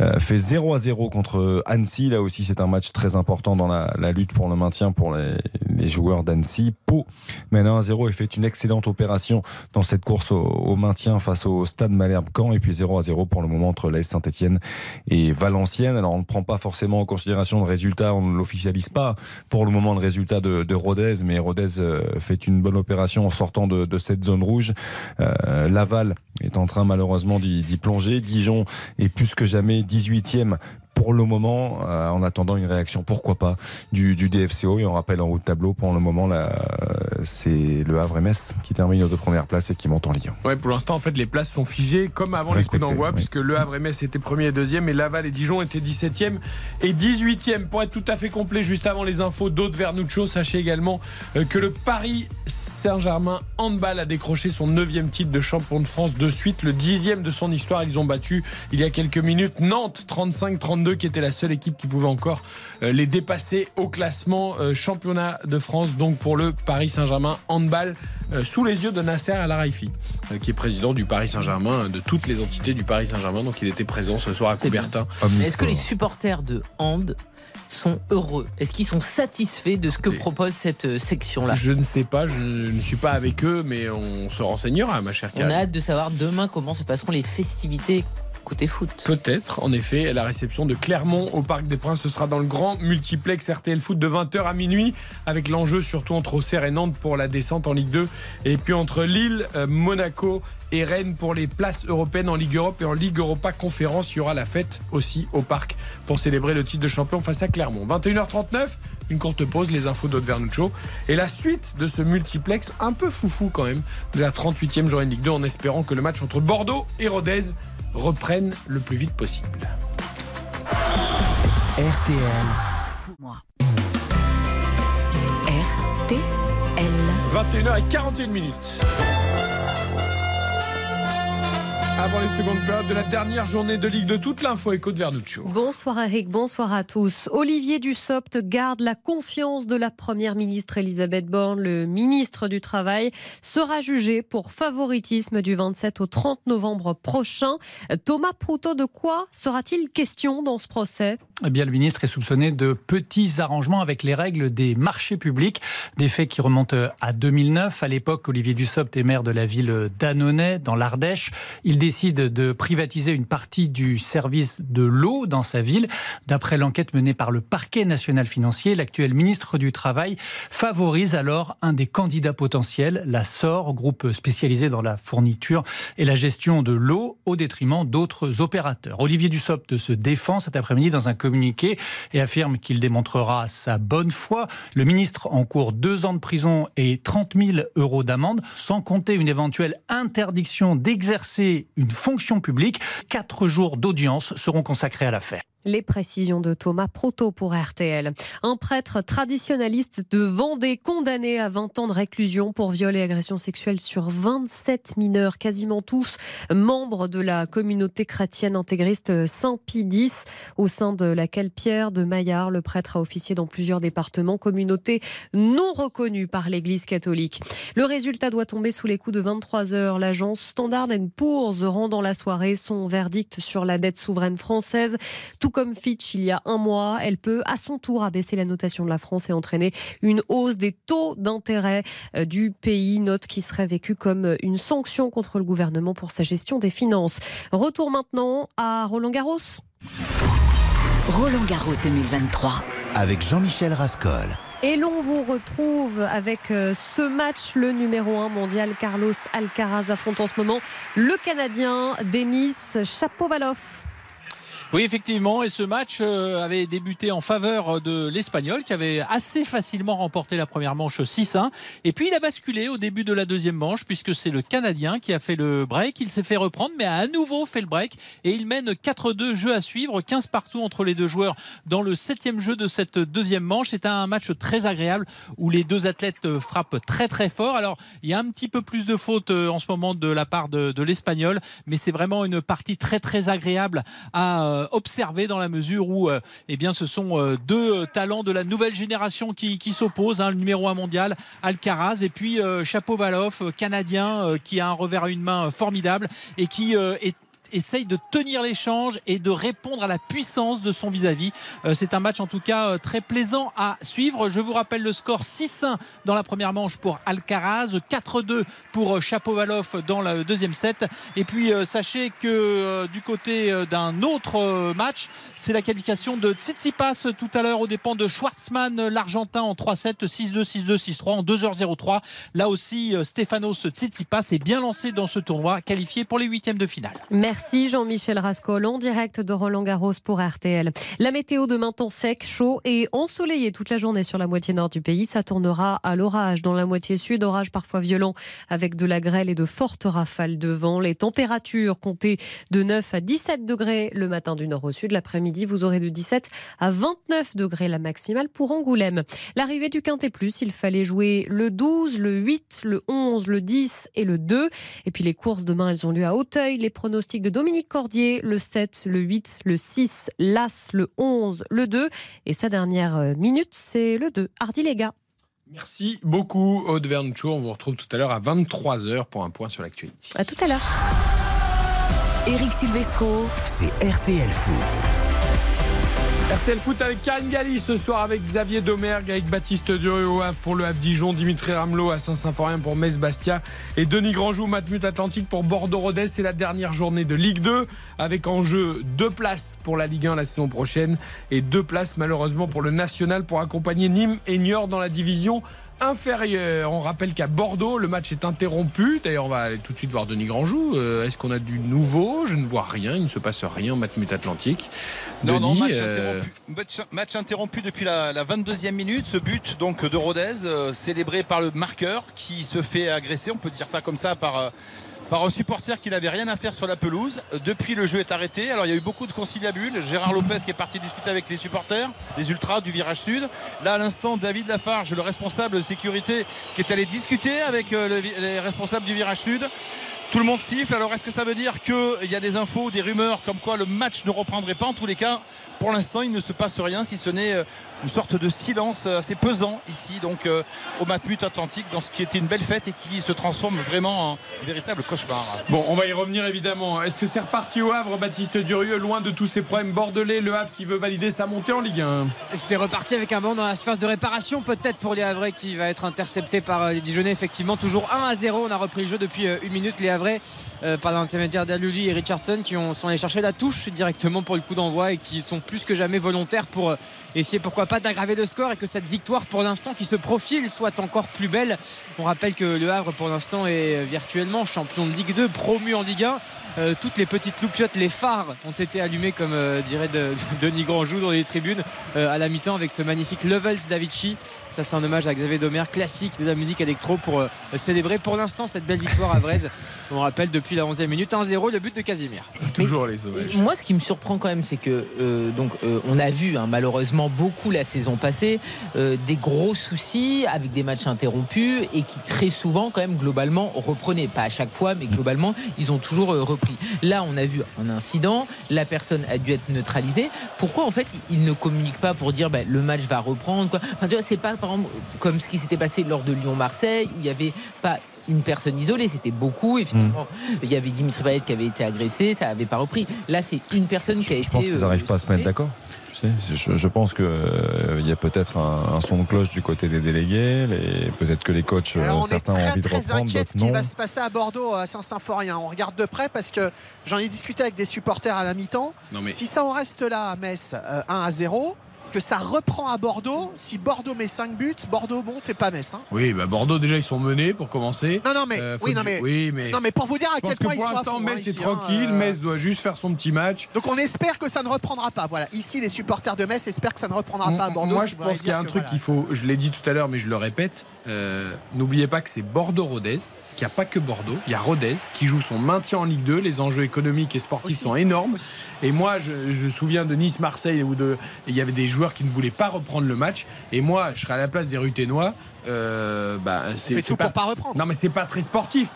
euh, fait 0 à 0 contre Annecy. Là aussi, c'est un match très important dans la la, lutte pour le maintien pour les, joueurs d'Annecy. Pau mène 1-0 et fait une excellente opération dans cette course au, maintien face au Stade Malherbe-Caen. Et puis 0-0 pour le moment entre l'AS Saint-Etienne et Valenciennes. Alors on ne prend pas forcément en considération le résultat, on ne l'officialise pas pour le moment le résultat de, de Rodez, mais Rodez euh, fait une bonne opération en sortant de, cette zone rouge. Euh, Laval est en train malheureusement d'y plonger. Dijon est plus que jamais 18e pour le moment, euh, en attendant une réaction, pourquoi pas, du, du DFCO. Et on rappelle en haut de tableau, pour le moment, là, c'est le Havre MS qui termine aux deux premières places et qui monte en Ligue
1. Ouais, pour l'instant, en fait, les places sont figées comme avant les coups d'envoi, puisque le Havre MS était premier et deuxième, et Laval et Dijon étaient 17e et 18e. Pour être tout à fait complet, juste avant les infos d'Aude Vernuccio, sachez également euh, que le Paris Saint-Germain handball a décroché son neuvième titre de champion de France de suite, le dixième de son histoire. Ils ont battu il y a quelques minutes Nantes 35-32 qui était la seule équipe qui pouvait encore euh, les dépasser au classement euh, championnat de France, donc pour le Paris Saint-Germain handball, euh, sous les yeux de Nasser Al-Araifi, qui est président du Paris Saint-Germain, de toutes les entités du Paris Saint-Germain. Donc il était présent ce soir à Coubertin.
Est-ce que les supporters de hand sont heureux? Est-ce qu'ils sont satisfaits de ce que propose cette section-là?
Je ne sais pas, je ne suis pas avec eux, mais on se renseignera, ma chère
On a hâte de savoir demain comment se passeront les festivités
Peut-être, en effet, la réception de Clermont au Parc des Princes, ce sera dans le grand multiplex RTL Foot de 20h à minuit, avec l'enjeu surtout entre Auxerre et Nantes pour la descente en Ligue 2, et puis entre Lille, euh, Monaco et Rennes pour les places européennes en Ligue Europe et en Ligue Europa Conférence. Il y aura la fête aussi au Parc pour célébrer le titre de champion face à Clermont. 21h39, une courte pause, les infos d'Aude Vernuccio. Et la suite de ce multiplex un peu foufou quand même, de la 38e journée de Ligue 2, en espérant que le match entre Bordeaux et Rodez reprennent le plus vite possible.
RTL.
Moi. RTL.
21h41 minutes. Avant les secondes périodes de la dernière journée de Ligue de toute l'info écho de Vernuccio.
Bonsoir Eric, bonsoir à tous. Olivier Dussopt garde la confiance de la première ministre Elisabeth Borne. Le ministre du Travail sera jugé pour favoritisme du 27 au 30 novembre prochain. Thomas Proutot, de quoi sera-t-il question dans ce procès?
Eh bien, le ministre est soupçonné de petits arrangements avec les règles des marchés publics, des faits qui remontent à 2009. À l'époque, Olivier Dussopt est maire de la ville d'Annonay, dans l'Ardèche. Il décide de privatiser une partie du service de l'eau dans sa ville. D'après l'enquête menée par le parquet national financier, l'actuel ministre du Travail favorise alors un des candidats potentiels, la SOR, groupe spécialisé dans la fourniture et la gestion de l'eau, au détriment d'autres opérateurs. Olivier Dussopt se défend cet après-midi dans un et affirme qu'il démontrera sa bonne foi. Le ministre encourt deux ans de prison et 30 000 euros d'amende, sans compter une éventuelle interdiction d'exercer une fonction publique. Quatre jours d'audience seront consacrés à l'affaire.
Les précisions de Thomas Proto pour RTL. Un prêtre traditionnaliste de Vendée condamné à 20 ans de réclusion pour viol et agression sexuelle sur 27 mineurs, quasiment tous membres de la communauté chrétienne intégriste Saint-Pie X, au sein de laquelle Pierre de Maillard, le prêtre, a officié dans plusieurs départements, communauté non reconnue par l'Église catholique. Le résultat doit tomber sous les coups de 23 heures. L'agence Standard Poor's rend dans la soirée son verdict sur la dette souveraine française. Comme Fitch il y a un mois, elle peut à son tour abaisser la notation de la France et entraîner une hausse des taux d'intérêt euh, du pays, note qui serait vécue comme une sanction contre le gouvernement pour sa gestion des finances. Retour maintenant à Roland Garros.
Roland Garros 2023.
Avec Jean-Michel Rascol.
Et l'on vous retrouve avec euh, ce match, le numéro 1 mondial, Carlos Alcaraz affronte en ce moment le Canadien Denis Chapovalov.
Oui, effectivement. Et ce match euh, avait débuté en faveur de l'Espagnol qui avait assez facilement remporté la première manche 6-1. Et puis il a basculé au début de la deuxième manche puisque c'est le Canadien qui a fait le break. Il s'est fait reprendre mais a à nouveau fait le break et il mène 4-2 jeux à suivre, 15 partout entre les deux joueurs dans le septième jeu de cette deuxième manche. C'est un match très agréable où les deux athlètes frappent très très fort. Alors il y a un petit peu plus de fautes euh, en ce moment de la part de, de l'Espagnol, mais c'est vraiment une partie très très agréable à euh, observer dans la mesure où euh, eh bien, ce sont euh, deux talents de la nouvelle génération qui, qui s'opposent. Hein, le numéro 1 mondial, Alcaraz, et puis Chapovalov, canadien, qui a un revers à une main formidable et qui est essaye de tenir l'échange et de répondre à la puissance de son vis-à-vis. Euh, c'est un match en tout cas euh, très plaisant à suivre. Je vous rappelle le score 6-1 dans la première manche pour Alcaraz, 4-2 pour Chapovalov dans le deuxième set. Et puis euh, sachez que du côté d'un autre match, c'est la qualification de Tsitsipas tout à l'heure aux dépens de Schwartzmann, l'Argentin en 3-7, 6-2, 6-2, 6-3 en 2h03. Là aussi, Stefanos Tsitsipas est bien lancé dans ce tournoi, qualifié pour les huitièmes de finale.
Jean-Michel Rascol en direct de Roland Garros pour RTL. La météo demain temps sec, chaud et ensoleillé toute la journée sur la moitié nord du pays. Ça tournera à l'orage dans la moitié sud, orage parfois violent avec de la grêle et de fortes rafales de vent. Les températures comptées de 9 à 17 degrés le matin du nord au sud. L'après-midi, vous aurez de 17 à 29 degrés la maximale pour Angoulême. L'arrivée du Quintet Plus, il fallait jouer le 12, le 8, le 11, le 10 et le 2. Et puis les courses demain, elles ont lieu à Hauteuil. Les pronostics Dominique Cordier, le 7, le 8, le 6, l'As, le 11, le 2. Et sa dernière euh, minute, c'est le 2. Hardy les gars.
Merci beaucoup, Aude Vernuccio. On vous retrouve tout à l'heure à 23h pour un point sur l'actualité.
À tout à l'heure.
Eric Silvestro,
c'est RTL Foot.
RTL Foot avec Karine Galli ce soir avec Xavier Domergue, avec Baptiste Durieux au pour le Havre Dijon, Dimitri Ramelot à Saint-Symphorien pour Metz Bastia et Denis Grandjou, Matmut Atlantique pour Bordeaux-Rodez. C'est la dernière journée de Ligue 2 avec en jeu deux places pour la Ligue 1 la saison prochaine et deux places malheureusement pour le National pour accompagner Nîmes et Niort dans la division inférieur. On rappelle qu'à Bordeaux, le match est interrompu. D'ailleurs, on va aller tout de suite voir Denis Grandjou. Euh, est-ce qu'on a du nouveau? Je ne vois rien. Il ne se passe rien en Matmut Atlantique.
Non, non, match, euh, interrompu. match, interrompu. depuis la, 22e minute. Ce but donc de Rodez, euh, célébré par le marqueur qui se fait agresser, on peut dire ça comme ça, par par un supporter qui n'avait rien à faire sur la pelouse. Depuis, le jeu est arrêté. Alors, il y a eu beaucoup de conciliabules. Gérard Lopez qui est parti discuter avec les supporters, les ultras du virage sud. Là, à l'instant, David Lafarge, le responsable de sécurité, qui est allé discuter avec euh, les responsables du virage sud. Tout le monde siffle. Alors, est-ce que ça veut dire qu'il y a des infos, des rumeurs comme quoi le match ne reprendrait pas? En tous les cas, pour l'instant, il ne se passe rien, si ce n'est euh, une sorte de silence assez pesant ici, donc euh, au Matmut Atlantique, dans ce qui était une belle fête et qui se transforme vraiment en véritable cauchemar.
Bon, on va y revenir évidemment. Est-ce que c'est reparti au Havre, Baptiste Durieux, loin de tous ces problèmes bordelais, le Havre qui veut valider sa montée en Ligue 1
C'est reparti avec un banc dans la surface de réparation, peut-être pour les Havrais qui va être intercepté par euh, les Dijonais, effectivement. Toujours 1 à 0, on a repris le jeu depuis une minute. Les Havrais, par l'intermédiaire d'Aluli et Richardson, qui ont, sont allés chercher la touche directement pour le coup d'envoi et qui sont plus que jamais volontaire pour euh, essayer pourquoi pas d'aggraver le score et que cette victoire pour l'instant qui se profile soit encore plus belle. On rappelle que le Havre pour l'instant est virtuellement champion de Ligue 2, promu en Ligue 1. Euh, toutes les petites loupiottes, les phares ont été allumés comme euh, dirait Denis Grandjou dans les tribunes à la mi-temps avec ce magnifique Levels Davici. Ça c'est un hommage à Xavier Domer, classique de la musique électro pour célébrer pour l'instant cette belle victoire à Vraise. <laughs> On rappelle depuis la 11e minute 1-0 le but de Casimir.
Toujours les hommages.
Moi ce qui me surprend quand même c'est que donc euh, on a vu hein, malheureusement beaucoup la saison passée euh, des gros soucis avec des matchs interrompus et qui très souvent quand même globalement reprenaient. Pas à chaque fois, mais globalement ils ont toujours euh, repris. Là, on a vu un incident, la personne a dû être neutralisée. Pourquoi en fait ils ne communiquent pas pour dire bah, le match va reprendre quoi? Enfin, tu vois, c'est pas par exemple comme ce qui s'était passé lors de Lyon-Marseille où il n'y avait pas une personne isolée, c'était beaucoup. Et finalement, mm. il y avait Dimitri Payet qui avait été agressé, ça n'avait pas repris. Là, c'est une personne qui a été.
Je pense qu'ils n'arrivent pas à se mettre d'accord. Je, pense qu'il euh, y a peut-être un, son de cloche du côté des délégués. Peut-être que les coachs, euh, certains ont envie de reprendre, d'autres non.
Ce qui va se passer à Bordeaux, à Saint-Symphorien. On regarde de près parce que j'en ai discuté avec des supporters à la mi-temps. Si ça en reste là à Metz, 1 euh, à 0, que ça reprend à Bordeaux. Si Bordeaux met 5 buts, Bordeaux monte et pas Metz. Hein.
Oui, bah Bordeaux déjà ils sont menés pour commencer.
Non, non, mais, euh, oui, non, mais, oui, mais, non, mais pour vous dire à quel point
pour l'instant Metz est tranquille.
Hein,
Metz doit juste faire son petit match.
Donc on espère que ça ne reprendra pas. Voilà, ici les supporters de Metz espèrent que ça ne reprendra pas à Bordeaux.
Moi je pense qu'il y a un truc qu'il faut, je l'ai dit tout à l'heure, mais je le répète. Euh, n'oubliez pas que c'est Bordeaux-Rodez, qu'il n'y a pas que Bordeaux, il y a Rodez qui joue son maintien en Ligue 2. Les enjeux économiques et sportifs sont énormes. Et moi, je, me souviens de Nice-Marseille où de, il y avait des joueurs qui ne voulaient pas reprendre le match. Et moi, je serais à la place des Ruténois.
Euh, bah, c'est tout pas, pour pas reprendre.
Non, mais c'est pas très sportif.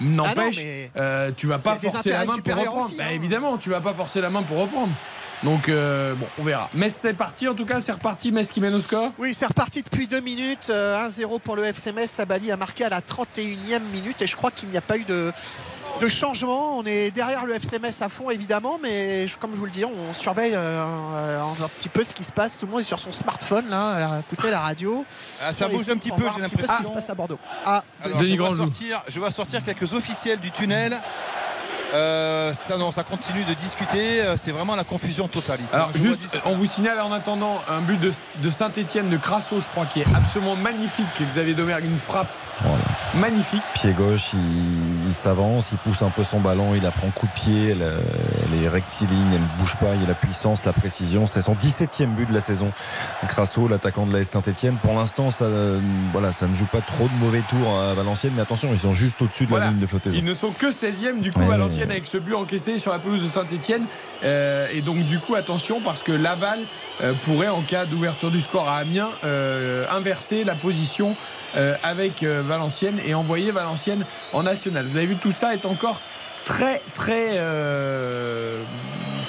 N'empêche, ah euh, tu vas pas forcer la main pour reprendre. Bah, hein. évidemment, tu vas pas forcer la main pour reprendre. Donc euh, bon, on verra. Metz c'est parti en tout cas, c'est reparti. Metz qui mène au score
Oui, c'est reparti depuis deux minutes. 1-0 euh, pour le FC Metz. Sabali a marqué à la 31e minute et je crois qu'il n'y a pas eu de, de changement. On est derrière le FCMS à fond évidemment, mais comme je vous le dis, on surveille euh, un petit peu ce qui se passe. Tout le monde est sur son smartphone là, à écouter la radio.
Ah, ça bouge un petit peu, j'ai l'impression.
Ce qui se passe à Bordeaux. Ah,
je, vais sortir, je vais sortir quelques officiels du tunnel. Euh, ça, non, ça continue de discuter. Euh, c'est vraiment la confusion totale ici.
Alors, juste, on vous signale en attendant un but de, Saint-Etienne de Crasso, je crois, qui est absolument magnifique. Xavier Domergue, une frappe Magnifique.
Pied gauche, il, s'avance, il pousse un peu son ballon, il apprend coup de pied, elle, est rectiligne, elle ne bouge pas, il y a la puissance, la précision. C'est son 17e but de la saison. Crasso, l'attaquant de la Saint-Etienne. Pour l'instant, ça, voilà, ça ne joue pas trop de mauvais tours à Valenciennes, mais attention, ils sont juste au-dessus de la ligne de flottaison.
Ils ne sont que 16e du coup Valenciennes avec ce but encaissé sur la pelouse de Saint-Etienne. Euh, et donc du coup, attention parce que Laval euh, pourrait, en cas d'ouverture du score à Amiens, euh, inverser la position avec euh, Valenciennes et envoyer Valenciennes en national. Vous avez vu, tout ça est encore très très euh,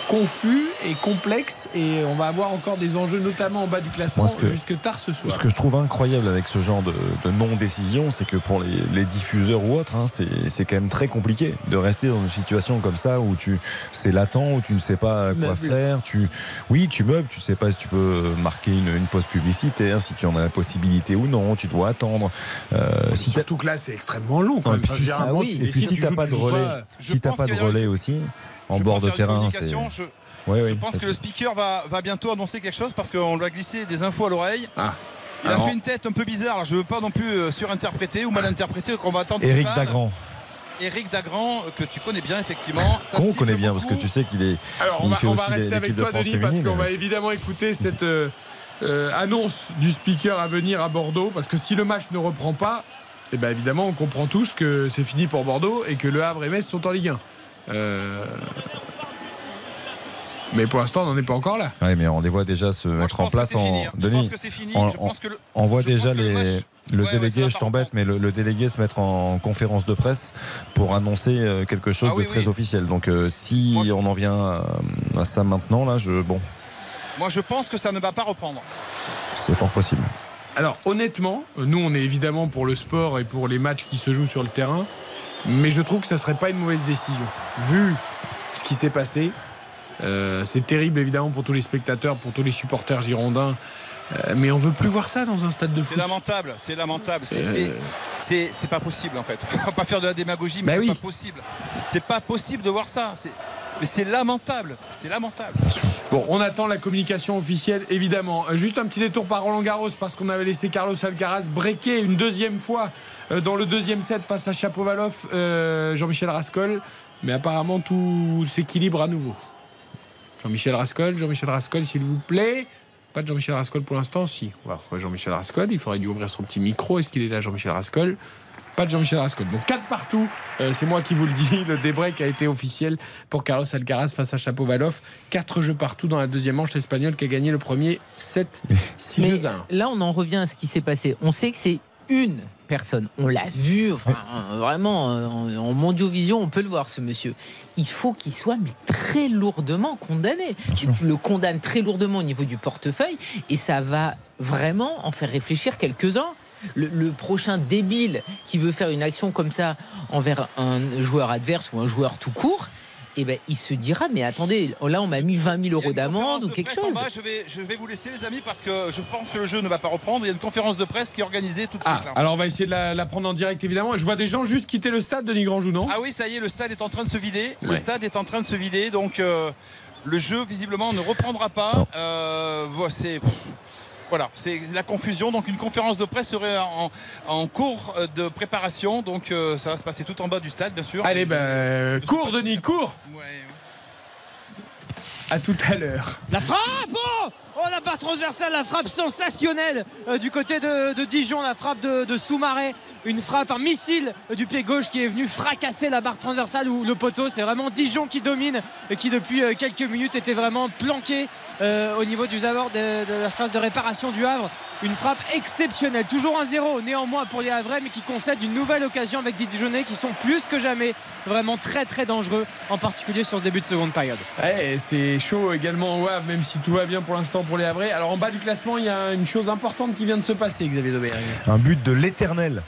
confus et complexe et on va avoir encore des enjeux notamment en bas du classement jusque tard ce soir.
Ce que je trouve incroyable avec ce genre de, non-décision, c'est que pour les, diffuseurs ou autres, hein, c'est quand même très compliqué de rester dans une situation comme ça où tu c'est latent, où tu ne sais pas quoi faire. Tu, oui, tu meubles, tu sais pas si tu peux marquer une, une pause publicitaire, si tu en as la possibilité ou non, tu dois attendre.
Euh, si surtout que là, c'est extrêmement long quand même.
Et puis, si, tu n'as pas de relais, si t'as pas de relais aussi en bord de terrain,
c'est je pense que le speaker va, va, bientôt annoncer quelque chose parce qu'on lui a glissé des infos à l'oreille. Ah. Il a fait une tête un peu bizarre. Je ne veux pas non plus euh, surinterpréter ou mal interpréter. qu'on va attendre.
Eric Dagrand.
Eric Dagrand, que tu connais bien effectivement.
Ça on connaît bien parce que tu sais qu'il est.
Alors on va, on va rester avec toi, Denis, parce qu'on va évidemment écouter cette euh, euh, annonce du speaker à venir à Bordeaux. Parce que si le match ne reprend pas, eh bien évidemment, on comprend tous que c'est fini pour Bordeaux et que Le Havre et Metz sont en Ligue 1. Euh... Mais pour l'instant, on n'en est pas encore là.
Oui, mais on les voit déjà se mettre en place en.
Denis,
on, voit déjà les. Le délégué, je t'embête, mais le, délégué se mettre en conférence de presse pour annoncer euh, quelque chose ah de très officiel. Donc, euh, si on en vient à, ça maintenant, là, je bon.
Moi, je pense que ça ne va pas reprendre.
C'est fort possible.
Alors, honnêtement, nous, on est évidemment pour le sport et pour les matchs qui se jouent sur le terrain, mais je trouve que ça serait pas une mauvaise décision, vu ce qui s'est passé euh, c'est terrible évidemment pour tous les spectateurs, pour tous les supporters girondins. Euh, mais on veut plus voir ça dans un stade de foot.
C'est lamentable, c'est lamentable. Euh. C'est pas possible en fait. <laughs> On va pas faire de la démagogie, mais bah c'est pas possible. C'est pas possible de voir ça. Mais c'est lamentable, c'est lamentable.
Bon, on attend la communication officielle, évidemment. Juste un petit détour par Roland Garros parce qu'on avait laissé Carlos Alcaraz breaker une deuxième fois dans le deuxième set face à Chapovalov, Jean-Michel Rascol. Mais apparemment, tout s'équilibre à nouveau. Jean-Michel Rascol, Jean-Michel Rascol, s'il vous plaît. Pas de Jean-Michel Rascol pour l'instant, si. Jean-Michel Rascol, il faudrait lui ouvrir son petit micro. Est-ce qu'il est là, Jean-Michel Rascol? Pas de Jean-Michel Rascol. Donc 4 partout, euh, c'est moi qui vous le dis. <laughs> Le débreak a été officiel pour Carlos Alcaraz face à Chapovalov. 4 jeux partout dans la deuxième manche. L'Espagnol qui a gagné le premier 7, 6 jeux à 1.
Là, on en revient à ce qui s'est passé. On sait que c'est une personne. On l'a vu, enfin, vraiment, en, mondiovision, on peut le voir, ce monsieur. Il faut qu'il soit mais très lourdement condamné. Tu, le condamnes très lourdement au niveau du portefeuille et ça va vraiment en faire réfléchir quelques-uns. le, prochain débile qui veut faire une action comme ça envers un joueur adverse ou un joueur tout court, eh ben, il se dira mais attendez, là on m'a mis 20 000 euros d'amende ou quelque chose.
je, vais, je vais vous laisser les amis parce que je pense que le jeu ne va pas reprendre. Il y a une conférence de presse qui est organisée tout de
suite. Ah, alors on va essayer de la, prendre en direct évidemment. Je vois des gens juste quitter le stade de Grandjou, non?
Ah oui, ça y est, le stade est en train de se vider. Le stade est en train de se vider, donc. Euh, Le jeu, visiblement, ne reprendra pas. c'est voilà, c'est la confusion. Donc une conférence de presse serait en, cours de préparation. Donc ça va se passer tout en bas du stade, bien sûr.
Allez, ben, cours, Denis, cours. Ouais. À tout à l'heure.
La frappe oh Oh la barre transversale, la frappe sensationnelle euh, du côté de, Dijon, la frappe de, de Soumaré, une frappe, un missile du pied gauche qui est venu fracasser la barre transversale ou le poteau. C'est vraiment Dijon qui domine et qui depuis euh, quelques minutes était vraiment planqué euh, au niveau du abord de, la phase de réparation du Havre. Une frappe exceptionnelle, toujours un zéro néanmoins pour les Havrais, mais qui concède une nouvelle occasion avec des Dijonnais qui sont plus que jamais vraiment très très dangereux, en particulier sur ce début de seconde période.
c'est chaud également au Havre, même si tout va bien pour l'instant pour les Havrais. Alors en bas du classement, il y a une chose importante qui vient de se passer, Xavier Doberg.
Un but de l'éternel,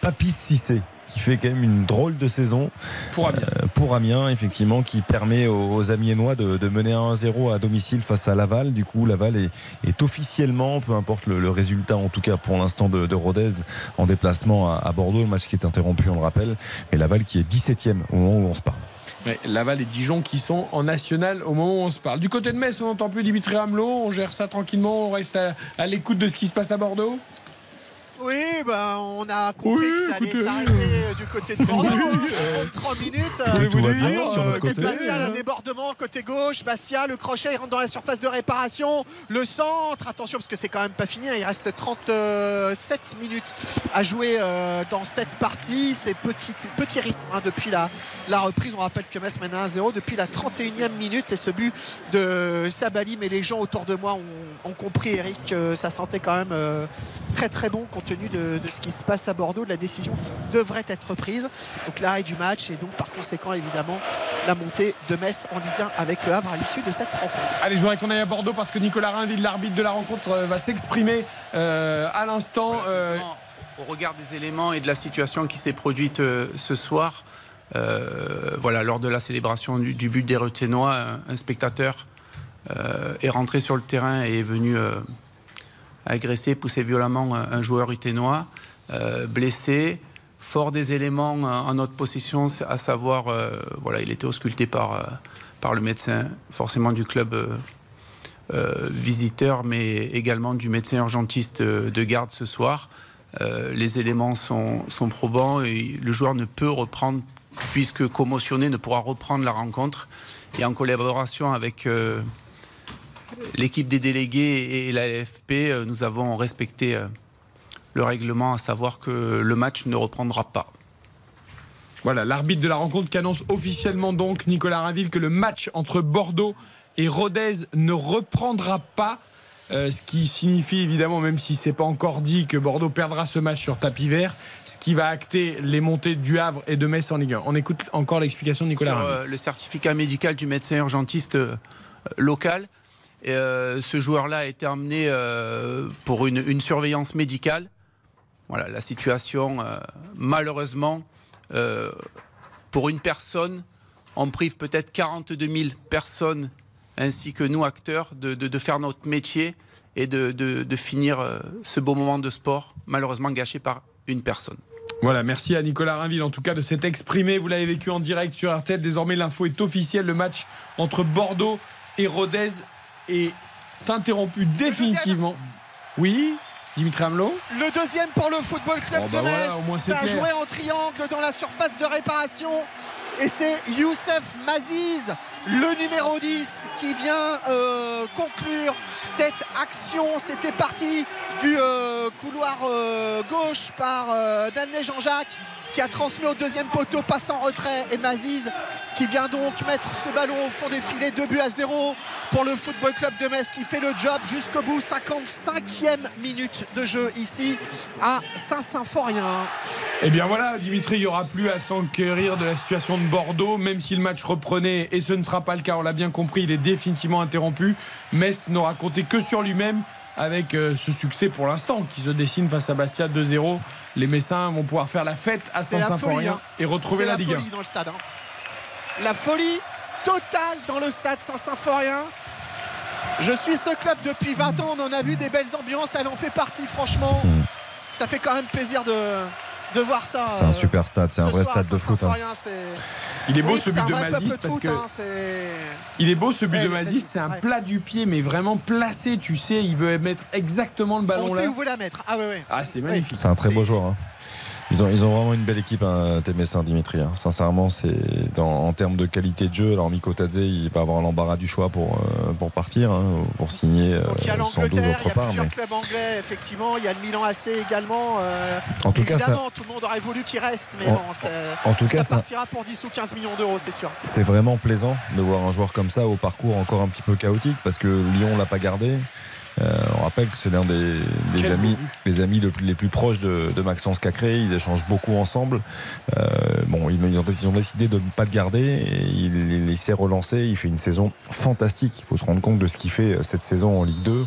Papis Cissé qui fait quand même une drôle de saison.
Pour Amiens,
euh, pour Amiens effectivement qui permet aux, Amiénois de, de, mener 1-0 à domicile face à Laval. Du coup Laval est, officiellement peu importe le, résultat en tout cas pour l'instant de, Rodez en déplacement à, Bordeaux. Le match qui est interrompu on le rappelle. Mais Laval qui est 17ème au moment où on se parle
Laval et Dijon qui sont en national au moment où on se parle. Du côté de Metz, on n'entend plus Dimitri Hamelot, on gère ça tranquillement, on reste à l'écoute de ce qui se passe à Bordeaux
oui, ben, on a compris que ça allait s'arrêter euh, du côté de Bordeaux. 30 minutes.
Euh,
côté Bastia, un débordement côté gauche. Bastia, le crochet, il rentre dans la surface de réparation. Le centre, attention parce que c'est quand même pas fini. Hein. Il reste 37 minutes à jouer euh, dans cette partie. C'est petit, petit rythme hein, depuis la, la reprise. On rappelle que Metz mène 1-0 depuis la 31e minute. Et ce but de Sabali, mais les gens autour de moi ont, ont compris, Eric, ça sentait quand même très très bon compte tenu de, ce qui se passe à Bordeaux, de la décision qui devrait être prise. Donc l'arrêt du match et donc par conséquent évidemment la montée de Metz en Ligue 1 avec le Havre à l'issue de cette rencontre.
Allez, je voudrais qu'on aille à Bordeaux parce que Nicolas Rinville, l'arbitre de la rencontre, euh, va s'exprimer euh, à l'instant.
Euh, au regard des éléments et de la situation qui s'est produite ce soir, voilà, lors de la célébration du, but des Reténois, un, spectateur est rentré sur le terrain et est venu agressé, poussé violemment un joueur uténois, euh, blessé, fort des éléments en notre possession, à savoir, euh, voilà, il était ausculté par, euh, par le médecin, forcément du club visiteur, mais également du médecin urgentiste de garde ce soir. les éléments sont, sont, probants et le joueur ne peut reprendre, puisque commotionné, ne pourra reprendre la rencontre. Et en collaboration avec l'équipe des délégués et la LFP, euh, nous avons respecté euh, le règlement, à savoir que le match ne reprendra pas.
Voilà, l'arbitre de la rencontre qui annonce officiellement donc, Nicolas Raville, que le match entre Bordeaux et Rodez ne reprendra pas. Euh, ce qui signifie évidemment, même si c'est pas encore dit, que Bordeaux perdra ce match sur tapis vert, ce qui va acter les montées du Havre et de Metz en Ligue 1. On écoute encore l'explication de Nicolas
Sur, le certificat médical du médecin urgentiste local, ce joueur-là a été emmené euh, pour une, surveillance médicale. Voilà, la situation, euh, malheureusement, pour une personne, on prive peut-être 42 000 personnes, ainsi que nous, acteurs, de, faire notre métier et de, finir ce beau moment de sport, malheureusement gâché par une personne.
Voilà, merci à Nicolas Rainville en tout cas de s'être exprimé. Vous l'avez vécu en direct sur RTL. Désormais, l'info est officielle. Le match entre Bordeaux et Rodez est interrompu définitivement. Oui Dimitri Hamelot
Le deuxième pour le Football Club oh, de bah Metz. Ça a joué en triangle dans la surface de réparation. Et c'est Youssef Maziz, le numéro 10, qui vient euh, conclure cette action. C'était parti du euh, couloir euh, gauche par Danley Jean-Jacques qui a transmis au deuxième poteau, passe en retrait. Et Maziz qui vient donc mettre ce ballon au fond des filets, 2 buts à 0 pour le Football Club de Metz qui fait le job jusqu'au bout. 55e minute de jeu ici à Saint-Symphorien.
Et eh bien voilà, Dimitri, il n'y aura plus à s'enquérir de la situation de Bordeaux, même si le match reprenait, et ce ne sera pas le cas, on l'a bien compris, il est définitivement interrompu. Metz n'aura compté que sur lui-même avec euh, ce succès pour l'instant qui se dessine face à Bastia 2-0. Les Messins vont pouvoir faire la fête à Saint-Symphorien hein. et retrouver la, Ligue 1.
Dans le stade, hein. La folie totale dans le stade Saint-Symphorien. Je suis ce club depuis 20 ans, on en a vu des belles ambiances, elle en fait partie franchement. Ça fait quand même plaisir de, de voir ça.
C'est un super stade, c'est un vrai stade de foot. Hein.
Il est beau ce but de Mazis parce que hein, il est beau ce but de Mazis, c'est un plat du pied mais vraiment placé, tu sais, il veut mettre exactement le ballon
On
là.
sait où vous la mettre. Ah ouais, ouais.
Ah c'est magnifique.
C'est un très beau joueur. Hein. Ils ont, ils ont vraiment une belle équipe, hein, Dimitri. Hein. Sincèrement, c'est en termes de qualité de jeu. Alors, Miko Tadze, il va avoir l'embarras du choix pour, euh, pour partir, hein, pour signer
Donc, il y a
euh,
l'Angleterre, il y a plusieurs clubs anglais, effectivement. Il y a le Milan AC également. Euh, en tout évidemment, cas, tout le monde aurait voulu qu'il reste, mais
en,
bon,
en tout
ça partira pour 10 ou 15 millions d'euros, c'est sûr.
C'est vraiment plaisant de voir un joueur comme ça au parcours encore un petit peu chaotique parce que Lyon l'a pas gardé. Euh, on rappelle que c'est l'un des, des amis, des amis les plus proches de, de, Maxence Cacré. Ils échangent beaucoup ensemble. Euh, bon, ils, ils, ont, ils, ont, décidé de ne pas le garder. Et il, il s'est relancé. Il fait une saison fantastique. Il faut se rendre compte de ce qu'il fait euh, cette saison en Ligue 2.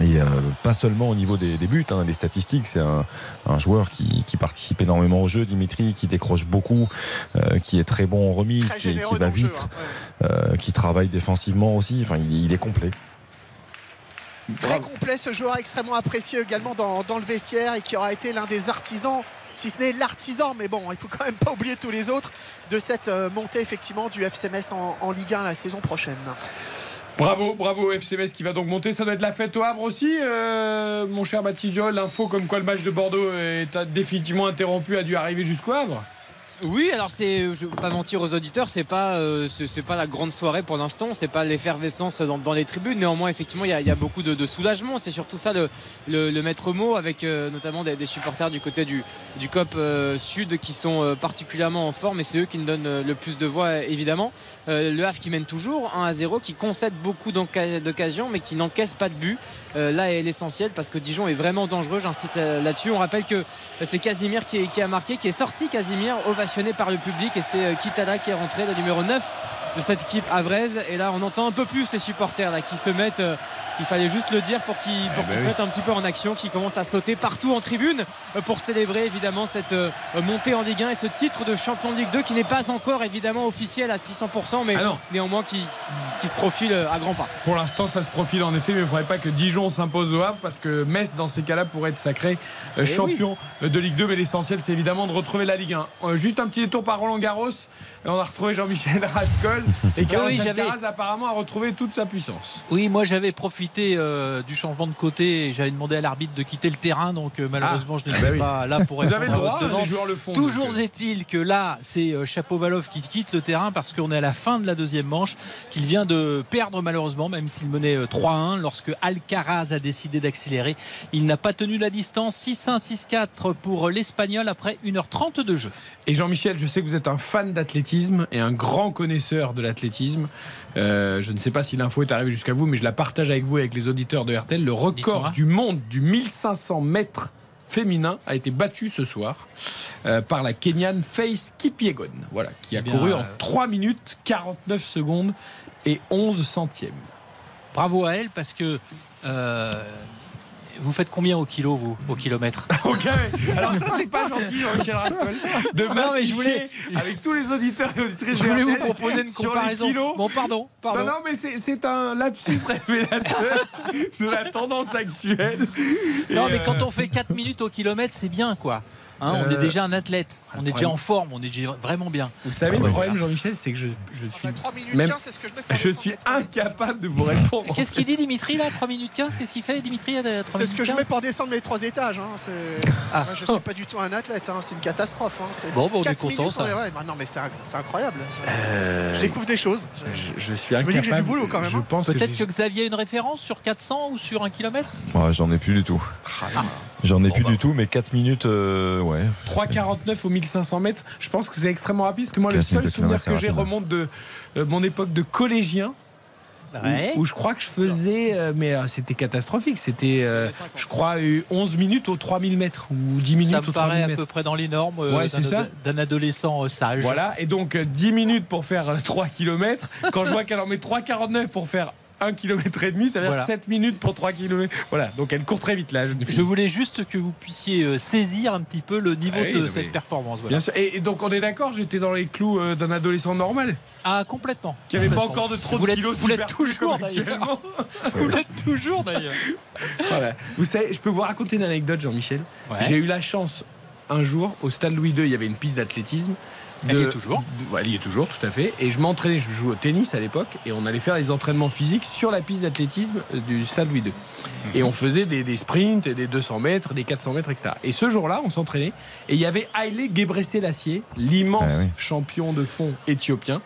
Et euh, pas seulement au niveau des, des buts, hein, des statistiques, c'est un, un, joueur qui, qui, participe énormément au jeu, Dimitri, qui décroche beaucoup, euh, qui est très bon en remise, qui, qui, va vite,
jeu, hein,
ouais. euh, qui travaille défensivement aussi. Enfin, il, il est complet.
Très complet, ce joueur extrêmement apprécié également dans, dans le vestiaire et qui aura été l'un des artisans si ce n'est l'artisan, mais bon, il faut quand même pas oublier tous les autres de cette euh, montée effectivement du FCMS en, en Ligue 1 la saison prochaine.
Bravo, bravo FCMS qui va donc monter. Ça doit être la fête au Havre aussi, euh, mon cher Baptiste. L'info comme quoi le match de Bordeaux est définitivement interrompu a dû arriver jusqu'au Havre.
Oui, alors c'est, je ne veux pas mentir aux auditeurs, c'est pas, euh, pas la grande soirée pour l'instant, c'est pas l'effervescence dans, les tribunes. Néanmoins, effectivement, il y, a beaucoup de, soulagement. C'est surtout ça le, le, maître mot, avec euh, notamment des, supporters du côté du, du COP euh, Sud qui sont particulièrement en forme et c'est eux qui nous donnent le plus de voix, évidemment. le Havre qui mène toujours 1 à 0, qui concède beaucoup d'occasions, mais qui n'encaisse pas de but. là est l'essentiel parce que Dijon est vraiment dangereux. J'incite là-dessus. On rappelle que c'est Casimir qui, qui, a marqué, qui est sorti. Casimir ovation par le public et c'est Kitala qui est rentré, le numéro 9 de cette équipe avraise. Et là on entend un peu plus ces supporters là qui se mettent euh, il fallait juste le dire pour qu'ils qu qu se mettent un petit peu en action qui commencent à sauter partout en tribune euh, pour célébrer évidemment cette euh, montée en Ligue 1 et ce titre de champion de Ligue 2 qui n'est pas encore évidemment officiel à 600% mais ah néanmoins qui, qui, se profile à grands pas.
Pour l'instant ça se profile en effet mais il ne faudrait pas que Dijon s'impose au Havre parce que Metz dans ces cas là pourrait être sacré
Eh
champion oui. de Ligue 2 mais l'essentiel c'est évidemment de retrouver la Ligue 1 juste un petit détour par Roland Garros. On a retrouvé Jean-Michel Rascol <laughs> et Carlos oui, Alcaraz apparemment a retrouvé toute sa puissance.
Oui, moi j'avais profité euh, du changement de côté et j'avais demandé à l'arbitre de quitter le terrain, donc euh, malheureusement ah, je n'étais bah oui. pas là pour
Vous avez le droit, les joueurs le font.
Toujours donc... est-il que là, c'est euh, Chapovalov qui quitte le terrain parce qu'on est à la fin de la deuxième manche, qu'il vient de perdre malheureusement, même s'il menait 3-1 lorsque Alcaraz a décidé d'accélérer. Il n'a pas tenu la distance 6-1, 6-4 pour l'Espagnol après 1h30 de jeu.
Et Jean-Michel, je sais que vous êtes un fan d'athlétisme et un grand connaisseur de l'athlétisme. Euh, je ne sais pas si l'info est arrivée jusqu'à vous, mais je la partage avec vous et avec les auditeurs de RTL. Le record du monde du 1500 mètres féminin a été battu ce soir euh, par la Kenyan Faith Kipiegon, voilà, qui a
Eh
bien, couru en 3 minutes 49 secondes et 11 centièmes.
Bravo à elle parce que euh, vous faites combien au kilo, vous, au kilomètre <laughs>
Ok, alors ça, c'est pas gentil, Jean-Michel Rascol. De non, mais je voulais, avec tous les auditeurs et auditrices,
je voulais vous proposer une comparaison.
Bon, pardon, pardon. Non, non, mais c'est un lapsus révélateur de la tendance actuelle.
Non, mais euh... quand on fait 4 minutes au kilomètre, c'est bien, quoi. Hein, on est déjà un athlète, on est déjà en forme, on est déjà vraiment bien.
Vous savez,
Ah,
le problème, Jean-Michel, c'est que je, je suis même, je suis incapable de vous répondre.
Qu'est-ce qu'il dit Dimitri là 3 minutes 15 Qu'est-ce qu'il fait Dimitri
C'est ce que je mets pour descendre les trois étages. Hein. <laughs> Ah. Moi, je suis pas du tout un athlète, hein. c'est une catastrophe. Hein.
Bon, bon, on est content
minutes,
ça.
Ouais, ouais. Non, mais c'est incroyable. Euh... Je découvre des choses.
Je, je suis incapable.
Je me dis que j'ai du boulot quand même.
Je pense
Peut-être que, que, Xavier a une référence sur 400 ou sur un kilomètre?
Ouais, J'en ai plus du tout. J'en ai bon, plus bah. du tout, mais 4 minutes, euh, ouais.
3,49 au 1500 mètres. Je pense que c'est extrêmement rapide parce que moi, le seul souvenir que j'ai remonte de euh, mon époque de collégien.
Ouais.
Où, où, je crois que je faisais, euh, mais euh, c'était catastrophique. C'était, euh, je crois, 11 minutes aux 3000 mètres ou 10 minutes
ça
aux 3000
paraît
mètres.
à peu près dans les normes
ouais,
d'un adolescent sage.
Voilà, et donc 10 minutes pour faire 3 km. Quand je vois qu'elle en met 3,49 pour faire 1 km et demi, ça veut dire voilà. 7 minutes pour 3 km. Voilà, donc elle court très vite là.
Je, je voulais juste que vous puissiez euh, saisir un petit peu le niveau ah oui, de cette performance.
Voilà. Bien sûr. Et, et, donc on est d'accord, j'étais dans les clous euh, d'un adolescent normal.
Ah complètement.
Qui n'avait pas encore de trop
vous
de kilos.
Vous l'êtes toujours <laughs> d'ailleurs. <laughs> vous l'êtes toujours d'ailleurs.
voilà. Vous savez, je peux vous raconter une anecdote, Jean-Michel. Ouais. J'ai eu la chance un jour au stade Louis II, il y avait une piste d'athlétisme.
Elle y est toujours.
elle y est toujours, tout à fait. Et je m'entraînais, je jouais au tennis à l'époque, et on allait faire les entraînements physiques sur la piste d'athlétisme du stade Louis II. Mhm. Et on faisait des, sprints, des 200 mètres, des 400 mètres, etc. Et ce jour-là, on s'entraînait, et il y avait Haile Gebrselassie, l'immense ah champion de fond éthiopien,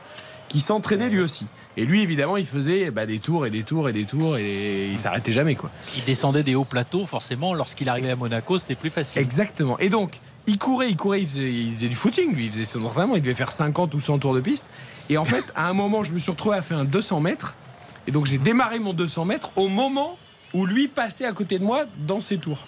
qui s'entraînait lui aussi. Et lui, évidemment, il faisait bah, des tours et des tours et des tours et il s'arrêtait jamais. Quoi.
Il descendait des hauts plateaux, forcément. Lorsqu'il arrivait à Monaco, c'était plus facile.
Exactement. Et donc, il courait, il courait, il faisait, du footing, lui, il faisait son entraînement, il devait faire 50 ou 100 tours de piste. Et en fait, à un moment, je me suis retrouvé à faire un 200 mètres. Et donc, j'ai démarré mon 200 mètres au moment où lui passait à côté de moi dans ses tours.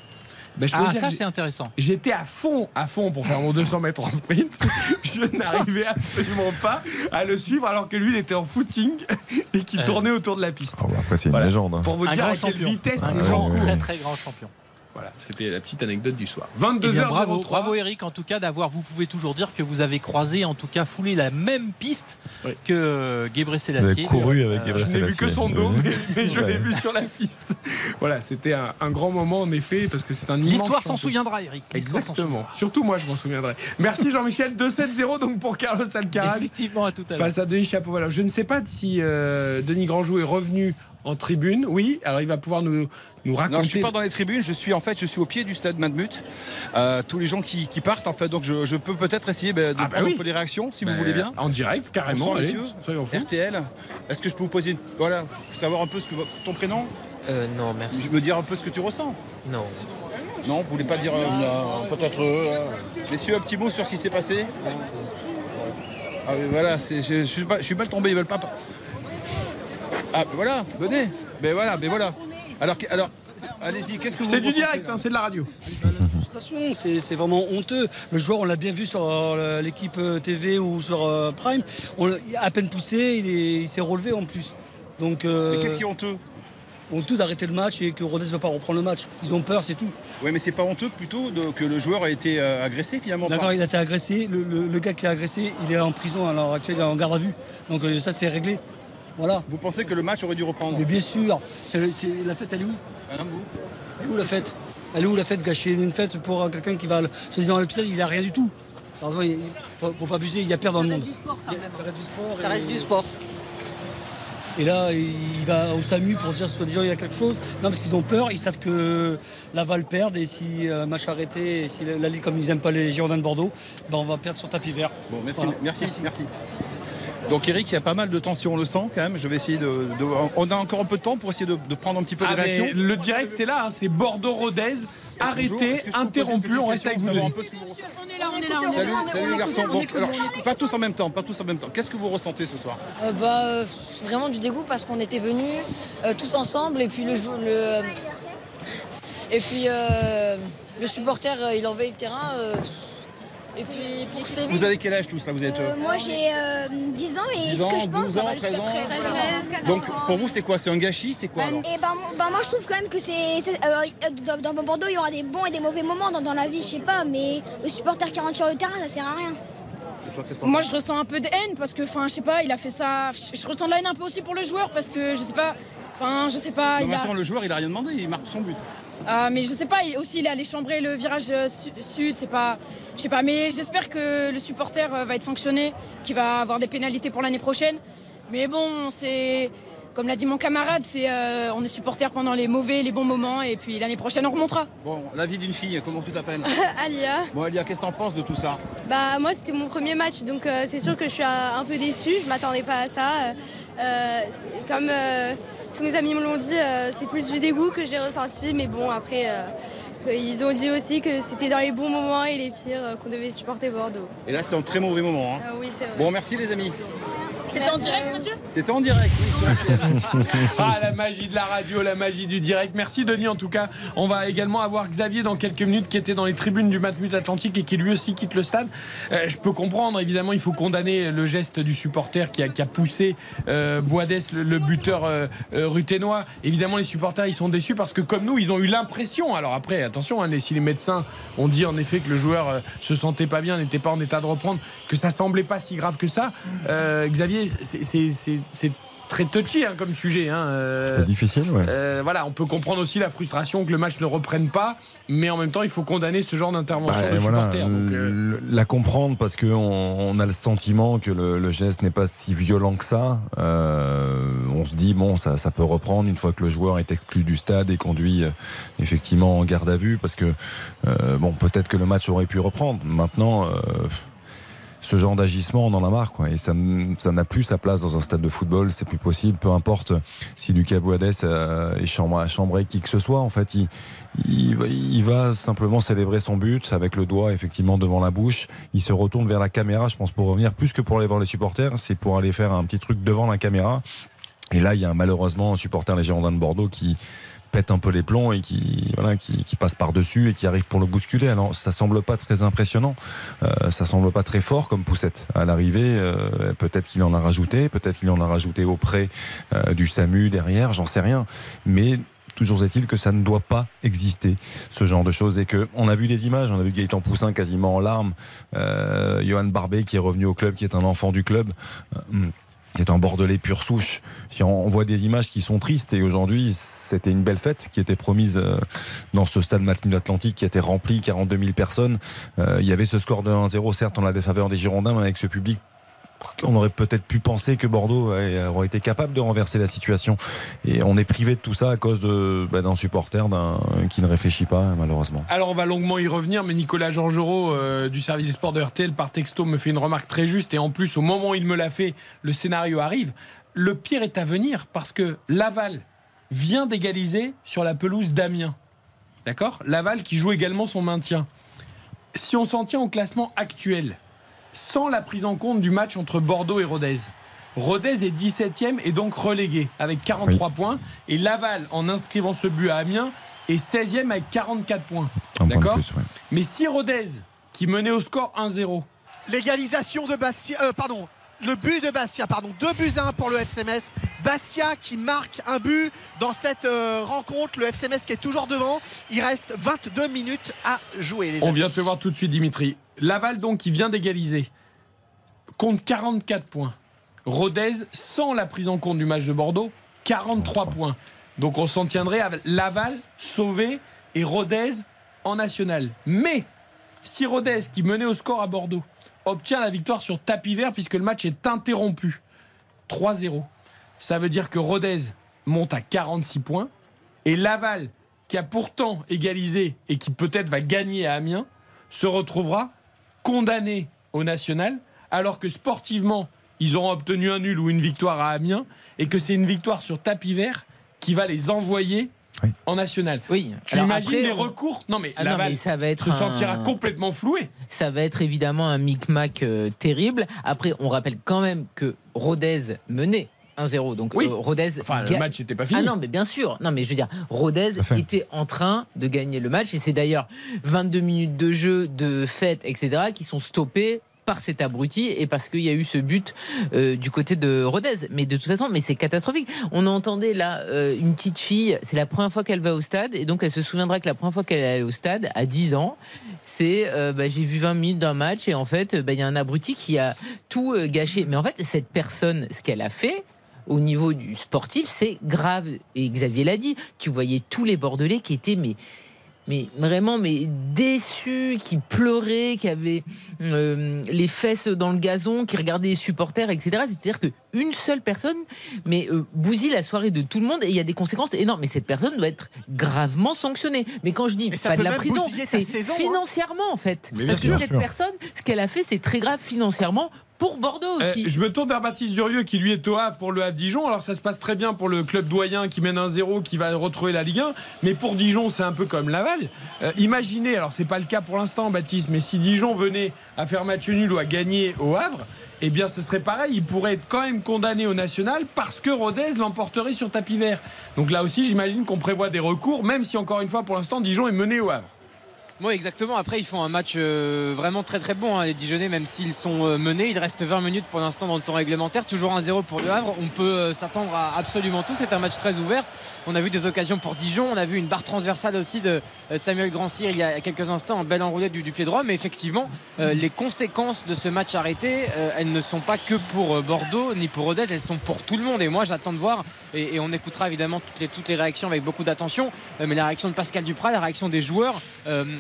Ben, ah, ça c'est intéressant.
J'étais à fond, à fond pour faire mon 200 mètres en sprint. <laughs> Je n'arrivais absolument pas à le suivre alors que lui il était en footing et qui tournait autour de la piste.
Oh, bah, après c'est une légende. Hein.
Pour vous dire à quelle vitesse c'est
un très très grand champion.
Voilà, c'était la petite anecdote du soir. 22h. Eh
bravo, bravo Eric, en tout cas d'avoir. Vous pouvez toujours dire que vous avez croisé, en tout cas foulé la même piste que euh, Gebre Selassie.
couru avec euh,
Je n'ai vu que son dos, <laughs> mais, je l'ai vu sur la piste. <laughs> Voilà, c'était un, grand moment en effet parce que c'est un.
L'histoire s'en souviendra, Eric.
Exactement. Surtout moi, je m'en souviendrai. Merci Jean-Michel. 2-7-0 donc pour Carlos Alcaraz.
Effectivement, à tout à l'heure.
Face à Denis Chapeau. Je ne sais pas si euh, Denis Grandjou est revenu en tribune. Oui, alors il va pouvoir nous, nous raconter.
Non, je suis pas dans les tribunes, je suis en fait, je suis au pied du stade Madmut. Euh, tous les gens qui, partent, en fait, donc je, peux peut-être essayer bah, de ah, bah prendre des réactions, si vous bah, voulez bien.
En direct, carrément.
Bonsoir, messieurs. RTL. Est-ce que je peux vous poser, voilà, savoir un peu ce que ton prénom?
Euh, Non, merci.
Je me dire un peu ce que tu ressens.
Non.
Non, vous voulez pas dire euh, peut-être. Euh, messieurs, un petit mot sur ce qui s'est passé? Ah, voilà, je, je, suis je suis mal tombé, ils veulent pas. Ah, ben voilà, venez. Ben voilà, ben voilà. Alors, alors allez-y, qu'est-ce que vous
C'est du direct, hein, c'est de la radio.
C'est vraiment honteux. Le joueur, on l'a bien vu sur euh, l'équipe euh, TV ou sur euh, Prime. On, à peine poussé, il s'est relevé en plus. Donc,
mais qu'est-ce qui est honteux?
Honteux d'arrêter le match et que Rodez ne veut pas reprendre le match. Ils ont peur, c'est tout.
Oui, mais c'est pas honteux plutôt que le joueur a été agressé finalement.
D'accord, il a été agressé. Le, gars qui l'a agressé, il est en prison à l'heure actuelle, il est en garde à vue. Donc ça, c'est réglé. Voilà.
Vous pensez que le match aurait dû reprendre
Mais bien sûr. la fête, elle est où Elle est où la fête Elle est où la fête Gâcher une fête pour quelqu'un qui va se dire dans l'épisode, il a rien du tout. Il faut, faut pas abuser, il y a pire dans le monde.
ça reste du sport. Ça reste du sport.
Et là, il va au SAMU pour dire soi-disant il y a quelque chose. Non, parce qu'ils ont peur, ils savent que Laval perd et si euh, match arrêté, et si la Ligue, comme ils n'aiment pas les Girondins de Bordeaux, ben on va perdre sur tapis vert.
Bon, merci, merci, merci. Donc Eric, il y a pas mal de tension, on le sent quand même. Je vais essayer de, on a encore un peu de temps pour essayer de, prendre un petit peu de ah, réaction.
Le direct, c'est là, hein, c'est Bordeaux-Rodez. Arrêté, interrompu, on reste avec vous.
Salut, salut les garçons. alors, pas tous en même temps, pas tous en même temps. Qu'est-ce que vous ressentez ce soir?
Euh, Bah, euh, vraiment du dégoût parce qu'on était venus euh, tous ensemble et puis le le et puis le supporter, il envahit le terrain. Et puis pour ces
Vous avez quel âge tous là vous êtes
euh, Moi j'ai 10 euh, ans et
10
ce que
je pense 12 ans, 13 ans. Donc pour vous c'est quoi? C'est un gâchis? C'est quoi alors?
Et ben, ben, moi je trouve quand même que c'est euh, dans, Bordeaux il y aura des bons et des mauvais moments dans, dans, la vie, je sais pas, mais le supporter qui rentre sur le terrain ça sert à rien.
Moi je ressens un peu de haine parce que enfin je sais pas, il a fait ça. Je ressens de la haine un peu aussi pour le joueur parce que je sais pas. Enfin je sais pas.
Mais attends, le joueur il a rien demandé, il marque son but.
Ah, mais je sais pas, aussi il est allé chambrer le virage euh, sud, c'est pas. Je sais pas, mais j'espère que le supporter euh, va être sanctionné, qu'il va avoir des pénalités pour l'année prochaine. Mais bon, c'est. Comme l'a dit mon camarade, c'est euh, on est supporter pendant les mauvais, les bons moments, et puis l'année prochaine on remontera.
Bon, la vie d'une fille, comment tu t'appelles? <laughs>
Alia.
Bon Alia, qu'est-ce que t'en penses de tout ça?
Bah moi c'était mon premier match, donc c'est sûr que je suis un peu déçue, je m'attendais pas à ça. comme tous mes amis me l'ont dit, euh, c'est plus du dégoût que j'ai ressenti, mais bon, après, euh, ils ont dit aussi que c'était dans les bons moments et les pires euh, qu'on devait supporter Bordeaux.
Et là, c'est un très mauvais moment. Hein.
Ah oui, c'est vrai.
Bon, merci les amis.
C'était en direct, monsieur
C'était en direct,
oui. <laughs> ah, la magie de la radio, la magie du direct. Merci, Denis, en tout cas. On va également avoir Xavier dans quelques minutes qui était dans les tribunes du Matmut Atlantique et qui lui aussi quitte le stade. Euh, je peux comprendre, évidemment, il faut condamner le geste du supporter qui a, qui a poussé euh, Boadès, le, buteur euh, euh, ruténois. Évidemment, les supporters, ils sont déçus parce que, comme nous, ils ont eu l'impression. Alors après, attention, hein, si les médecins ont dit en effet que le joueur se sentait pas bien, n'était pas en état de reprendre, que ça semblait pas si grave que ça, Xavier c'est très touchy hein, comme sujet. Hein.
Euh, c'est difficile, ouais.
Euh, voilà, on peut comprendre aussi la frustration que le match ne reprenne pas, mais en même temps, il faut condamner ce genre d'intervention bah, de supporters.
Euh, la comprendre parce qu'on on a le sentiment que le, geste n'est pas si violent que ça. on se dit, bon, ça, ça, peut reprendre une fois que le joueur est exclu du stade et conduit effectivement en garde à vue, parce que, bon, peut-être que le match aurait pu reprendre. Maintenant ce genre d'agissement, on en a marre. Quoi. Et ça, n'a plus sa place dans un stade de football. C'est plus possible. Peu importe si Lucas Boades euh, est chambré, qui que ce soit. En fait, il, il, va simplement célébrer son but avec le doigt effectivement devant la bouche. Il se retourne vers la caméra, je pense, pour revenir plus que pour aller voir les supporters. C'est pour aller faire un petit truc devant la caméra. Et là, il y a malheureusement un supporter, les Girondins de Bordeaux, qui pète un peu les plombs et qui, voilà, qui, passe par-dessus et qui arrive pour le bousculer. Alors ça semble pas très impressionnant, euh, ça semble pas très fort comme poussette. À l'arrivée, euh, peut-être qu'il en a rajouté, peut-être qu'il en a rajouté auprès euh, du SAMU derrière, j'en sais rien. Mais toujours est-il que ça ne doit pas exister ce genre de choses et que on a vu des images on a vu Gaëtan Poussin quasiment en larmes Johan Barbet qui est revenu au club qui est un enfant du club qui est un Bordelais pur souche. On voit des images qui sont tristes et aujourd'hui c'était une belle fête qui était promise euh, dans ce stade Matmut Atlantique qui était rempli, 42 000 personnes. Euh, il y avait ce score de 1-0 certes en la défaveur des Girondins mais avec ce public on aurait peut-être pu penser que Bordeaux aurait été capable de renverser la situation. Et on est privé de tout ça à cause bah, d'un supporter qui ne réfléchit pas, malheureusement.
Alors, on va longuement y revenir, mais Nicolas Georgerot euh, du service des sports de RTL par texto me fait une remarque très juste. Et en plus, au moment où il me l'a fait, le scénario arrive. Le pire est à venir parce que Laval vient d'égaliser sur la pelouse d'Amiens. D'accord? Laval qui joue également son maintien. Si on s'en tient au classement actuel, sans la prise en compte du match entre Bordeaux et Rodez. Rodez est 17e et donc relégué avec 43 points. Et Laval, en inscrivant ce but à Amiens, est 16e avec 44 points. D'accord Mais si Rodez, qui menait au score 1-0.
L'égalisation de Bastia. Euh, pardon. Le but de Bastia, pardon, 2 buts à 1 pour le FCMS. Bastia qui marque un but dans cette euh, rencontre. Le FCMS qui est toujours devant. Il reste 22 minutes à jouer. Les
On vient te voir tout de suite, Dimitri. Laval, donc, qui vient d'égaliser, compte 44 points. Rodez, sans la prise en compte du match de Bordeaux, 43 points. Donc on s'en tiendrait à Laval, sauvé, et Rodez en national. Mais si Rodez, qui menait au score à Bordeaux, obtient la victoire sur tapis vert, puisque le match est interrompu, 3-0, ça veut dire que Rodez monte à 46 points, et Laval, qui a pourtant égalisé et qui peut-être va gagner à Amiens, se retrouvera condamnés au national, alors que sportivement, ils auront obtenu un nul ou une victoire à Amiens, et que c'est une victoire sur tapis vert qui va les envoyer en national.
Oui.
Tu imagines les recours Non mais, ah ça va être se sentira complètement floué.
Ça va être évidemment un micmac euh, terrible. Après, on rappelle quand même que Rodez menait 1-0. Donc
oui. Euh, Rodez. Enfin, le match n'était pas fini.
Ah non, mais bien sûr. Non, mais je veux dire, Rodez était en train de gagner le match. Et c'est d'ailleurs 22 minutes de jeu, de fête, etc., qui sont stoppés par cet abruti et parce qu'il y a eu ce but euh, du côté de Rodez. Mais de toute façon, mais c'est catastrophique. On entendait là euh, une petite fille, c'est la première fois qu'elle va au stade et donc elle se souviendra que la première fois qu'elle est allée au stade, à 10 ans, c'est bah, j'ai vu 20 minutes d'un match et en fait, bah, il y a un abruti qui a tout gâché. Mais en fait, cette personne, ce qu'elle a fait, au niveau du sportif, c'est grave. Et Xavier l'a dit, tu voyais tous les Bordelais qui étaient mais mais vraiment mais déçus, qui pleuraient, qui avaient euh, les fesses dans le gazon, qui regardaient les supporters, etc. C'est-à-dire que une seule personne, mais euh, bousille la soirée de tout le monde et il y a des conséquences énormes. Mais cette personne doit être gravement sanctionnée. Mais quand je dis pas de la prison, c'est hein. financièrement en fait. Parce que cette personne, ce qu'elle a fait, c'est très grave financièrement pour Bordeaux aussi.
je me tourne vers Baptiste Durieux qui lui est au Havre pour le Havre Dijon. Alors ça se passe très bien pour le club doyen qui mène un 0 qui va retrouver la Ligue 1. Mais pour Dijon, c'est un peu comme Laval. Euh, imaginez, alors c'est pas le cas pour l'instant, Baptiste, mais si Dijon venait à faire match nul ou à gagner au Havre, eh bien ce serait pareil. Il pourrait être quand même condamné au national parce que Rodez l'emporterait sur tapis vert. Donc là aussi, j'imagine qu'on prévoit des recours, même si encore une fois, pour l'instant, Dijon est mené au Havre.
Moi, exactement. Après, ils font un match euh, vraiment très très bon. Hein, les Dijonais, même s'ils sont euh, menés, il reste 20 minutes pour l'instant dans le temps réglementaire. Toujours 1-0 pour le Havre. On peut euh, s'attendre à absolument tout. C'est un match très ouvert. On a vu des occasions pour Dijon. On a vu une barre transversale aussi de Samuel Grandcir il y a quelques instants, un bel enroulé du, pied droit. Mais effectivement, les conséquences de ce match arrêté, elles ne sont pas que pour Bordeaux ni pour Rodez. Elles sont pour tout le monde. Et moi, j'attends de voir. Et, on écoutera évidemment toutes les, toutes les réactions avec beaucoup d'attention. mais la réaction de Pascal Duprat, la réaction des joueurs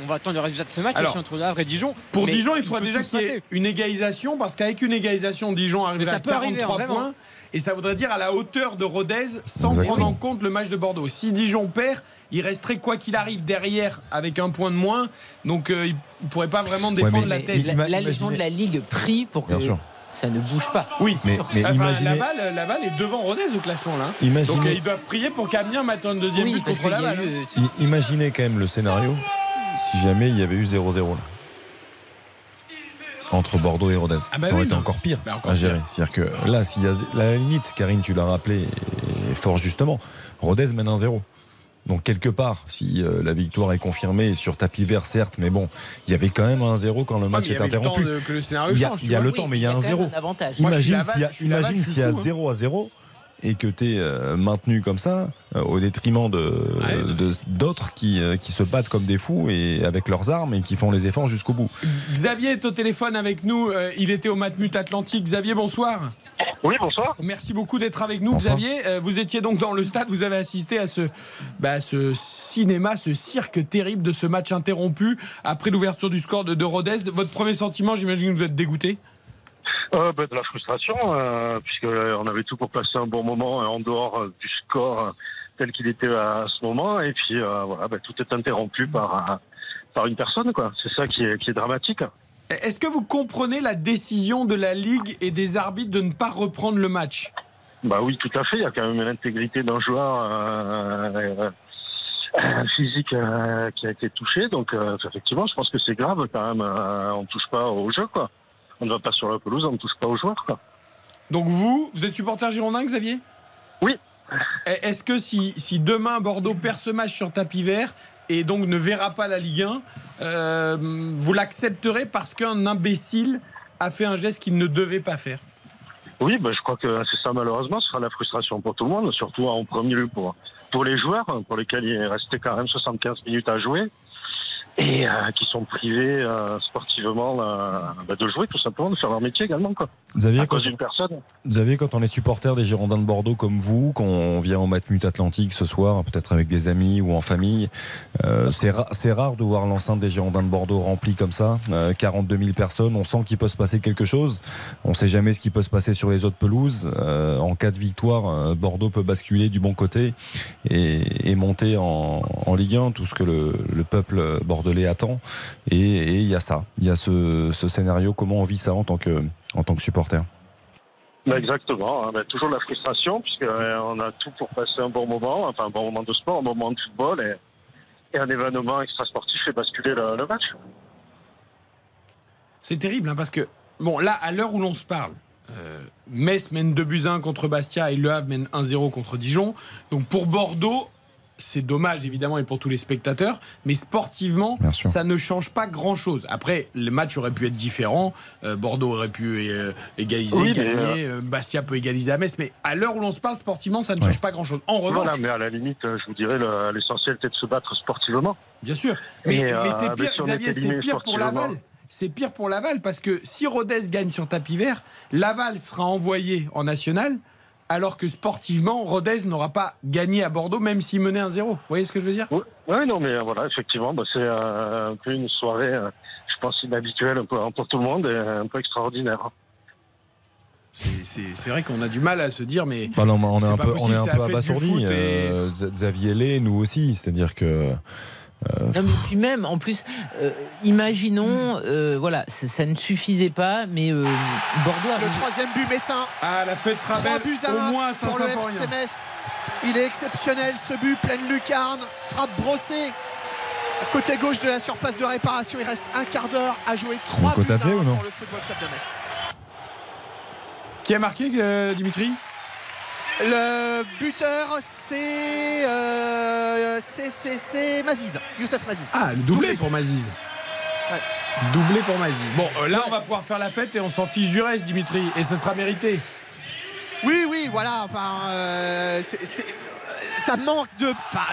on va attendre le résultat de ce match entre Havre et Dijon.
Pour Dijon, il faudra déjà qu'il y ait une égalisation parce qu'avec une égalisation, Dijon arriverait à 43 points. Et ça voudrait dire à la hauteur de Rodez sans prendre en compte le match de Bordeaux. Si Dijon perd, il resterait quoi qu'il arrive derrière avec un point de moins. Donc euh, il ne pourrait pas vraiment défendre la thèse.
La, Légion de la Ligue prie pour que ça ne bouge pas.
Oui, mais, imaginez... Laval, est devant Rodez au classement là. Donc euh, ils doivent prier pour qu'Amiens mette un deuxième but contre Laval.
Imaginez quand même le scénario si jamais il y avait eu 0-0 entre Bordeaux et Rodez. Ah bah ça aurait été encore pire bah, à gérer. C'est-à-dire que là, s'il y a la limite, Karine, tu l'as rappelé, fort justement, Rodez mène un 0. Donc quelque part, si euh, la victoire est confirmée sur tapis vert, certes, mais bon, il y avait quand même un 0 quand le match est interrompu.
il
y a, il y a le temps, mais il y a un 0. Imagine s'il y a, 0 à 0 et que tu es euh, maintenu comme ça euh, au détriment de d'autres qui, euh, qui se battent comme des fous et avec leurs armes et qui font les efforts jusqu'au bout.
Xavier est au téléphone avec nous. il était au Matmut Atlantique. Xavier, bonsoir.
Oui, bonsoir.
Merci beaucoup d'être avec nous, Xavier. vous étiez donc dans le stade. Vous avez assisté à ce, bah, ce cinéma, ce cirque terrible de ce match interrompu après l'ouverture du score de, de Rodez. Votre premier sentiment, j'imagine que vous êtes dégoûté?
Euh, ben, De la frustration, euh, puisqu'on avait tout pour passer un bon moment en dehors euh, du score tel qu'il était à ce moment. Et puis voilà, ben, tout est interrompu par, par une personne. quoi. C'est ça qui est, qui est dramatique.
Est-ce que vous comprenez la décision de la Ligue et des arbitres de ne pas reprendre le match?
Bah oui, tout à fait. Il y a quand même l'intégrité d'un joueur physique qui a été touché. Donc effectivement, je pense que c'est grave quand même. on ne touche pas au jeu. quoi on ne va pas sur la pelouse, on ne touche pas aux joueurs.
Donc vous, vous êtes supporter girondin, Xavier?
Oui.
Est-ce que si, si, demain Bordeaux perd ce match sur tapis vert et donc ne verra pas la Ligue 1, euh, vous l'accepterez parce qu'un imbécile a fait un geste qu'il ne devait pas faire?
Oui, ben, je crois que c'est ça malheureusement, ce sera la frustration pour tout le monde, surtout en premier lieu pour, pour les joueurs, pour lesquels il restait quand même 75 minutes à jouer et euh, qui sont privés euh, sportivement euh, bah, de jouer tout simplement, de faire leur métier également quoi.
Xavier,
à cause d'une personne.
Xavier, quand on est supporter des Girondins de Bordeaux comme vous, quand on vient au Matmut Atlantique ce soir, peut-être avec des amis ou en famille, c'est, c'est rare de voir l'enceinte des Girondins de Bordeaux remplie comme ça, 42 000 personnes, on sent qu'il peut se passer quelque chose, on ne sait jamais ce qui peut se passer sur les autres pelouses, en cas de victoire, Bordeaux peut basculer du bon côté et, et monter en, en, Ligue 1, tout ce que le, le peuple bordeaux les attend. Et il y a ça, il y a ce, scénario. Comment on vit ça en tant que, en tant que supporter?
Bah, Exactement, hein. toujours la frustration, puisqu'on euh, a tout pour passer un bon moment, enfin un bon moment de sport, un moment de football, et, un événement extra-sportif fait basculer le, match.
C'est terrible, hein, parce que, bon, là, à l'heure où l'on se parle, euh, Metz mène 2 buts 1 contre Bastia et Le Havre mène 1-0 contre Dijon. Donc pour Bordeaux, c'est dommage évidemment et pour tous les spectateurs, mais sportivement, ça ne change pas grand-chose. Après, le match aurait pu être différent. Euh, Bordeaux aurait pu euh, égaliser, gagner. Euh, Bastia peut égaliser à Metz, mais à l'heure où l'on se parle sportivement, ça ne change pas grand-chose. En revanche,
voilà, mais à la limite, je vous dirais l'essentiel c'est de se battre sportivement.
Bien sûr, mais, c'est pire, Xavier, c'est pire pour Laval c'est pire pour Laval parce que si Rodez gagne sur tapis vert, Laval sera envoyé en national alors que sportivement, Rodez n'aura pas gagné à Bordeaux, même s'il menait un 0 Vous voyez ce que je veux dire?
Oui, non, mais euh, voilà, effectivement, bah, c'est euh, un peu une soirée, euh, je pense, inhabituelle pour tout le monde et un peu extraordinaire.
C'est vrai qu'on a du mal à se dire, mais.
Bah on, est un peu, on est un peu abasourdi. Xavier Lé, nous aussi. C'est-à-dire que.
Euh, non, mais puis même, en plus, euh, imaginons, euh, voilà, ça ne suffisait pas, mais Bordeaux a.
Le troisième but messin.
Ah, la fête sera belle. Au moins, ça
pour le FC Il est exceptionnel ce but, pleine lucarne, frappe brossée. À côté gauche de la surface de réparation, il reste un quart d'heure à jouer. 3 buts à ou non pour le football club de Metz.
Qui a marqué, Dimitri?
Le buteur, c'est euh, c'est Maziz, Youssef Maziz.
Ah, le doublé, pour Maziz. Doublé pour Maziz. Bon, euh, là, on va pouvoir faire la fête et on s'en fiche du reste, Dimitri. Et ce sera mérité.
Oui, oui, voilà. Enfin, euh, ça manque de.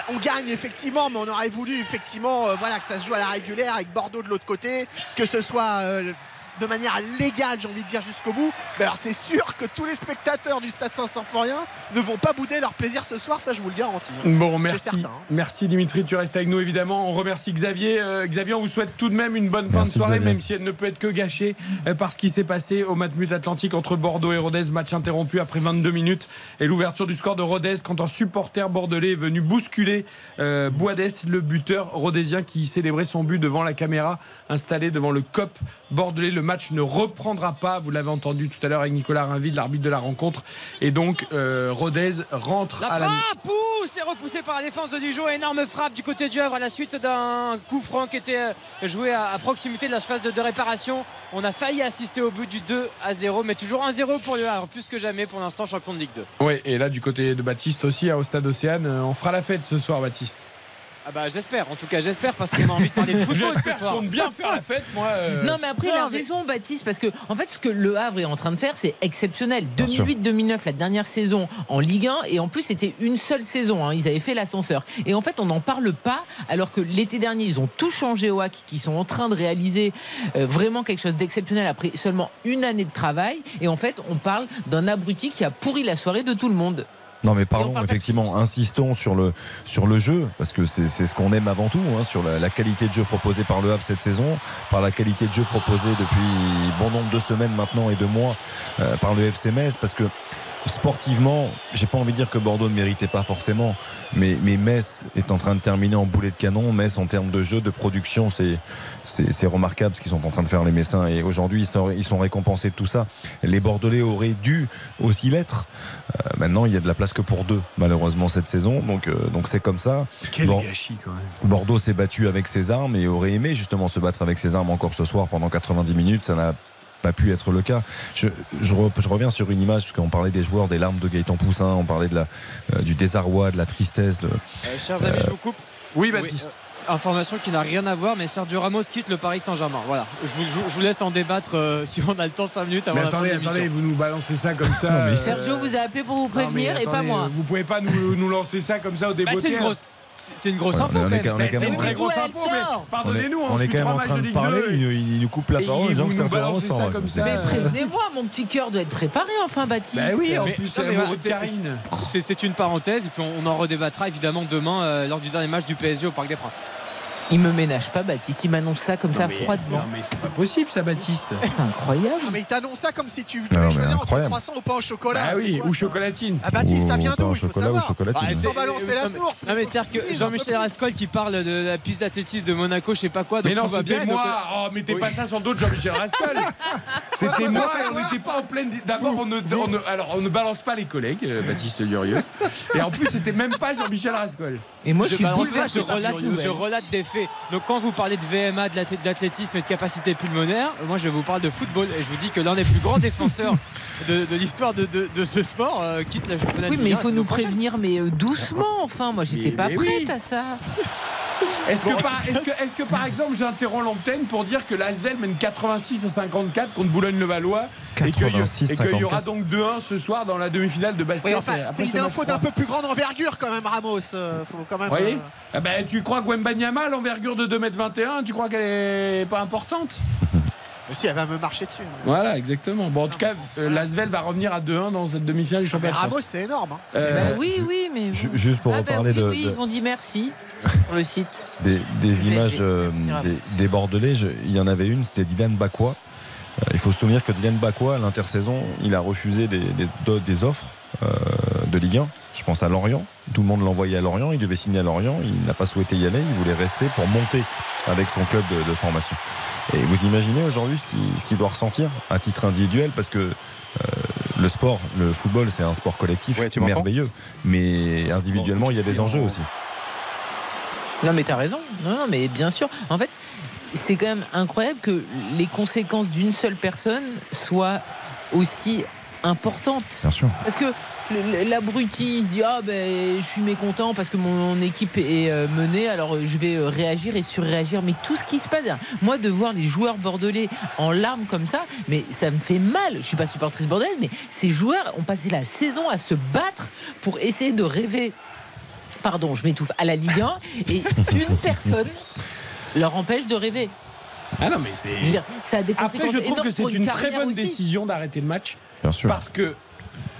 on gagne effectivement, mais on aurait voulu effectivement voilà, que ça se joue à la régulière avec Bordeaux de l'autre côté, que ce soit de manière légale, j'ai envie de dire jusqu'au bout. Mais alors c'est sûr que tous les spectateurs du Stade Saint-Symphorien ne vont pas bouder leur plaisir ce soir, ça je vous le garantis.
Bon, merci. Hein. Merci Dimitri, tu restes avec nous évidemment. On remercie Xavier. Euh, Xavier, on vous souhaite tout de même une bonne fin de soirée, même si elle ne peut être que gâchée euh, par ce qui s'est passé au Matmut Atlantique entre Bordeaux et Rodez. Match interrompu après 22 minutes et l'ouverture du score de Rodez quand un supporter bordelais est venu bousculer euh, le buteur rodésien qui célébrait son but devant la caméra installée devant le COP bordelais. Le match ne reprendra pas. Vous l'avez entendu tout à l'heure avec Nicolas Rinville, l'arbitre de la rencontre. Et donc, euh, Rodez rentre
la
à
la. pousse est repoussé par la défense de Dijon. Énorme frappe du côté du Havre à la suite d'un coup franc qui était euh, joué à, proximité de la phase de, réparation. On a failli assister au but du 2 à 0, mais toujours 1-0 pour le Havre, plus que jamais pour l'instant champion de Ligue 2.
Oui, et là du côté de Baptiste aussi, au stade Océane, euh, on fera la fête ce soir, Baptiste.
Ah bah j'espère, en tout cas j'espère parce qu'on a envie de parler de football ce soir.
bien faire la fête, moi. Euh.
Non mais après il a raison Baptiste parce que en fait ce que Le Havre est en train de faire c'est exceptionnel. 2008-2009 la dernière saison en Ligue 1 et en plus c'était une seule saison. Hein. ils avaient fait l'ascenseur et en fait on n'en parle pas alors que l'été dernier ils ont tout changé au HAC qui sont en train de réaliser euh, vraiment quelque chose d'exceptionnel après seulement une année de travail et en fait on parle d'un abruti qui a pourri la soirée de tout le monde.
Non mais parlons effectivement, insistons sur le, sur le jeu, parce que c'est ce qu'on aime avant tout, hein, sur la, qualité de jeu proposée par le Havre cette saison, par la qualité de jeu proposée depuis bon nombre de semaines maintenant et de mois euh, par le FC Metz, parce que sportivement, j'ai pas envie de dire que Bordeaux ne méritait pas forcément, mais, mais Metz est en train de terminer en boulet de canon. Metz, en termes de jeu, de production, c'est, c'est, remarquable ce qu'ils sont en train de faire les Messins. Et aujourd'hui, ils sont, ils sont récompensés de tout ça. Les Bordelais auraient dû aussi l'être. Euh, maintenant, il y a de la place que pour deux, malheureusement, cette saison. Donc, euh, donc c'est comme ça.
Quel gâchis, quand même.
Bordeaux s'est battu avec ses armes et aurait aimé justement se battre avec ses armes encore ce soir pendant 90 minutes. Ça n'a pas pu être le cas. Je, je, reviens sur une image, parce qu'on parlait des joueurs, des larmes de Gaëtan Poussin, on parlait de la, euh, du désarroi, de la tristesse. De,
euh, chers amis, je vous coupe.
Oui, Baptiste.
Euh, information qui n'a rien à voir, mais Sergio Ramos quitte le Paris Saint-Germain. Voilà, je vous, laisse en débattre <laughs> si on a le temps 5 minutes avant
mais attendez, attendez, vous nous balancez ça comme ça. <laughs>
Sergio vous a appelé pour vous prévenir et pas moi.
Vous pouvez pas nous, nous lancer ça comme ça au début.
Bah, c'est une grosse info.
C'est une très grosse info, pardonnez-nous,
on, est quand même en train de parler. Il, nous coupe la parole.
Ça comme ça.
Mais prévenez-moi, mon petit cœur doit être préparé enfin, Baptiste.
Bah oui, en plus,
c'est une parenthèse. Et puis on en redébattra évidemment demain euh, lors du dernier match du PSG au Parc des Princes.
Il me ménage pas, Baptiste. Il m'annonce ça comme ça froidement.
Non, mais c'est pas possible, ça, Baptiste.
C'est incroyable.
Non, mais il t'annonce ça comme si tu devais choisir entre croissant ou pain au chocolat.
Ah oui, ou chocolatine.
Ah, Baptiste, ça vient d'où Il
faut savoir.
chocolatine. Ah, sans balancer la source.
Non, mais c'est-à-dire que Jean-Michel Rascol qui parle de la piste d'athlétisme de Monaco, je sais pas quoi.
Mais non, c'était moi. Oh, mettez pas ça sur le dos de Jean-Michel Rascol. <laughs> C'était moi et on n'était pas en pleine. D'abord, on ne, alors, on ne balance pas les collègues, euh, Baptiste Durieux. Et en plus, c'était même pas Jean-Michel Rascol.
Et moi, je suis
Je relate des faits. Donc, quand vous parlez de VMA, d'athlétisme et de capacité pulmonaire, moi je vous parle de football et je vous dis que l'un des plus grands défenseurs <laughs> de, l'histoire de, ce sport euh, quitte la championnat.
Oui, mais il faut nous prévenir, mais euh, doucement, enfin, moi j'étais pas prête à ça. <laughs>
Est-ce que, par, est que, par exemple j'interromps l'antenne pour dire que l'Asvel mène 86 à 54 contre Boulogne-le-Valois et qu'il y aura donc 2-1 ce soir dans la demi-finale de basket.
c'est une info d'un peu plus grande envergure quand même Ramos. Euh, faut quand même,
voyez ah ben, Tu crois que Wembanyama, l'envergure de 2m21, tu crois qu'elle est pas importante? <laughs>
si elle va me marcher dessus.
Voilà, exactement. Bon, en tout cas, euh, Lasvel va revenir à 2-1 dans cette demi-finale du championnat.
Ramos, c'est énorme. Hein.
Euh, bah oui, oui, mais.
Juste pour ah, bah reparler de,
Oui, ils ont dit merci <laughs> sur le site.
Des, images des, Bordelais, il y en avait une, c'était Dylan Bakwa. Euh, il faut se souvenir que Dylan Bakwa, à l'intersaison, il a refusé des, des offres de Ligue 1. Je pense à Lorient. Tout le monde l'envoyait à Lorient. Il devait signer à Lorient. Il n'a pas souhaité y aller. Il voulait rester pour monter avec son club de formation. Et vous imaginez aujourd'hui ce qu'il doit ressentir à titre individuel parce que euh, le sport, le football, c'est un sport collectif merveilleux. Mais individuellement, il y a des enjeux aussi.
Non, mais tu as raison. Non, non, mais bien sûr. En fait, c'est quand même incroyable que les conséquences d'une seule personne soient aussi importantes.
Bien sûr.
Parce que l'abruti dit ah ben je suis mécontent parce que mon équipe est euh, menée. Alors je vais euh, réagir et surréagir. Mais tout ce qui se passe moi de voir les joueurs bordelais en larmes comme ça mais ça me fait mal. Je suis pas supportrice bordelaise mais ces joueurs ont passé la saison à se battre pour essayer de rêver. Pardon je m'étouffe. À la Ligue 1 et <laughs> une personne leur empêche de rêver.
Ah non mais c'est
ça a des
Après je trouve que c'est une, très bonne décision d'arrêter le match
Bien sûr.
parce que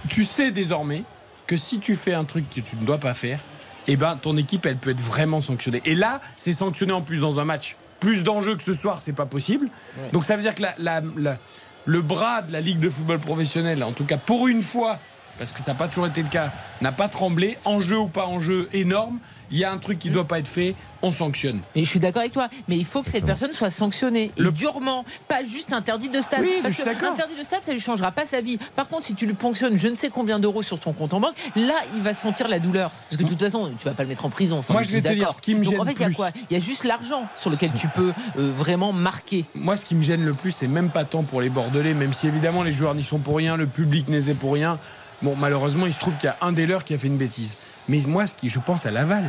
tu sais désormais que si tu fais un truc que tu ne dois pas faire, eh ben, ton équipe, elle peut être vraiment sanctionnée. Et là, c'est sanctionné en plus dans un match. Plus d'enjeux que ce soir, c'est pas possible. Donc ça veut dire que le bras de la Ligue de football professionnel, en tout cas pour une fois, parce que ça n'a pas toujours été le cas, n'a pas tremblé, enjeu ou pas enjeu énorme il y a un truc qui ne doit pas être fait, on sanctionne.
Et je suis d'accord avec toi, mais il faut que cette personne soit sanctionnée et durement, pas juste interdit de stade. parce que interdit de stade, ça ne lui changera pas sa vie. Par contre, si tu lui ponctionnes je ne sais combien d'euros sur son compte en banque, là, il va sentir la douleur. Parce que de toute façon, tu vas pas le mettre en prison.
Moi, je vais te dire ce qui me gêne.
en fait,
il y
a quoi? Il y a juste l'argent sur lequel tu peux euh, vraiment marquer.
Moi, ce qui me gêne le plus, c'est même pas tant pour les Bordelais, même si évidemment les joueurs n'y sont pour rien, le public n'est pour rien. Bon, malheureusement, il se trouve qu'il y a un des leurs qui a fait une bêtise. Mais moi, ce qui, je pense à Laval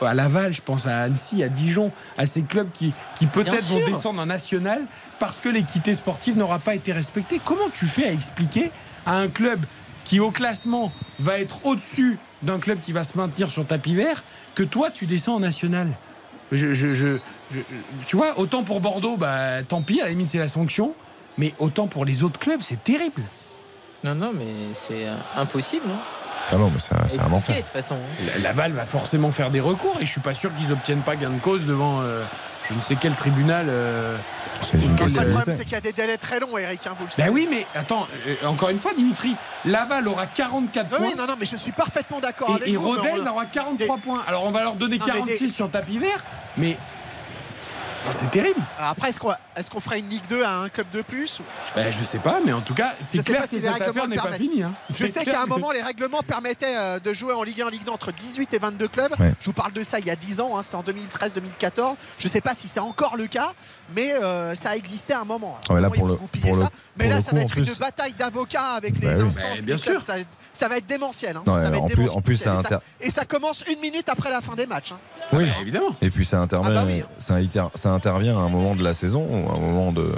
à Laval, je pense à Annecy, à Dijon, à ces clubs qui, qui peut-être vont descendre en national parce que l'équité sportive n'aura pas été respectée. Comment tu fais à expliquer à un club qui au classement va être au-dessus d'un club qui va se maintenir sur tapis vert que toi tu descends en national? Je, Tu vois, autant pour Bordeaux, bah, tant pis, à la limite c'est la sanction, mais autant pour les autres clubs, c'est terrible.
Non, non, mais c'est euh, impossible. Hein.
Ah non, mais c'est un enfer.
De toute façon.
Laval va forcément faire des recours et je suis pas sûr qu'ils obtiennent pas gain de cause devant euh, je ne sais quel tribunal. Euh,
le problème, c'est qu'il y a des délais très longs, Eric. Hein, vous le
ben oui, mais attends, euh, encore une fois, Dimitri, Laval aura 44 points.
Oui, non, non, mais je suis parfaitement d'accord avec
et
vous.
Et Rodez aura 43 points. Alors on va leur donner 46 sur tapis vert, mais c'est terrible.
après, est-ce qu'on est ferait une Ligue 2 à un club de plus
ben, Je sais pas, mais en tout cas, c'est clair que cette affaire n'est pas finie. Hein.
Je sais qu'à un moment, les règlements permettaient euh, de jouer en Ligue 1, Ligue 2 entre 18 et 22 clubs. Je vous parle de ça il y a 10 ans, hein, c'était en 2013-2014. Je sais pas si c'est encore le cas, mais euh, ça a existé à un moment.
Ah là, pour le, ça?
mais là, ça va être une bataille d'avocats avec les bah instances.
bien sûr.
Ça, va être démentiel. Hein. ça va être
en, plus, ça
et, ça, commence une minute après la fin des matchs.
Oui, évidemment.
Et puis ça intervient, ah bah ça intervient à un moment de la saison, un moment de,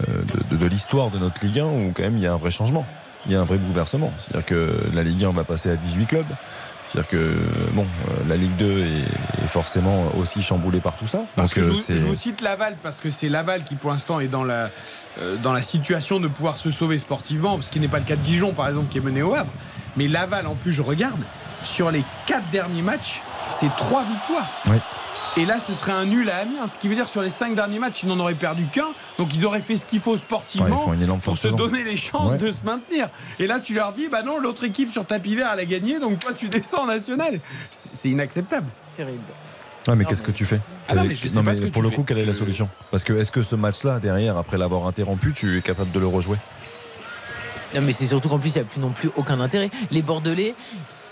euh, de, l'histoire de notre Ligue 1 où quand même il y a un vrai changement, il y a un vrai bouleversement. C'est-à-dire que la Ligue 1 va passer à 18 clubs. C'est-à-dire que bon, euh, la Ligue 2 est, forcément aussi chamboulée par tout ça.
Parce que je, vous, cite Laval parce que c'est Laval qui pour l'instant est dans la, euh, dans la situation de pouvoir se sauver sportivement, ce qui n'est pas le cas de Dijon par exemple qui est mené au Havre. Mais Laval en plus je regarde, sur les quatre derniers matchs, c'est trois victoires.
Oui.
Et là, ce serait un nul à Amiens, ce qui veut dire sur les cinq derniers matchs, ils n'en auraient perdu qu'un. Donc ils auraient fait ce qu'il faut sportivement pour se donner les chances de se maintenir. Et là, tu leur dis, bah non, l'autre équipe sur tapis vert, elle a gagné, donc toi, tu descends en national. C'est inacceptable.
Terrible.
Ah mais qu'est-ce que tu fais?
Ah non, mais,
Pour le coup, quelle est la solution? Parce que est-ce que ce match-là, derrière, après l'avoir interrompu, tu es capable de le rejouer?
Non mais c'est surtout qu'en plus il n'y a plus non plus aucun intérêt. Les Bordelais,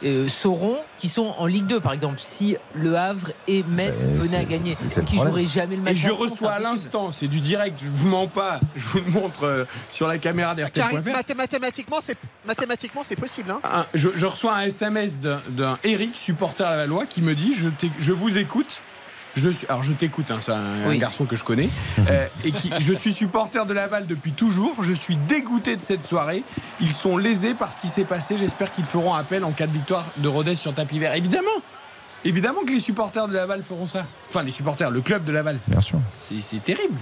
euh, sauront qui sont en Ligue 2 par exemple. Si Le Havre et Metz venaient à gagner. qui joueraient jamais le match
et je reçois à l'instant c'est du direct je vous mens pas je vous le montre euh, sur la caméra d'RTL.fr
mathématiquement c'est mathématiquement c'est possible
hein. je, reçois un SMS d'un Eric supporter à la loi qui me dit je, je vous écoute je suis, alors je t'écoute, hein, c'est un, garçon que je connais, <laughs> euh, et qui, je suis supporter de Laval depuis toujours. Je suis dégoûté de cette soirée. Ils sont lésés par ce qui s'est passé. J'espère qu'ils feront appel en cas de victoire de Rodez sur tapis vert. Évidemment, évidemment que les supporters de Laval feront ça. Enfin, les supporters, le club de Laval.
Bien sûr.
C'est terrible.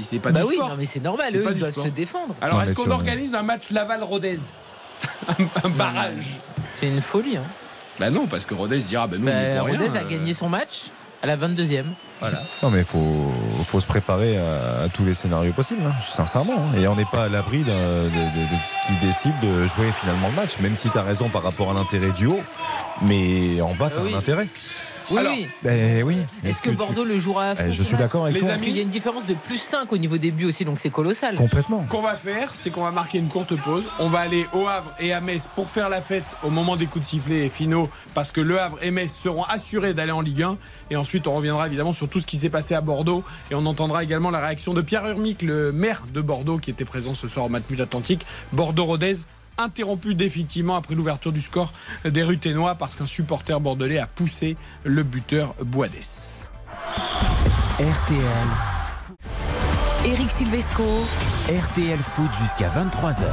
C'est pas
bah
du
oui,
sport.
Non, mais c'est normal, eux, ils doivent se défendre.
Alors, est-ce qu'on organise un match Laval-Rodez? <laughs> Un, barrage?
C'est une folie. Hein.
Bah non, parce que Rodez dira bah nous, bah,
Rodez a gagné son match à la 22e. Voilà.
Non, mais il faut, faut se préparer à, tous les scénarios possibles, hein, sincèrement. Hein. Et on n'est pas à l'abri de, qui décide de jouer finalement le match, même si tu as raison par rapport à l'intérêt du haut. Mais en bas, tu as un intérêt.
Oui,
ben oui.
Est-ce que, Bordeaux le jouera à
eh, Je suis d'accord avec toi.
Parce qu'il y a une différence de plus 5 au niveau des buts aussi, donc c'est colossal.
Complètement.
Ce qu'on va faire, c'est qu'on va marquer une courte pause. On va aller au Havre et à Metz pour faire la fête au moment des coups de sifflet finaux, parce que le Havre et Metz seront assurés d'aller en Ligue 1. Et ensuite, on reviendra évidemment sur tout ce qui s'est passé à Bordeaux. Et on entendra également la réaction de Pierre Urmic, le maire de Bordeaux, qui était présent ce soir au Matmut Atlantique. Bordeaux-Rodez interrompu définitivement après l'ouverture du score des Ruténois parce qu'un supporter bordelais a poussé le buteur Boades.
RTL.
Eric Silvestro.
RTL Foot jusqu'à 23h.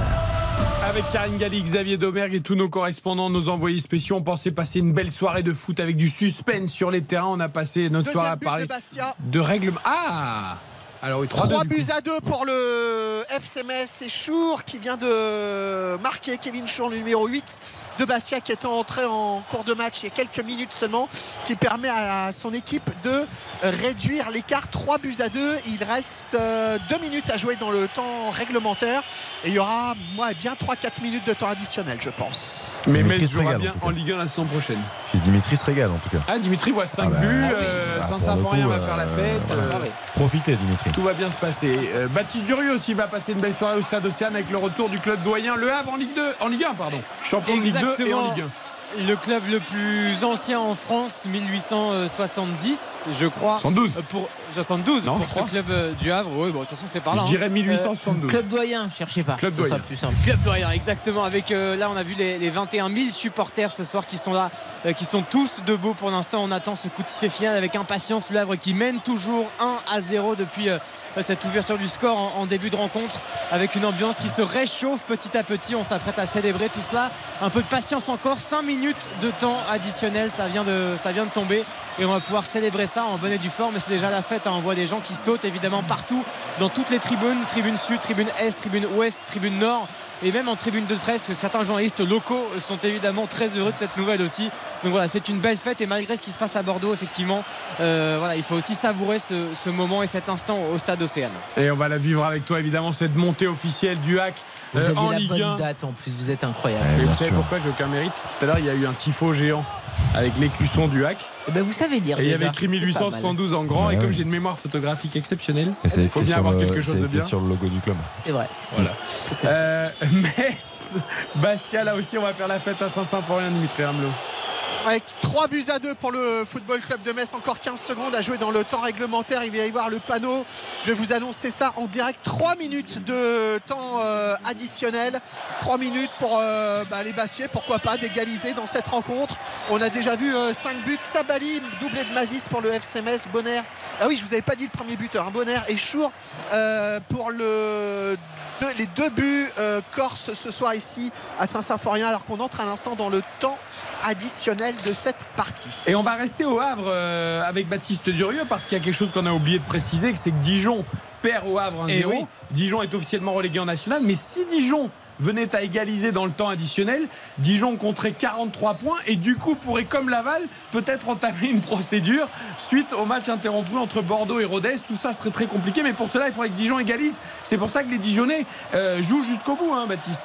Avec Karine Galli, Xavier Domergue et tous nos correspondants, nos envoyés spéciaux, on pensait passer une belle soirée de foot avec du suspense sur les terrains. On a passé notre soirée à parler de, de règlements. Ah
alors 3, buts à 2 pour le FC Metz. C'est Chour qui vient de marquer Kevin Chour, le numéro 8 de Bastia, qui est entré en cours de match il y a quelques minutes seulement, qui permet à son équipe de réduire l'écart. 3 buts à 2. Il reste 2 euh, minutes à jouer dans le temps réglementaire. Et il y aura moi, bien 3-4 minutes de temps additionnel, je pense.
Mais Metz jouera bien en, Ligue 1 la saison prochaine.
Dimitri se régale en tout cas.
Ah, Dimitri voit 5 ah bah, buts, euh, sans savoir rien va faire la fête.
Euh, profitez Dimitri.
Tout va bien se passer. Euh, Baptiste Durieux aussi va passer une belle soirée au Stade Océane avec le retour du club doyen Le Havre en Ligue 2, en Ligue 1 pardon. Champion de Ligue 2 et en Ligue 1
le club le plus ancien en France, 1870, je crois.
112
pour 72 non, pour ce club euh, du Havre. Oui, bon, de toute façon, c'est par là.
Je dirais 1872.
Euh, club doyen, cherchez pas.
Club doyen.
plus simple. Club doyen, exactement. Avec euh, là, on a vu les, 21 000 supporters ce soir qui sont là, qui sont tous debout pour l'instant. On attend ce coup de sifflet final avec impatience. Le Havre qui mène toujours 1 à 0 depuis cette ouverture du score en, début de rencontre avec une ambiance qui se réchauffe petit à petit. On s'apprête à célébrer tout cela. Un peu de patience encore. 5 minutes de temps additionnel. Ça vient de, ça vient de tomber et on va pouvoir célébrer ça en bonne et due forme. Mais c'est déjà la fête. Hein. On voit des gens qui sautent évidemment partout dans toutes les tribunes, tribune sud, tribune est, tribune ouest, tribune nord et même en tribune de presse. Certains journalistes locaux sont évidemment très heureux de cette nouvelle aussi. Donc voilà, c'est une belle fête et malgré ce qui se passe à Bordeaux, effectivement, euh, il faut aussi savourer ce, moment et cet instant au stade Océane.
Et on va la vivre avec toi évidemment cette montée officielle du hack
vous avez euh, la bonne date en plus, vous êtes incroyable.
vous savez pourquoi j'ai aucun mérite? Tout à l'heure, il y a eu un tifo géant avec l'écusson du hack.
Et eh ben vous savez dire.
Et il y avait écrit 1872 en grand. et comme j'ai une mémoire photographique exceptionnelle, il faut bien avoir quelque chose de bien.
sur le logo du club.
C'est vrai.
Voilà. Euh, <laughs> Metz, Bastia, là aussi, on va faire la fête à Saint-Symphorien, Dimitri Ramelot
avec 3 buts à 2 pour le Football Club de Metz. Encore 15 secondes à jouer dans le temps réglementaire. Il va y avoir le panneau. Je vais vous annoncer ça en direct. 3 minutes de temps euh, additionnel. 3 minutes pour euh, bah, les Bastiers. Pourquoi pas d'égaliser dans cette rencontre. On a déjà vu 5 euh, buts. Sabali, doublé de Mazis pour le FC Metz. Bonner. Ah oui, je vous avais pas dit le premier buteur. Hein. Bonner et Chour pour le, les deux buts corse ce soir ici à Saint-Symphorien alors qu'on entre à l'instant dans le temps additionnel de cette partie.
Et on va rester au Havre euh, avec Baptiste Durieux parce qu'il y a quelque chose qu'on a oublié de préciser, c'est que Dijon perd au Havre 1-0. Eh Dijon est officiellement relégué en national, mais si Dijon venait à égaliser dans le temps additionnel, Dijon compterait 43 points et du coup pourrait, comme Laval, peut-être entamer une procédure suite au match interrompu entre Bordeaux et Rodez. Tout ça serait très compliqué, mais pour cela, il faudrait que Dijon égalise. C'est pour ça que les Dijonnais euh, jouent jusqu'au bout, hein, Baptiste.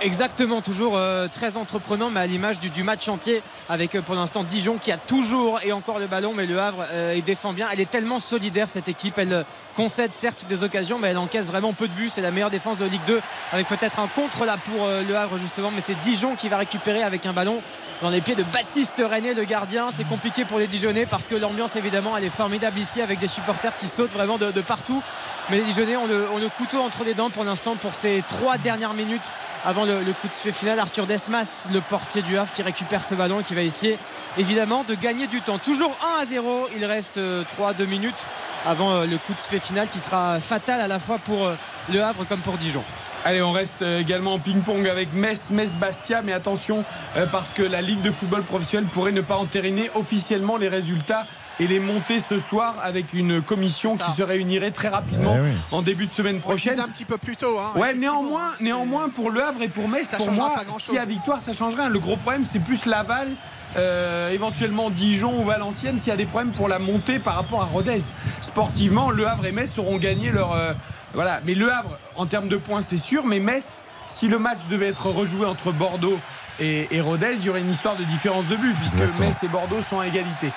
Exactement, toujours euh, très entreprenant, mais à l'image du, match entier, avec euh, pour l'instant Dijon qui a toujours et encore le ballon, mais le Havre euh, il défend bien. Elle est tellement solidaire cette équipe, elle concède certes des occasions, mais elle encaisse vraiment peu de buts. C'est la meilleure défense de Ligue 2, avec peut-être un contre là pour le Havre justement, mais c'est Dijon qui va récupérer avec un ballon dans les pieds de Baptiste René, le gardien. C'est compliqué pour les Dijonnais parce que l'ambiance évidemment elle est formidable ici avec des supporters qui sautent vraiment de, partout. Mais les Dijonnais ont le, ont le couteau entre les dents pour l'instant pour ces trois dernières minutes avant le, coup de sifflet final. Arthur Desmas, le portier du Havre, qui récupère ce ballon et qui va essayer évidemment de gagner du temps. Toujours 1 à 0. Il reste 3-2 euh, minutes avant euh, le coup de sifflet final qui sera fatal à la fois pour euh, le Havre comme pour Dijon.
Allez, on reste également en ping-pong avec Metz, Metz-Bastia, mais attention parce que la Ligue de football professionnel pourrait ne pas entériner officiellement les résultats et les monter ce soir avec une commission qui se réunirait très rapidement eh en début de semaine prochaine.
un petit peu plus tôt. Hein,
ouais, néanmoins, néanmoins pour Le Havre et pour Metz, pour moi, si à victoire, ça changerait. Le gros problème, c'est plus Laval. Euh, éventuellement Dijon ou Valenciennes s'il y a des problèmes pour la montée par rapport à Rodez. Sportivement, Le Havre et Metz auront gagné leur. Euh, voilà. Mais Le Havre, en termes de points, c'est sûr. Mais Metz, si le match devait être rejoué entre Bordeaux et, Rodez, il y aurait une histoire de différence de but, puisque Metz et Bordeaux sont à égalité.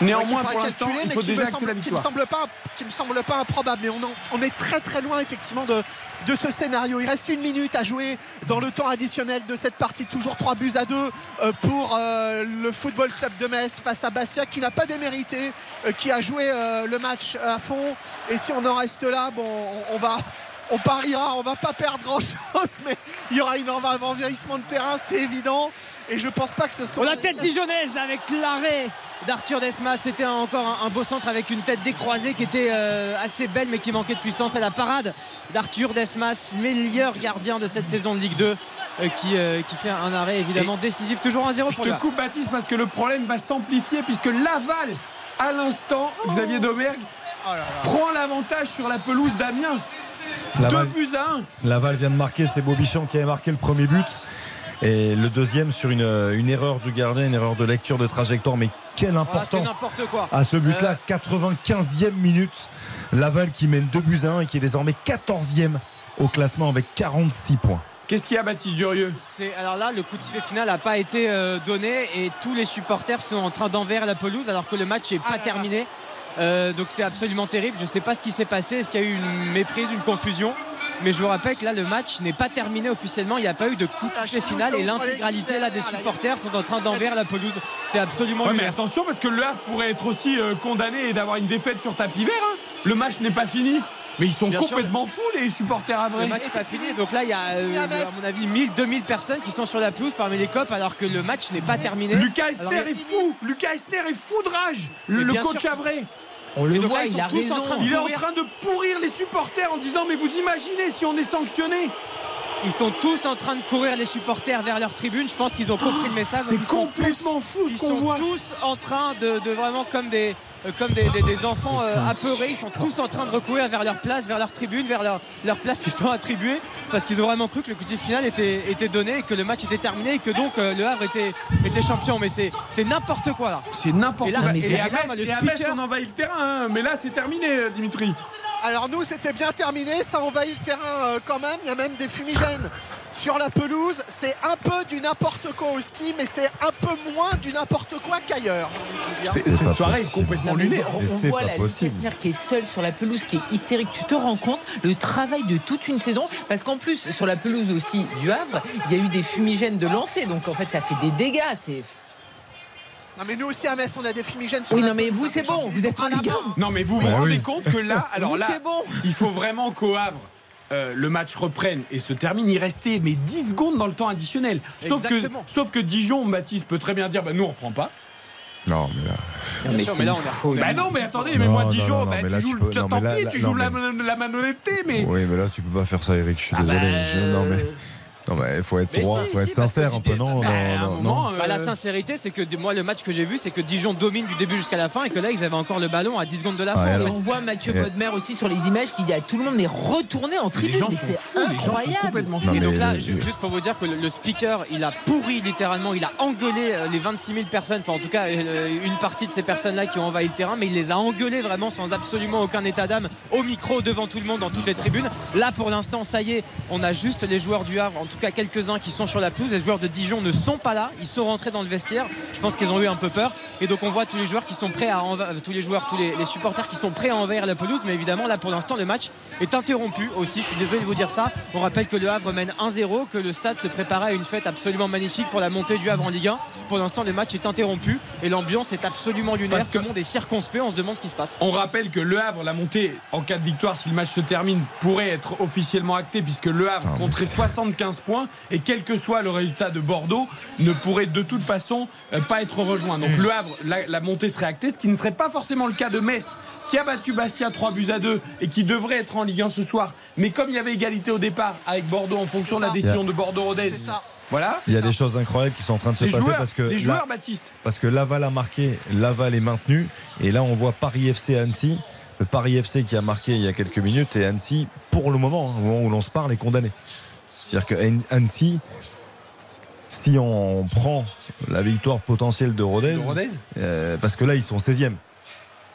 Néanmoins, pour l'instant, il faut déjà acter la victoire.
Qui me semble pas, qui me semble pas improbable, mais on, on est très très loin effectivement de, de ce scénario. Il reste une minute à jouer dans le temps additionnel de cette partie. Toujours 3 buts à 2 euh, pour euh, le Football Club de Metz face à Bastia qui n'a pas démérité, euh, qui a joué le match à fond. Et si on en reste là, bon, on va on pariera, on va pas perdre grand chose, mais il y aura une, un envahissement de terrain, c'est évident. Et je pense pas que ce soit.
La tête dijonnaise avec l'arrêt d'Arthur Desmas. C'était encore un, beau centre avec une tête décroisée qui était euh, assez belle mais qui manquait de puissance à la parade d'Arthur Desmas, meilleur gardien de cette saison de Ligue 2. Euh, qui, euh, qui, fait un arrêt évidemment décisif, toujours 1-0
Je te coupe Baptiste parce que le problème va s'amplifier puisque Laval, à l'instant, Xavier Domergue oh prend l'avantage sur la pelouse d'Amiens. Deux buts à 1.
Laval vient de marquer, c'est Bobichon qui avait marqué le premier but. Et le deuxième sur une, une, erreur du gardien, une erreur de lecture de trajectoire. Mais quelle ah, importance à ce but-là. 95e euh. minute. Laval qui mène 2 buts à 1 et qui est désormais 14e au classement avec 46 points.
Qu'est-ce qu'il y a, Baptiste Durieux?
Alors là, le coup de sifflet final n'a pas été euh, donné et tous les supporters sont en train d'envers la pelouse alors que le match n'est pas ah terminé. Euh, donc c'est absolument terrible. Je ne sais pas ce qui s'est passé. Est-ce qu'il y a eu une méprise, une confusion? Mais je vous rappelle que là le match n'est pas terminé officiellement, il n'y a pas eu de coup de sifflet final et l'intégralité là des supporters sont en train d'envers la pelouse. C'est absolument
ouais, mais attention parce que le Havre pourrait être aussi euh, condamné et d'avoir une défaite sur tapis vert. Hein. Le match n'est pas fini. Mais ils sont complètement fous les supporters à vrai.
Le match n'est pas fini. Donc là il y a euh, à mon avis 1000 2000 personnes qui sont sur la pelouse parmi les copes alors que le match n'est pas terminé.
Lucas Esner est fou. Lucas Esner est fou de rage. Le, coach à vrai.
On le voit, il a raison.
il est en train de pourrir les supporters en disant mais vous imaginez si on est sanctionné
ils sont tous en train de courir les supporters vers leur tribune. Je pense qu'ils ont compris le message.
C'est complètement fou.
Ils sont tous en train de, vraiment comme des comme des, enfants euh, apeurés. Ils sont tous en train de recourir vers leur place, vers leur tribune, vers leur, leur place qui sont attribuées parce qu'ils ont vraiment cru que le coup de final était, était donné, que le match était terminé et que donc euh, le Havre était, était champion. Mais c'est n'importe quoi là.
C'est n'importe quoi. Et, à Metz, on envahit le terrain. Hein. Mais là, c'est terminé, Dimitri.
Alors nous, c'était bien terminé, ça envahit le terrain euh, quand même. Il y a même des fumigènes sur la pelouse. C'est un peu du n'importe quoi aussi, mais c'est un peu moins du n'importe quoi qu'ailleurs.
C'est une soirée complètement lunaire.
On, voit la qui est seule sur la pelouse, qui est hystérique. Tu te rends compte le travail de toute une saison, parce qu'en plus sur la pelouse aussi du Havre, il y a eu des fumigènes de lancer, donc en fait ça fait des dégâts. C'est
non mais nous aussi à Metz on a des fumigènes sur
Oui non mais vous c'est bon, vous êtes en Ligue
Non mais vous vous rendez compte que là, <laughs> alors là, il faut vraiment qu'au Havre euh, le match reprenne et se termine, il restait mais 10 secondes dans le temps additionnel. Sauf que, sauf que Dijon, Baptiste peut très bien dire bah, nous on reprend pas.
Non, mais là.
mais, mais là, on Bah non, mais attendez, mais moi, Dijon, bah, tu joues, le tant pis, tu joues la, la, mais.
Oui, mais là, tu peux pas faire ça, Eric, je suis ah désolé. Bah, non, mais. Non, mais il faut être droit, il faut être sincère un peu, non, non,
bah, La sincérité, c'est que moi, le match que j'ai vu, c'est que Dijon domine du début jusqu'à la fin et que là, ils avaient encore le ballon à 10 secondes de la fin.
on voit Mathieu Bodmer aussi sur les images qui dit à tout le monde est retourné en tribune. C'est incroyable.
Et donc là, juste pour vous dire que le speaker, il a pourri littéralement, il a engueulé euh, les 26 000 personnes, enfin en tout cas euh, une partie de ces personnes-là qui ont envahi le terrain, mais il les a engueulés vraiment sans absolument aucun état d'âme au micro devant tout le monde dans toutes les tribunes. Là, pour l'instant, ça y est, on a juste les joueurs du Havre, en tout cas quelques-uns qui sont sur la pelouse. Les joueurs de Dijon ne sont pas là. Ils sont rentrés dans le vestiaire. Je pense qu'ils ont eu un peu peur. Et donc on voit tous les joueurs qui sont prêts à tous les joueurs, tous les, supporters qui sont prêts à envahir la pelouse. Mais évidemment là pour l'instant le match est interrompu aussi. Je suis désolé de vous dire ça. On rappelle que le Havre mène 1-0, que le stade se préparait à une fête absolument magnifique pour la montée du Havre en Ligue 1. Pour l'instant le match est interrompu et l'ambiance est absolument lunaire. Parce que le monde est circonspect. On se demande ce qui se passe.
On rappelle que le Havre, la montée en cas de victoire, si le match se termine, pourrait être officiellement acté puisque le Havre compterait 75 points et quel que soit le résultat de Bordeaux, ne pourrait de toute façon euh, pas être rejoint. Donc le Havre, la, montée serait actée, ce qui ne serait pas forcément le cas de Metz, qui a battu Bastia 3 buts à 2 et qui devrait être en Ligue 1 ce soir. Mais comme il y avait égalité au départ avec Bordeaux en fonction de la décision de Bordeaux-Rodez. Voilà.
Il y a des choses incroyables qui sont en train de se passer parce que
les joueurs Baptiste.
Parce que Laval a marqué, Laval est maintenu et là on voit Paris FC Annecy. Le Paris FC qui a marqué il y a quelques minutes et Annecy pour le moment, hein, au moment où l'on se parle, est condamné. C'est-à-dire que Annecy si on prend la victoire potentielle de Rodez, euh, parce que là ils sont 16e.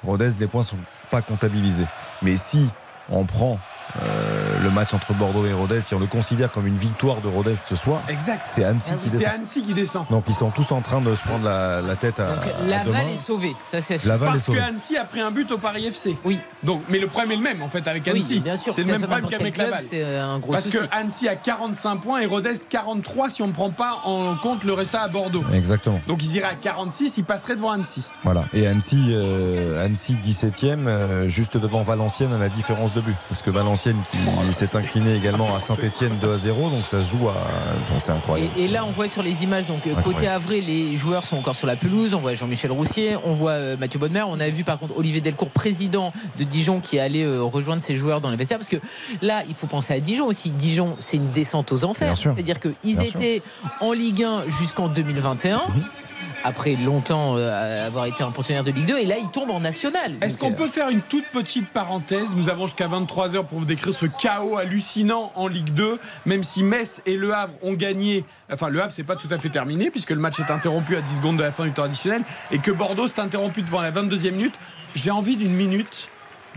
Rodez, les points sont pas comptabilisés. Mais si on prend euh, le match entre Bordeaux et Rodez, si on le considère comme une victoire de Rodez ce soir,
exact.
c'est Annecy ah qui descend.
C'est Annecy qui descend.
Donc ils sont tous en train de se prendre la, tête à. Donc
Laval est sauvé, ça c'est
Parce que Annecy a pris un but au Paris FC.
Oui.
Donc, mais le problème est le même en fait avec Annecy.
bien sûr.
C'est le même problème qu'avec Laval.
Un gros
Parce que Annecy a 45 points et Rodez 43 si on ne prend pas en compte le résultat à Bordeaux.
Exactement.
Donc ils iraient à 46, ils passeraient devant Annecy.
Voilà. Et Annecy, euh, Annecy 17e, euh, juste devant Valenciennes à la différence de but. Parce que Valenciennes Valenciennes qui s'est incliné également à Saint-Etienne 2 à 0. Donc ça se joue à. C'est incroyable.
Et, là, on voit sur les images, donc côté Avré, les joueurs sont encore sur la pelouse. On voit Jean-Michel Roussier, on voit Mathieu Bonnemer. On a vu par contre Olivier Delcourt, président de Dijon, qui est allé rejoindre ses joueurs dans les vestiaires. Parce que là, il faut penser à Dijon aussi. Dijon, c'est une descente aux enfers. C'est-à-dire qu'ils étaient en Ligue 1 jusqu'en 2021 après longtemps euh, avoir été un pensionnaire de Ligue 2 et là il tombe en national.
Est-ce qu'on euh, peut faire une toute petite parenthèse? Nous avons jusqu'à 23h pour vous décrire ce chaos hallucinant en Ligue 2, même si Metz et Le Havre ont gagné. Enfin, Le Havre, c'est pas tout à fait terminé puisque le match est interrompu à 10 secondes de la fin du temps additionnel et que Bordeaux s'est interrompu devant la 22e minute. J'ai envie d'une minute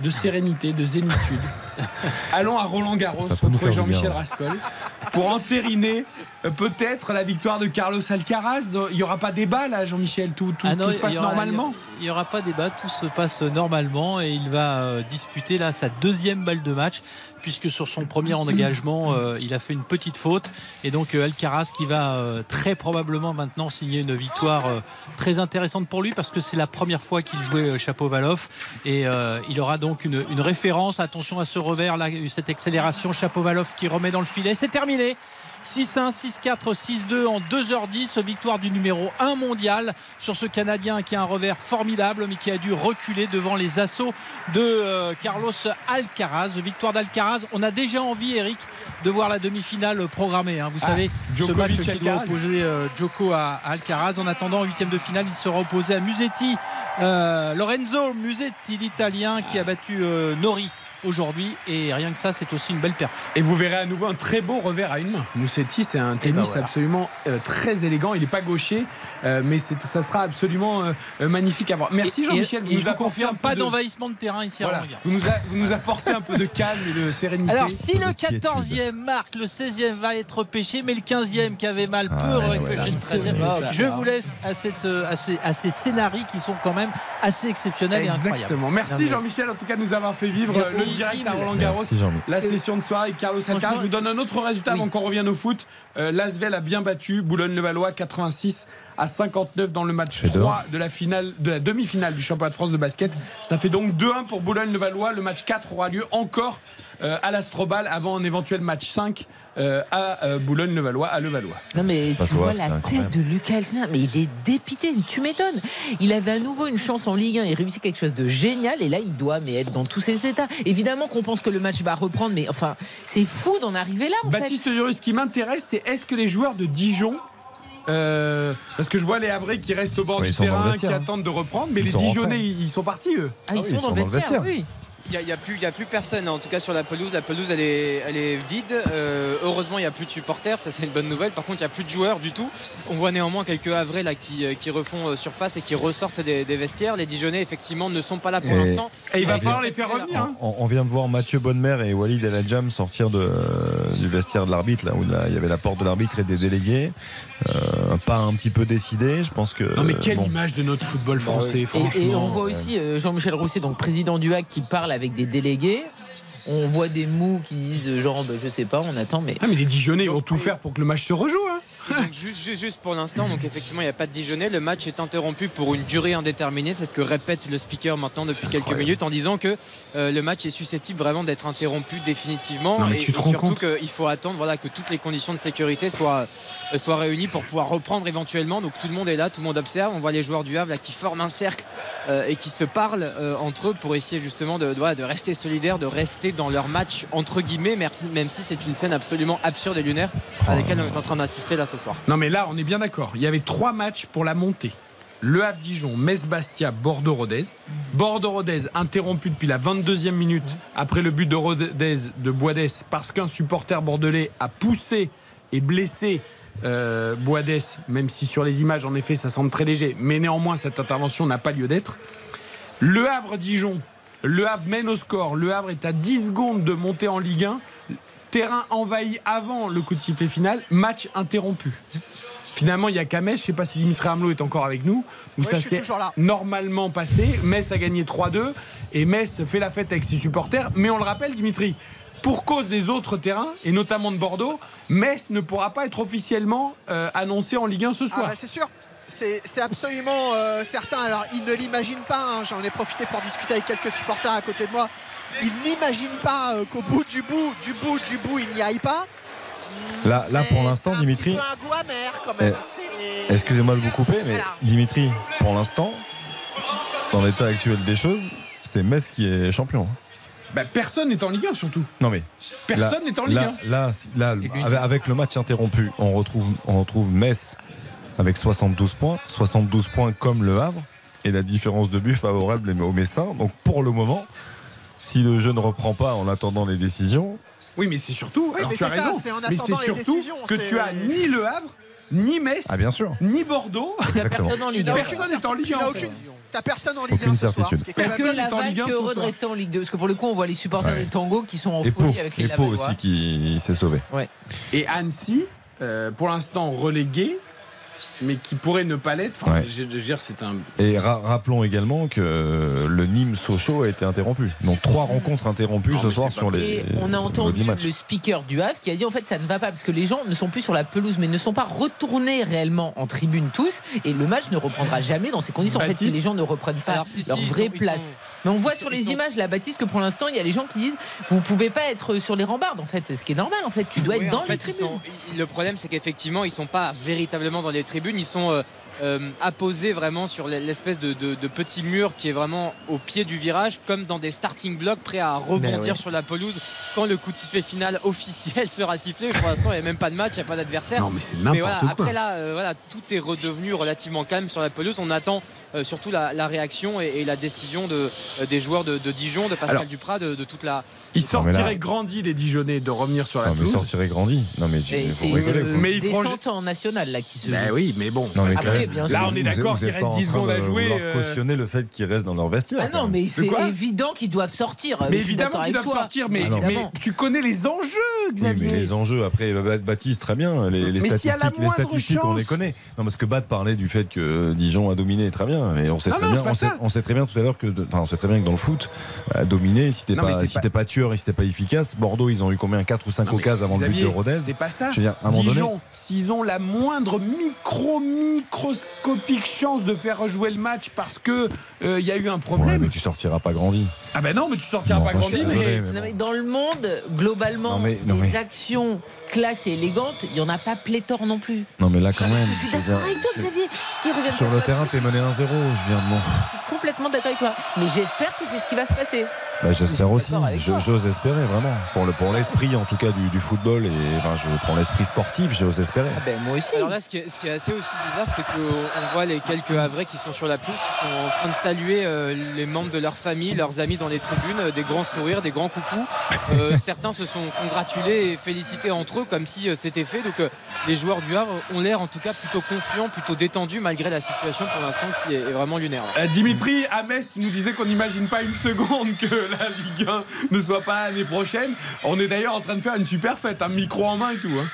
de sérénité, de zénitude. <laughs> Allons à Roland Garros, retrouver Jean-Michel Rascol, pour entériner euh, peut-être la victoire de Carlos Alcaraz. Il n'y aura pas débat là, Jean-Michel, tout, tout, ah se passe normalement?
Il n'y aura pas débat, tout se passe normalement et il va euh, disputer là sa deuxième balle de match puisque sur son premier engagement, euh, il a fait une petite faute. Et donc Alcaraz qui va très probablement maintenant signer une victoire très intéressante pour lui parce que c'est la première fois qu'il jouait Chapeau-Valoff. Et il aura donc une, une, référence. Attention à ce revers, là, cette accélération. Chapeau-Valoff qui remet dans le filet. C'est terminé. 6-1, 6-4, 6-2 en 2h10. Victoire du numéro 1 mondial sur ce Canadien qui a un revers formidable mais qui a dû reculer devant les assauts de euh, Carlos Alcaraz. Victoire d'Alcaraz. On a déjà envie, Eric, de voir la demi-finale programmée. Hein. Vous ah, savez, ce match qui doit opposer euh, Joko à, Alcaraz. En attendant, en huitième de finale, il sera opposé à Musetti. Euh, Lorenzo Musetti, l'Italien, qui a battu Nori aujourd'hui et rien que ça c'est aussi une belle perf.
Et vous verrez à nouveau un très beau revers à une main. Moussetti c'est un eh ben tennis absolument euh, très élégant, il n'est pas gaucher euh, mais ça sera absolument euh, magnifique à voir. Merci Jean-Michel,
vous nous confirme pas d'envahissement de terrain ici à
vous, nous vous nous apportez un peu de calme et de sérénité.
Alors si le 14e marque, le 16e va être pêché mais le 15e qui avait mal ah, peut ah, Je vous laisse à, cette, à, ces, scénarios qui sont quand même assez exceptionnels
Exactement.
et incroyables.
Merci Jean-Michel en tout cas de nous avoir fait vivre le direct à Roland Garros. la session de soirée avec Carlos Alcaraz. Je vous donne un autre résultat avant qu'on revienne au foot. Euh, L'Asvel a bien battu Boulogne-le-Valois 86 à 59 dans le match 3 de la finale de la demi-finale du championnat de France de basket. Ça fait donc 2-1 pour Boulogne-le-Valois. Le match 4 aura lieu encore euh, à l'Astrobal avant un éventuel match 5 euh, à euh, Boulogne-le-Valois, à Levallois.
Non mais tu vois la tête de Lucas Elsner, mais il est dépité, tu m'étonnes. Il avait à nouveau une chance en Ligue 1, il réussit quelque chose de génial et là il doit mais être dans tous ses états. Évidemment qu'on pense que le match va reprendre, mais enfin c'est fou d'en arriver là. En
Baptiste ce qui m'intéresse, c'est est-ce que les joueurs de Dijon parce que je vois les Havrais qui restent au bord du terrain, qui attendent de reprendre, mais les Dijonais, ils sont partis eux.
Ah, ils, ah sont, dans, le vestiaire, oui.
Il n'y a, plus, a plus personne, en tout cas sur la pelouse. La pelouse, elle est, elle est vide. Euh, heureusement, il n'y a plus de supporters, ça c'est une bonne nouvelle. Par contre, il n'y a plus de joueurs du tout. On voit néanmoins quelques Havrais là, qui, euh, qui refont euh, surface et qui ressortent des, vestiaires. Les Dijonais, effectivement, ne sont pas là pour l'instant.
Et il va falloir les faire revenir. Hein.
On, vient de voir Mathieu Bonnemer et Walid El Adjam sortir de, du vestiaire de l'arbitre, là où il y avait la porte de l'arbitre et des délégués. pas un petit peu décidé, je pense que.
Non, mais quelle image de notre football français, franchement.
Et, on voit aussi Jean-Michel Roussier, donc président du HAC, qui parle avec des délégués. On voit des mous qui disent genre, bah, je sais pas, on attend, mais.
Ah, mais les Dijonais vont tout faire pour que le match se rejoue. Hein
juste, pour l'instant, donc effectivement, il n'y a pas de Dijonais. Le match est interrompu pour une durée indéterminée. C'est ce que répète le speaker maintenant depuis quelques minutes en disant que euh, le match est susceptible vraiment d'être interrompu définitivement. et, surtout qu'il faut attendre voilà, que toutes les conditions de sécurité soient, euh, soient réunies pour pouvoir reprendre éventuellement. Donc tout le monde est là, tout le monde observe. On voit les joueurs du Havre là, qui forment un cercle euh, et qui se parlent entre eux pour essayer justement de, de, rester solidaires, de rester dans leur match entre guillemets, même si c'est une scène absolument absurde et lunaire à laquelle on est en train d'assister là ce
non, mais là, on est bien d'accord. Il y avait trois matchs pour la montée. Le Havre-Dijon, Metz-Bastia, Bordeaux-Rodez. Bordeaux-Rodez interrompu depuis la 22e minute après le but de Rodez de Boadès parce qu'un supporter bordelais a poussé et blessé euh, même si sur les images, en effet, ça semble très léger. Mais néanmoins, cette intervention n'a pas lieu d'être. Le Havre-Dijon, le Havre mène au score. Le Havre est à 10 secondes de monter en Ligue 1 terrain envahi avant le coup de sifflet final, match interrompu. Finalement, il y a qu'à Metz, je ne sais pas si Dimitri Hamelot est encore avec nous, où ça s'est normalement passé. Metz a gagné 3-2 et Metz fait la fête avec ses supporters. Mais on le rappelle, Dimitri, pour cause des autres terrains, et notamment de Bordeaux, Metz ne pourra pas être officiellement euh, annoncé en Ligue 1 ce soir. Ah
bah, c'est sûr. c'est absolument certain. Alors, ils ne l'imaginent pas. Hein. J'en ai profité pour discuter avec quelques supporters à côté de moi. Ils n'imaginent pas qu'au bout du bout, du bout, du bout, il n'y aille pas.
Là, là pour l'instant, Dimitri.
Un goût amer quand même.
Eh, excusez-moi de vous couper, mais Dimitri, pour l'instant, dans l'état actuel des choses, c'est Metz qui est champion.
Bah, personne n'est en Ligue 1 surtout.
Non mais
personne n'est en Ligue
1. Là, là, avec le match interrompu, on retrouve, on retrouve Metz avec 72 points, 72 points comme le Havre et la différence de but favorable aux Messins. Donc pour le moment, si le jeu ne reprend pas en attendant les décisions.
Oui, mais c'est surtout. mais tu as raison. mais c'est surtout que tu as ni le Havre ni Metz,
ah, bien sûr.
ni Bordeaux.
Personne en Ligue
1. Personne n'est en Ligue 1.
T'as personne en Ligue 1 ce soir.
Personne n'est en Ligue 1 heureux de rester en Ligue 2. Parce que pour le coup, on voit les supporters des Tango qui sont en folie avec les
Et Pau aussi qui s'est sauvé.
Et Annecy, euh, pour l'instant relégué, mais qui pourrait ne pas l'être. Enfin, c'est un.
Et rappelons également que le Nîmes Sochaux a été interrompu. Donc trois rencontres interrompues ce soir sur les.
Et on a entendu le speaker du Havre qui a dit en fait ça ne va pas parce que les gens ne sont plus sur la pelouse mais ne sont pas retournés réellement en tribune tous et le match ne reprendra jamais dans ces conditions. En fait, si les gens ne reprennent pas leur vraie place. Mais on voit sur les images, la Baptiste, que pour l'instant, il y a les gens qui disent vous pouvez pas être sur les rambardes en fait. Ce qui est normal en fait. Tu dois être dans les tribunes.
Le problème, c'est qu'effectivement, ils sont pas véritablement dans les tribunes ils sont euh, apposés vraiment sur l'espèce de, petit mur qui est vraiment au pied du virage, comme dans des starting blocks prêts à rebondir ben sur la pelouse quand le coup de sifflet final <laughs> officiel sera sifflé. Pour l'instant, il n'y a même pas de match, il n'y a pas d'adversaire.
Non, mais c'est n'importe quoi.
Après là, euh, voilà, tout est redevenu relativement calme sur la pelouse. On attend euh, surtout la, réaction et, la décision de, euh, des joueurs de, Dijon, de Pascal Duprat, de, toute la.
Ils sortiraient grandi les Dijonais de revenir sur la
non,
pelouse.
Mais sortiraient grandi. Non mais,
c'est mais ils descente en national là qui se.
Ben oui, mais bon. Là, on est d'accord qu'il reste 10 secondes à jouer.
Leur euh, cautionner le fait qu'ils restent dans leur vestiaire.
Ah non, mais c'est évident qu'ils doivent sortir.
Mais évidemment qu'ils doivent sortir. Mais tu connais les enjeux, Xavier.
Les enjeux. Après, Baptiste, très bien. Les statistiques, on les connaît. Non, parce que Bat parlait du fait que Dijon a dominé très bien. Et on sait très bien on, sait, très bien tout à l'heure que, enfin, on sait très bien que dans le foot, dominer, si t'es pas, si pas... pas tueur et si t'es pas efficace, Bordeaux, ils ont eu combien 4 ou 5 occasions avant le but de Rodez.
C'est pas ça. Dijon, s'ils ont la moindre micro microscopique chance de faire rejouer le match parce que il euh, y a eu un problème.
mais tu sortiras pas grandi.
Ah ben non, mais tu sortiras pas grandi.
Mais... dans le monde, globalement, des actions classe et élégante, il n'y en a pas pléthore non plus.
Non, mais là, quand même.
Je suis d'accord avec toi, Xavier.
Sur le terrain, t'es mené 1-0, je viens de
mon. Je suis complètement d'accord avec toi. Mais j'espère que c'est ce qui va se passer.
Bah, j'espère aussi. J'ose espérer, vraiment. Pour, le, pour l'esprit, en tout cas, du, football, et je prends l'esprit sportif, j'ose espérer.
Ah ben, moi aussi.
Alors là, ce qui est, ce qui est assez aussi bizarre, c'est qu'on voit les quelques Havrais qui sont sur la pelouse, qui sont en train de saluer euh, les membres de leur famille, leurs amis dans les tribunes, euh, des grands sourires, des grands coucous. Euh, <laughs> certains se sont congratulés et félicités entre eux comme si c'était fait. Donc les joueurs du Havre ont l'air en tout cas plutôt confiants, plutôt détendus malgré la situation pour l'instant qui est vraiment lunaire.
Dimitri, à Metz, tu nous disais qu'on n'imagine pas une seconde que la Ligue 1 ne soit pas l'année prochaine. On est d'ailleurs en train de faire une super fête, un micro en main et tout. Hein.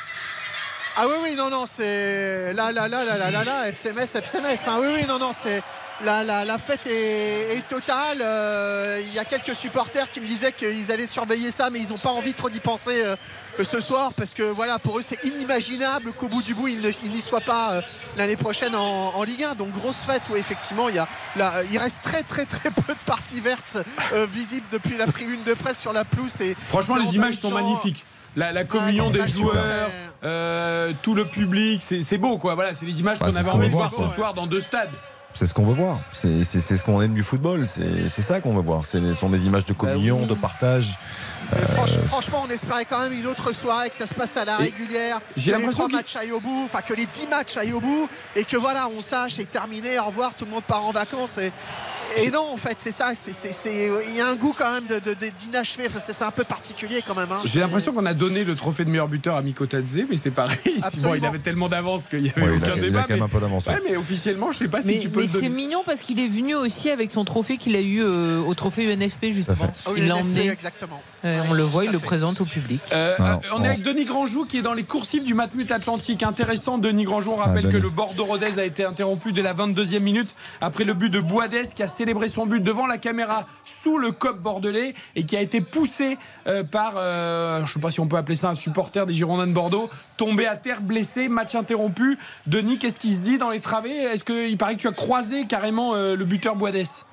Ah oui, oui, non, non, c'est. Là, là, là, là, là, là, là, FCMS, FCMS. Hein. Oui, oui, non, non, c'est. La, la, la, fête est, totale. Euh, il y a quelques supporters qui me disaient qu'ils allaient surveiller ça, mais ils n'ont pas envie trop d'y penser euh, ce soir parce que voilà, pour eux, c'est inimaginable qu'au bout du bout, ils n'y soient pas euh, l'année prochaine en, Ligue 1. Donc grosse fête où effectivement, il, y a, il reste très très très <laughs> peu de parties vertes visibles depuis la tribune de presse sur la pelouse. Et
Franchement, les images sont magnifiques. La, communion des joueurs, tout le public, c'est beau quoi. Voilà, c'est les images qu'on avait envie de voir ce soir dans deux stades.
C'est ce qu'on veut voir. C'est ce qu'on aime du football. C'est ça qu'on veut voir. Ce sont des images de bah communion, de partage.
Euh, franchement, on espérait quand même une autre soirée, que ça se passe à la régulière.
J'ai
que les trois matchs aillent au bout, enfin que les 10 matchs aillent au bout, et que voilà, on sache, c'est terminé, au revoir, tout le monde part en vacances. Et, et non, en fait, c'est ça. Il y a un goût quand même d'inachevé. De, c'est un peu particulier quand même. Hein.
J'ai l'impression qu'on a donné le trophée de meilleur buteur à Miko Tadze, mais c'est pareil. <laughs> Bon, il avait tellement d'avance qu'il n'y avait aucun débat.
Il a quand même un peu d'avance.
Ouais, mais officiellement, je ne sais pas si tu peux.
Mais c'est mignon parce qu'il est venu aussi avec son trophée qu'il a eu euh, au trophée UNFP justement. il l'a emmené.
Exactement.
Euh, on le voit, il le présente au public.
Euh, on est avec Denis Grandjou qui est dans les coursifs du Matmut Atlantique. Intéressant, Denis Grandjou. On rappelle ah, que le Bordeaux-Rodez a été interrompu dès la 22e minute après le but de Boadès qui a célébré son but devant la caméra sous le cop bordelais et qui a été poussé par, je ne sais pas si on peut appeler ça un supporter des Girondins de Bordeaux, tombé à terre, blessé, match interrompu. Denis, qu'est-ce qui se dit dans les travées? Est-ce qu'il paraît que tu as croisé carrément le buteur Boadès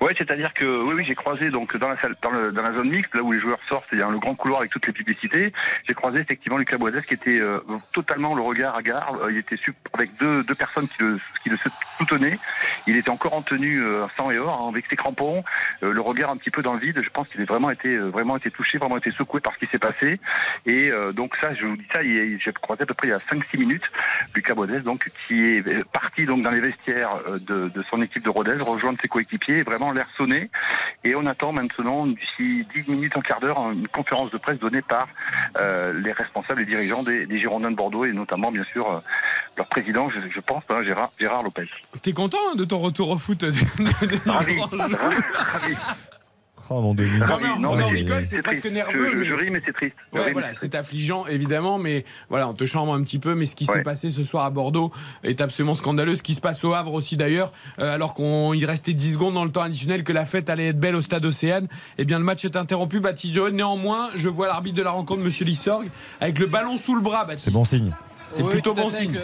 oui, c'est-à-dire que oui, oui, j'ai croisé donc dans la salle, dans, dans, la zone mixte, là où les joueurs sortent, il y a le grand couloir avec toutes les publicités. J'ai croisé effectivement Lucas Boisès qui était euh, totalement le regard à gare. Euh, il était avec deux, deux personnes qui le, qui le soutenaient. Il était encore en tenue euh, sang et or, hein, avec ses crampons, le regard un petit peu dans le vide. Je pense qu'il a vraiment été vraiment été touché, vraiment été secoué par ce qui s'est passé. Et donc ça, je vous dis ça, j'ai croisé à peu près il y a 5-6 minutes Lucas Boisès, donc qui est parti donc dans les vestiaires de, de son équipe de Rodez, rejoindre ses coéquipiers, vraiment l'air sonné. Et on attend maintenant, d'ici 10 minutes, un quart d'heure, une conférence de presse donnée par euh, les responsables et dirigeants des, Girondins de Bordeaux et notamment, bien sûr, euh, leur président, je, pense, hein, Gérard, Gérard Lopez.
T'es content hein, de ton retour au foot
ravi, ravi.
Oh mon Dieu. Non, on rigole, c'est presque nerveux.
Je, ris, mais c'est triste.
voilà, c'est affligeant, évidemment, mais voilà, on te chambre un petit peu. Mais ce qui s'est passé ce soir à Bordeaux est absolument scandaleux. Ce qui se passe au Havre aussi, d'ailleurs, euh, alors qu'il restait 10 secondes dans le temps additionnel, que la fête allait être belle au stade Océane. Eh bien, le match est interrompu. Baptiste Néanmoins, je vois l'arbitre de la rencontre, Monsieur Lissorg, avec le ballon sous le bras.
C'est bon signe.
C'est plutôt bon signe.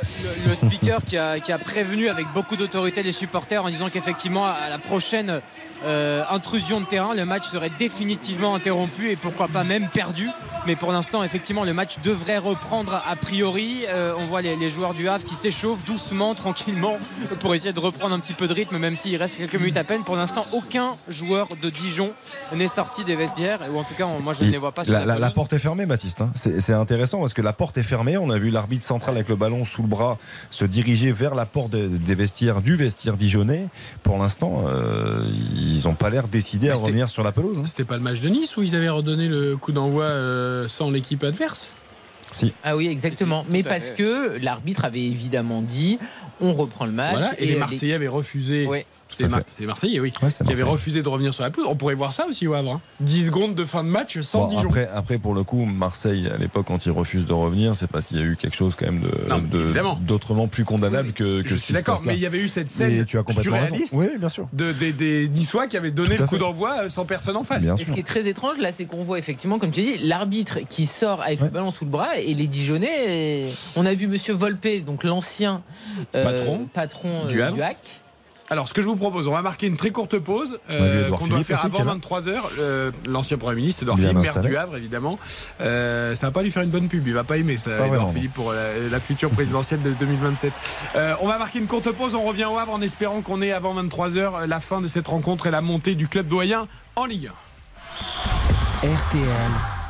Le, speaker qui a, prévenu avec beaucoup d'autorité les supporters en disant qu'effectivement, à la prochaine euh, intrusion de terrain, le match serait définitivement interrompu et pourquoi pas même perdu. Mais pour l'instant, effectivement, le match devrait reprendre a priori. Euh, on voit les, joueurs du Havre qui s'échauffent doucement, <laughs> tranquillement, pour essayer de reprendre un petit peu de rythme, même s'il reste quelques minutes à peine. Pour l'instant, aucun joueur de Dijon n'est sorti des vestiaires, ou en tout cas, moi je ne les vois pas. Sur
la, la, porte est fermée, Baptiste. Hein. C'est intéressant parce que la porte est fermée. On a vu l'arbitre central avec le ballon sous le bras se diriger vers la porte des vestiaires du vestiaire dijonnais. Pour l'instant, euh, ils n'ont pas l'air décidés à revenir sur la pelouse. Hein.
C'était pas le match de Nice où ils avaient redonné le coup d'envoi euh, sans l'équipe adverse
si.
Ah oui, exactement. Mais parce que l'arbitre avait évidemment dit on reprend le match.
et, les Marseillais avaient refusé. C'était les Marseillais, oui. qui avaient refusé de revenir sur la pelouse. On pourrait voir ça aussi au Havre. 10 hein. secondes de fin de match sans bon,
après, après, pour le coup, Marseille, à l'époque, quand ils refusent de revenir, c'est parce qu'il y a eu quelque chose quand même de, d'autrement plus condamnable que, que
je
suis
d'accord, mais il y avait eu cette scène tu as surréaliste
oui, bien sûr.
De, des, des Niçois qui avaient donné le coup d'envoi euh, sans personne en face.
et ce qui est très étrange, là, c'est qu'on voit effectivement, comme tu dis, l'arbitre qui sort avec le ballon sous le bras et les Dijonais. On a vu Monsieur Volpe, donc l'ancien
euh, patron,
patron
du, euh, du HAC alors, ce que je vous propose, on va marquer une très courte pause euh, qu'on doit faire avant 23h. Euh, l'ancien Premier ministre, Edouard Philippe, maire du Havre, évidemment. Euh, ça va pas lui faire une bonne pub. Il va pas aimer ça, Edouard Philippe, pour la, future présidentielle de 2027. on va marquer une courte pause. On revient au Havre en espérant qu'on ait avant 23h la fin de cette rencontre et la montée du club doyen en Ligue
1. RTL.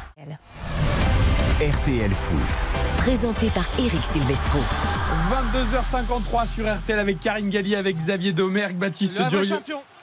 RTL Foot
présenté par Eric Silvestro.
22h53 sur RTL avec Karine Galli, avec Xavier Domergue, Baptiste Durieux.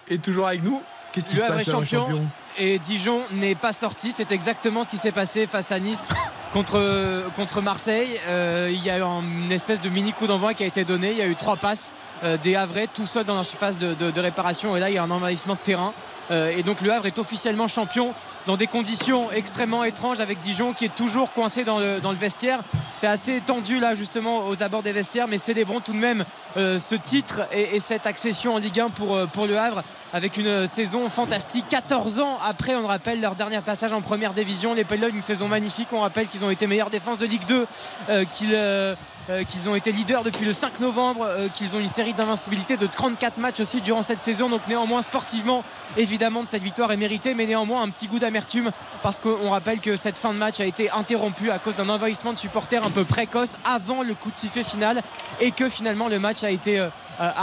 Et
toujours avec nous. Qu'est-ce qui
se
passe
champion, champion Et Dijon n'est pas sorti. C'est exactement ce qui s'est passé face à Nice contre, contre Marseille. Euh, il y a eu une espèce de mini coup d'envoi qui a été donné. Il y a eu trois passes euh, des Havrais tout seuls dans leur surface de, de, réparation. Et là, il y a un envahissement de terrain. Euh, et donc le Havre est officiellement champion dans des conditions extrêmement étranges avec Dijon qui est toujours coincé dans le, vestiaire. C'est assez tendu là justement aux abords des vestiaires, mais célébrons tout de même euh, ce titre et, cette accession en Ligue 1 pour, euh, pour le Havre avec une saison fantastique. 14 ans après, on rappelle leur dernier passage en première division. Les Pelotes, une saison magnifique. On rappelle qu'ils ont été meilleure défense de Ligue 2, euh, qu'ils ont été leaders depuis le 5 novembre, qu'ils ont une série d'invincibilité de 34 matchs aussi durant cette saison. Donc néanmoins sportivement, évidemment, de cette victoire est méritée, mais néanmoins un petit goût amertume parce qu'on rappelle que cette fin de match a été interrompue à cause d'un envahissement de supporters un peu précoce avant le coup de sifflet final et que finalement le match a été euh,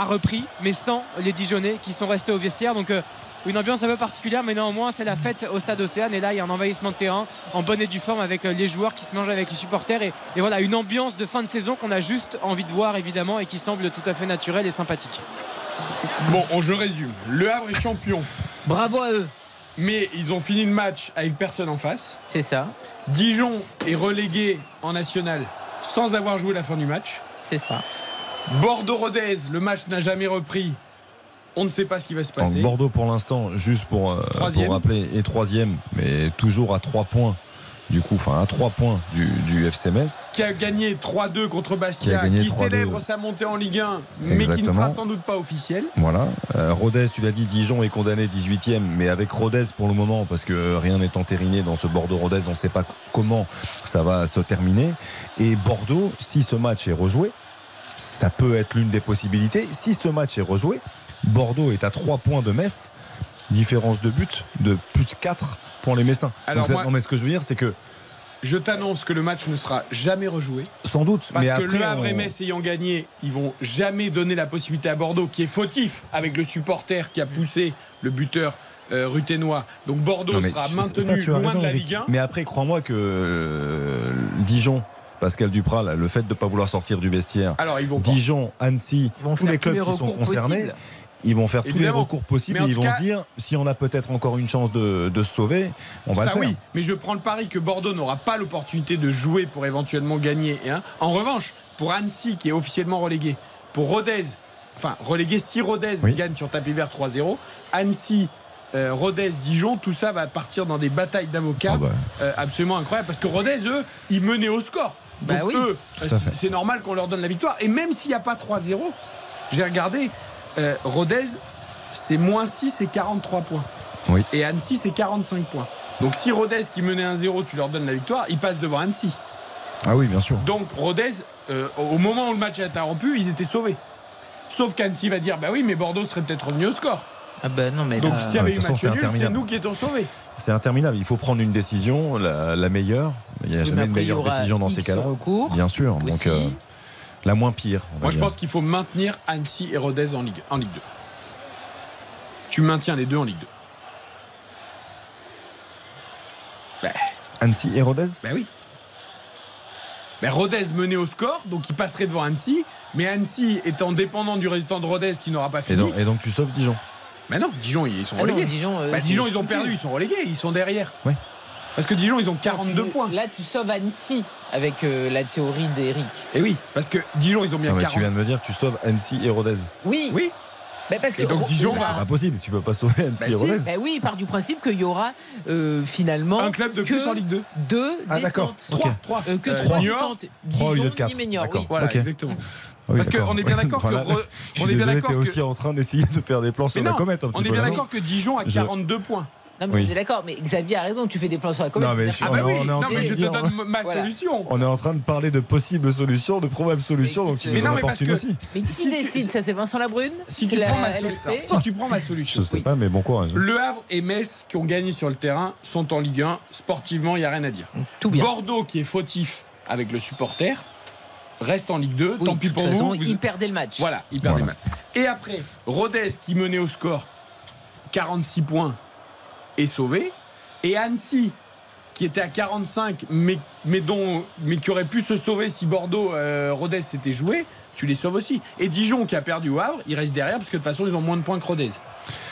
repris mais sans les Dijonais qui sont restés au vestiaire euh, une ambiance un peu particulière mais néanmoins c'est la fête au stade Océane et là il y a un envahissement de terrain en bonne et due forme avec euh, les joueurs qui se mangent avec les supporters et, et voilà une ambiance de fin de saison qu'on a juste envie de voir évidemment et qui semble tout à fait naturelle et sympathique
Bon, je résume. Le Havre est champion.
Bravo à eux
mais ils ont fini le match avec personne en face.
C'est ça.
Dijon est relégué en national sans avoir joué la fin du match.
C'est ça.
Bordeaux-Rodez, le match n'a jamais repris. On ne sait pas ce qui va se passer.
Bordeaux, pour l'instant, juste pour, euh, pour rappeler, est troisième, mais toujours à trois points du coup, enfin à 3 points du, du FC Metz.
Qui a gagné 3-2 contre Bastia, qui, célèbre sa montée en Ligue 1, mais qui ne sera sans doute pas officiel.
Voilà. Euh, Rodez, tu l'as dit, Dijon est condamné 18e, mais avec Rodez pour le moment, parce que rien n'est entériné dans ce Bordeaux-Rodez, on ne sait pas comment ça va se terminer. Et Bordeaux, si ce match est rejoué, ça peut être l'une des possibilités. Si ce match est rejoué, Bordeaux est à 3 points de Metz, différence de but de plus 4 pour les Messins. Alors non, mais ce que je veux dire, c'est que
je t'annonce que le match ne sera jamais rejoué.
Sans doute.
Parce que le Havre et Metz ayant gagné, ils vont jamais donner la possibilité à Bordeaux, qui est fautif avec le supporter qui a poussé le buteur euh, ruténois. Donc Bordeaux sera maintenu loin de la Ligue 1.
Mais après, crois-moi que euh, Dijon. Pascal Duprat, le fait de ne pas vouloir sortir du vestiaire.
Alors, ils vont
Dijon, Annecy, tous les clubs qui sont concernés ils vont faire tous les recours possibles et ils vont se dire si on a peut-être encore une chance de, se sauver, on va le faire. oui,
mais je prends le pari que Bordeaux n'aura pas l'opportunité de jouer pour éventuellement gagner. Hein. En revanche, pour Annecy qui est officiellement relégué, pour Rodez, enfin relégué si Rodez gagne sur tapis vert 3-0, Annecy. Euh, Rodez, Dijon, tout ça va partir dans des batailles d'avocats ah bah. euh, absolument incroyables parce que Rodez, eux, ils menaient au score.
Bah
Donc eux, c'est normal qu'on leur donne la victoire. Et même s'il n'y a pas 3-0, j'ai regardé, euh, Rodez, c'est moins 6 et 43 points.
Oui.
Et Annecy, c'est 45 points. Donc si Rodez, qui menait 1-0, tu leur donnes la victoire, ils passent devant Annecy.
Ah oui, bien sûr.
Donc Rodez, euh, au moment où le match est interrompu, ils étaient sauvés. Sauf qu'Annecy va dire bah oui, mais Bordeaux serait peut-être revenu au score.
Ah ben non, mais
Donc s'il y avait eu match nul, c'est nous qui étions sauvés.
C'est interminable. Il faut prendre une décision, la, meilleure. Il n'y a jamais une meilleure décision dans ces cas-là. Bien sûr. Donc euh, la moins pire.
Moi, je pense qu'il faut maintenir Annecy et Rodez en Ligue, en Ligue 2. Tu maintiens les deux en Ligue 2.
Ben. Annecy et Rodez?
Ben oui. Ben Rodez menait au score, donc il passerait devant Annecy. Mais Annecy étant dépendant du résultat de Rodez qui n'aura pas fini.
Et donc, tu sauves Dijon?
Mais ben non, Dijon, ils sont ah relégués.
Dijon,
euh, Dijon ils ont perdu, ils sont relégués, ils sont derrière.
Oui.
Parce que Dijon, ils ont 42 points.
Là, tu sauves Annecy avec euh, la théorie d'Eric.
Et oui, parce que Dijon, ils ont bien 40.
Tu viens de me dire, tu sauves Annecy et Rodez.
Oui.
Oui.
Mais parce que
et donc Dijon,
c'est pas possible. Tu peux pas sauver Annecy bah et Rodez.
Bah oui, il part du principe qu'il y aura euh, finalement
un club de plus en Ligue 2.
Deux ah, d'accord.
Trois. Trois.
Euh, que trois descentes.
Dijon, lieu de 4.
Oui. Voilà, exactement. Ah Parce qu'on est bien d'accord que.
on est bien d'accord. aussi en train d'essayer de faire des plans sur la comète.
On est bien d'accord que Dijon a 42 points.
Non, mais on est d'accord, mais Xavier a raison, tu fais des plans sur la comète. Non, mais,
ah bah oui, non, mais je te donne ma solution.
On est en train de parler de possibles solutions, de probables solutions, donc tu
mais
non, mais parce que, aussi.
Mais qui décide Ça, c'est Vincent Labrune
si tu, prends ma si tu prends ma solution.
Je sais pas, mais bon courage.
Le Havre et Metz, qui ont gagné sur le terrain, sont en Ligue 1. Sportivement, il n'y a rien à dire.
Tout bien.
Bordeaux, qui est fautif avec le supporter, reste en Ligue 2.
tant
pis pour
vous. Il perdait le match.
Voilà, il perdait le match. Et après, Rodez, qui menait au score 46 points, sauvé. Et Annecy, qui était à 45, mais, mais, qui aurait pu se sauver si Bordeaux, euh, s'était joué, tu les sauves aussi. Et Dijon, qui a perdu au Havre, il reste derrière parce que de toute façon, ils ont moins de points que Rodez.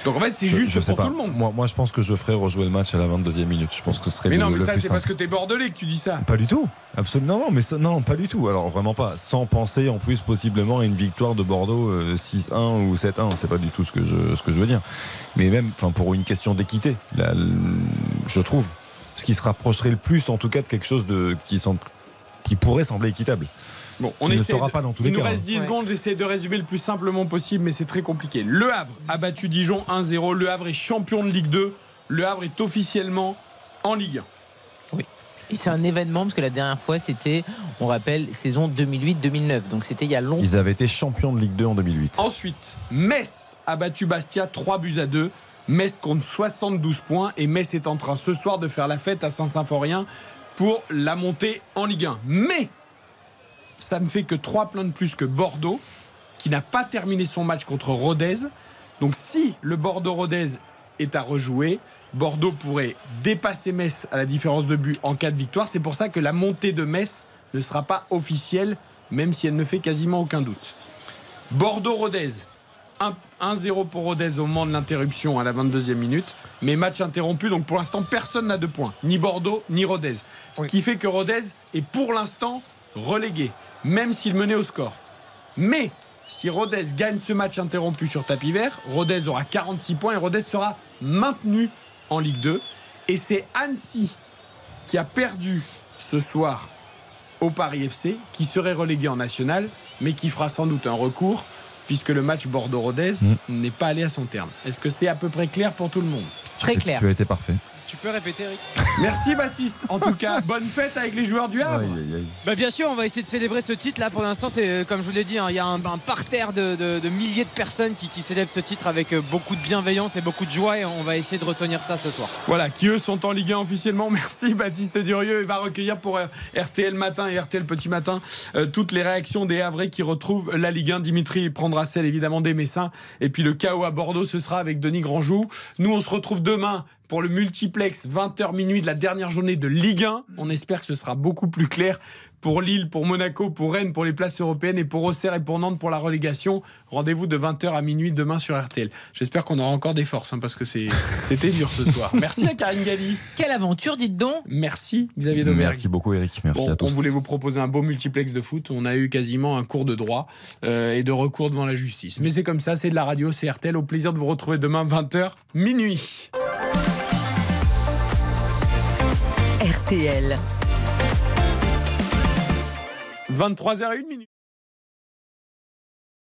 Donc en fait, c'est juste pour tout le monde.
Moi, moi, je pense que je ferais rejouer le match à la 22e minute. Je pense que ce serait
Mais non, mais
ça,
c'est parce que t'es bordelais que tu dis ça.
Pas du tout. Absolument. Non, mais non, pas du tout. Alors vraiment pas. Sans penser en plus possiblement à une victoire de Bordeaux 6-1 euh, ou 7-1. C'est pas du tout ce que je, ce que je veux dire. Mais même, enfin, pour une question d'équité, je trouve ce qui se rapprocherait le plus, en tout cas, de quelque chose de qui, qui pourrait sembler équitable.
Bon, on essaie.
Ne pas dans tous
les
il
nous reste 10 secondes. J'essaie de résumer le plus simplement possible, mais c'est très compliqué. Le Havre a battu Dijon 1-0. Le Havre est champion de Ligue 2. Le Havre est officiellement en Ligue 1.
Oui. Et c'est un événement parce que la dernière fois, c'était, on rappelle, saison 2008-2009. Donc c'était il y a longtemps.
Ils avaient été champions de Ligue 2 en 2008.
Ensuite, Metz a battu Bastia 3 buts à 2. Metz compte 72 points et Metz est en train ce soir de faire la fête à Saint-Symphorien pour la montée en Ligue 1. Mais ça ne fait que 3 points de plus que Bordeaux, qui n'a pas terminé son match contre Rodez. Donc si le Bordeaux-Rodez est à rejouer, Bordeaux pourrait dépasser Metz à la différence de but en cas de victoire. C'est pour ça que la montée de Metz ne sera pas officielle, même si elle ne fait quasiment aucun doute. Bordeaux-Rodez, 1-0 pour Rodez au moment de l'interruption à la 22e minute. Mais match interrompu, donc pour l'instant, personne n'a de points. Ni Bordeaux, ni Rodez. Ce qui fait que Rodez est pour l'instant relégué même s'il menait au score. Mais si Rodez gagne ce match interrompu sur tapis vert, Rodez aura 46 points et Rodez sera maintenu en Ligue 2. Et c'est Annecy qui a perdu ce soir au Paris FC, qui serait relégué en national, mais qui fera sans doute un recours, puisque le match Bordeaux-Rodez mm. n'est pas allé à son terme. Est-ce que c'est à peu près clair pour tout le monde?
Très clair.
Tu as été parfait.
Tu peux répéter, Eric
Merci, Baptiste. En tout cas, bonne fête avec les joueurs du Havre.
Bah, bien sûr, on va essayer de célébrer ce titre. Là, pour l'instant, c'est euh, comme je vous l'ai dit, hein, il y a un, parterre de, milliers de personnes qui, célèbrent ce titre avec euh, beaucoup de bienveillance et beaucoup de joie. Et on va essayer de retenir ça ce soir.
Voilà, qui eux sont en Ligue 1 officiellement. <laughs> Merci, Baptiste Durieux. Il va recueillir pour euh, RTL Matin et RTL Petit Matin toutes les réactions des Havrais qui retrouvent la Ligue 1. Dimitri prendra celle évidemment des Messins. Et puis le chaos à Bordeaux, ce sera avec Denis Grandjou. Nous, on se retrouve demain pour le multiplex 20h minuit de la dernière journée de Ligue 1. On espère que ce sera beaucoup plus clair pour Lille, pour Monaco, pour Rennes, pour les places européennes et pour Auxerre et pour Nantes pour la relégation. Rendez-vous de 20h à minuit demain sur RTL. J'espère qu'on aura encore des forces hein, parce que c'était dur ce soir. <laughs> Merci à Karine Galli.
Quelle aventure, dites donc.
Merci Xavier Domergue.
Merci beaucoup Eric. Merci à tous.
On voulait vous proposer un beau multiplex de foot. On a eu quasiment un cours de droit euh, et de recours devant la justice. Mais c'est comme ça, c'est de la radio, c'est RTL. Au plaisir de vous retrouver demain 20h minuit.
RTL.
23h01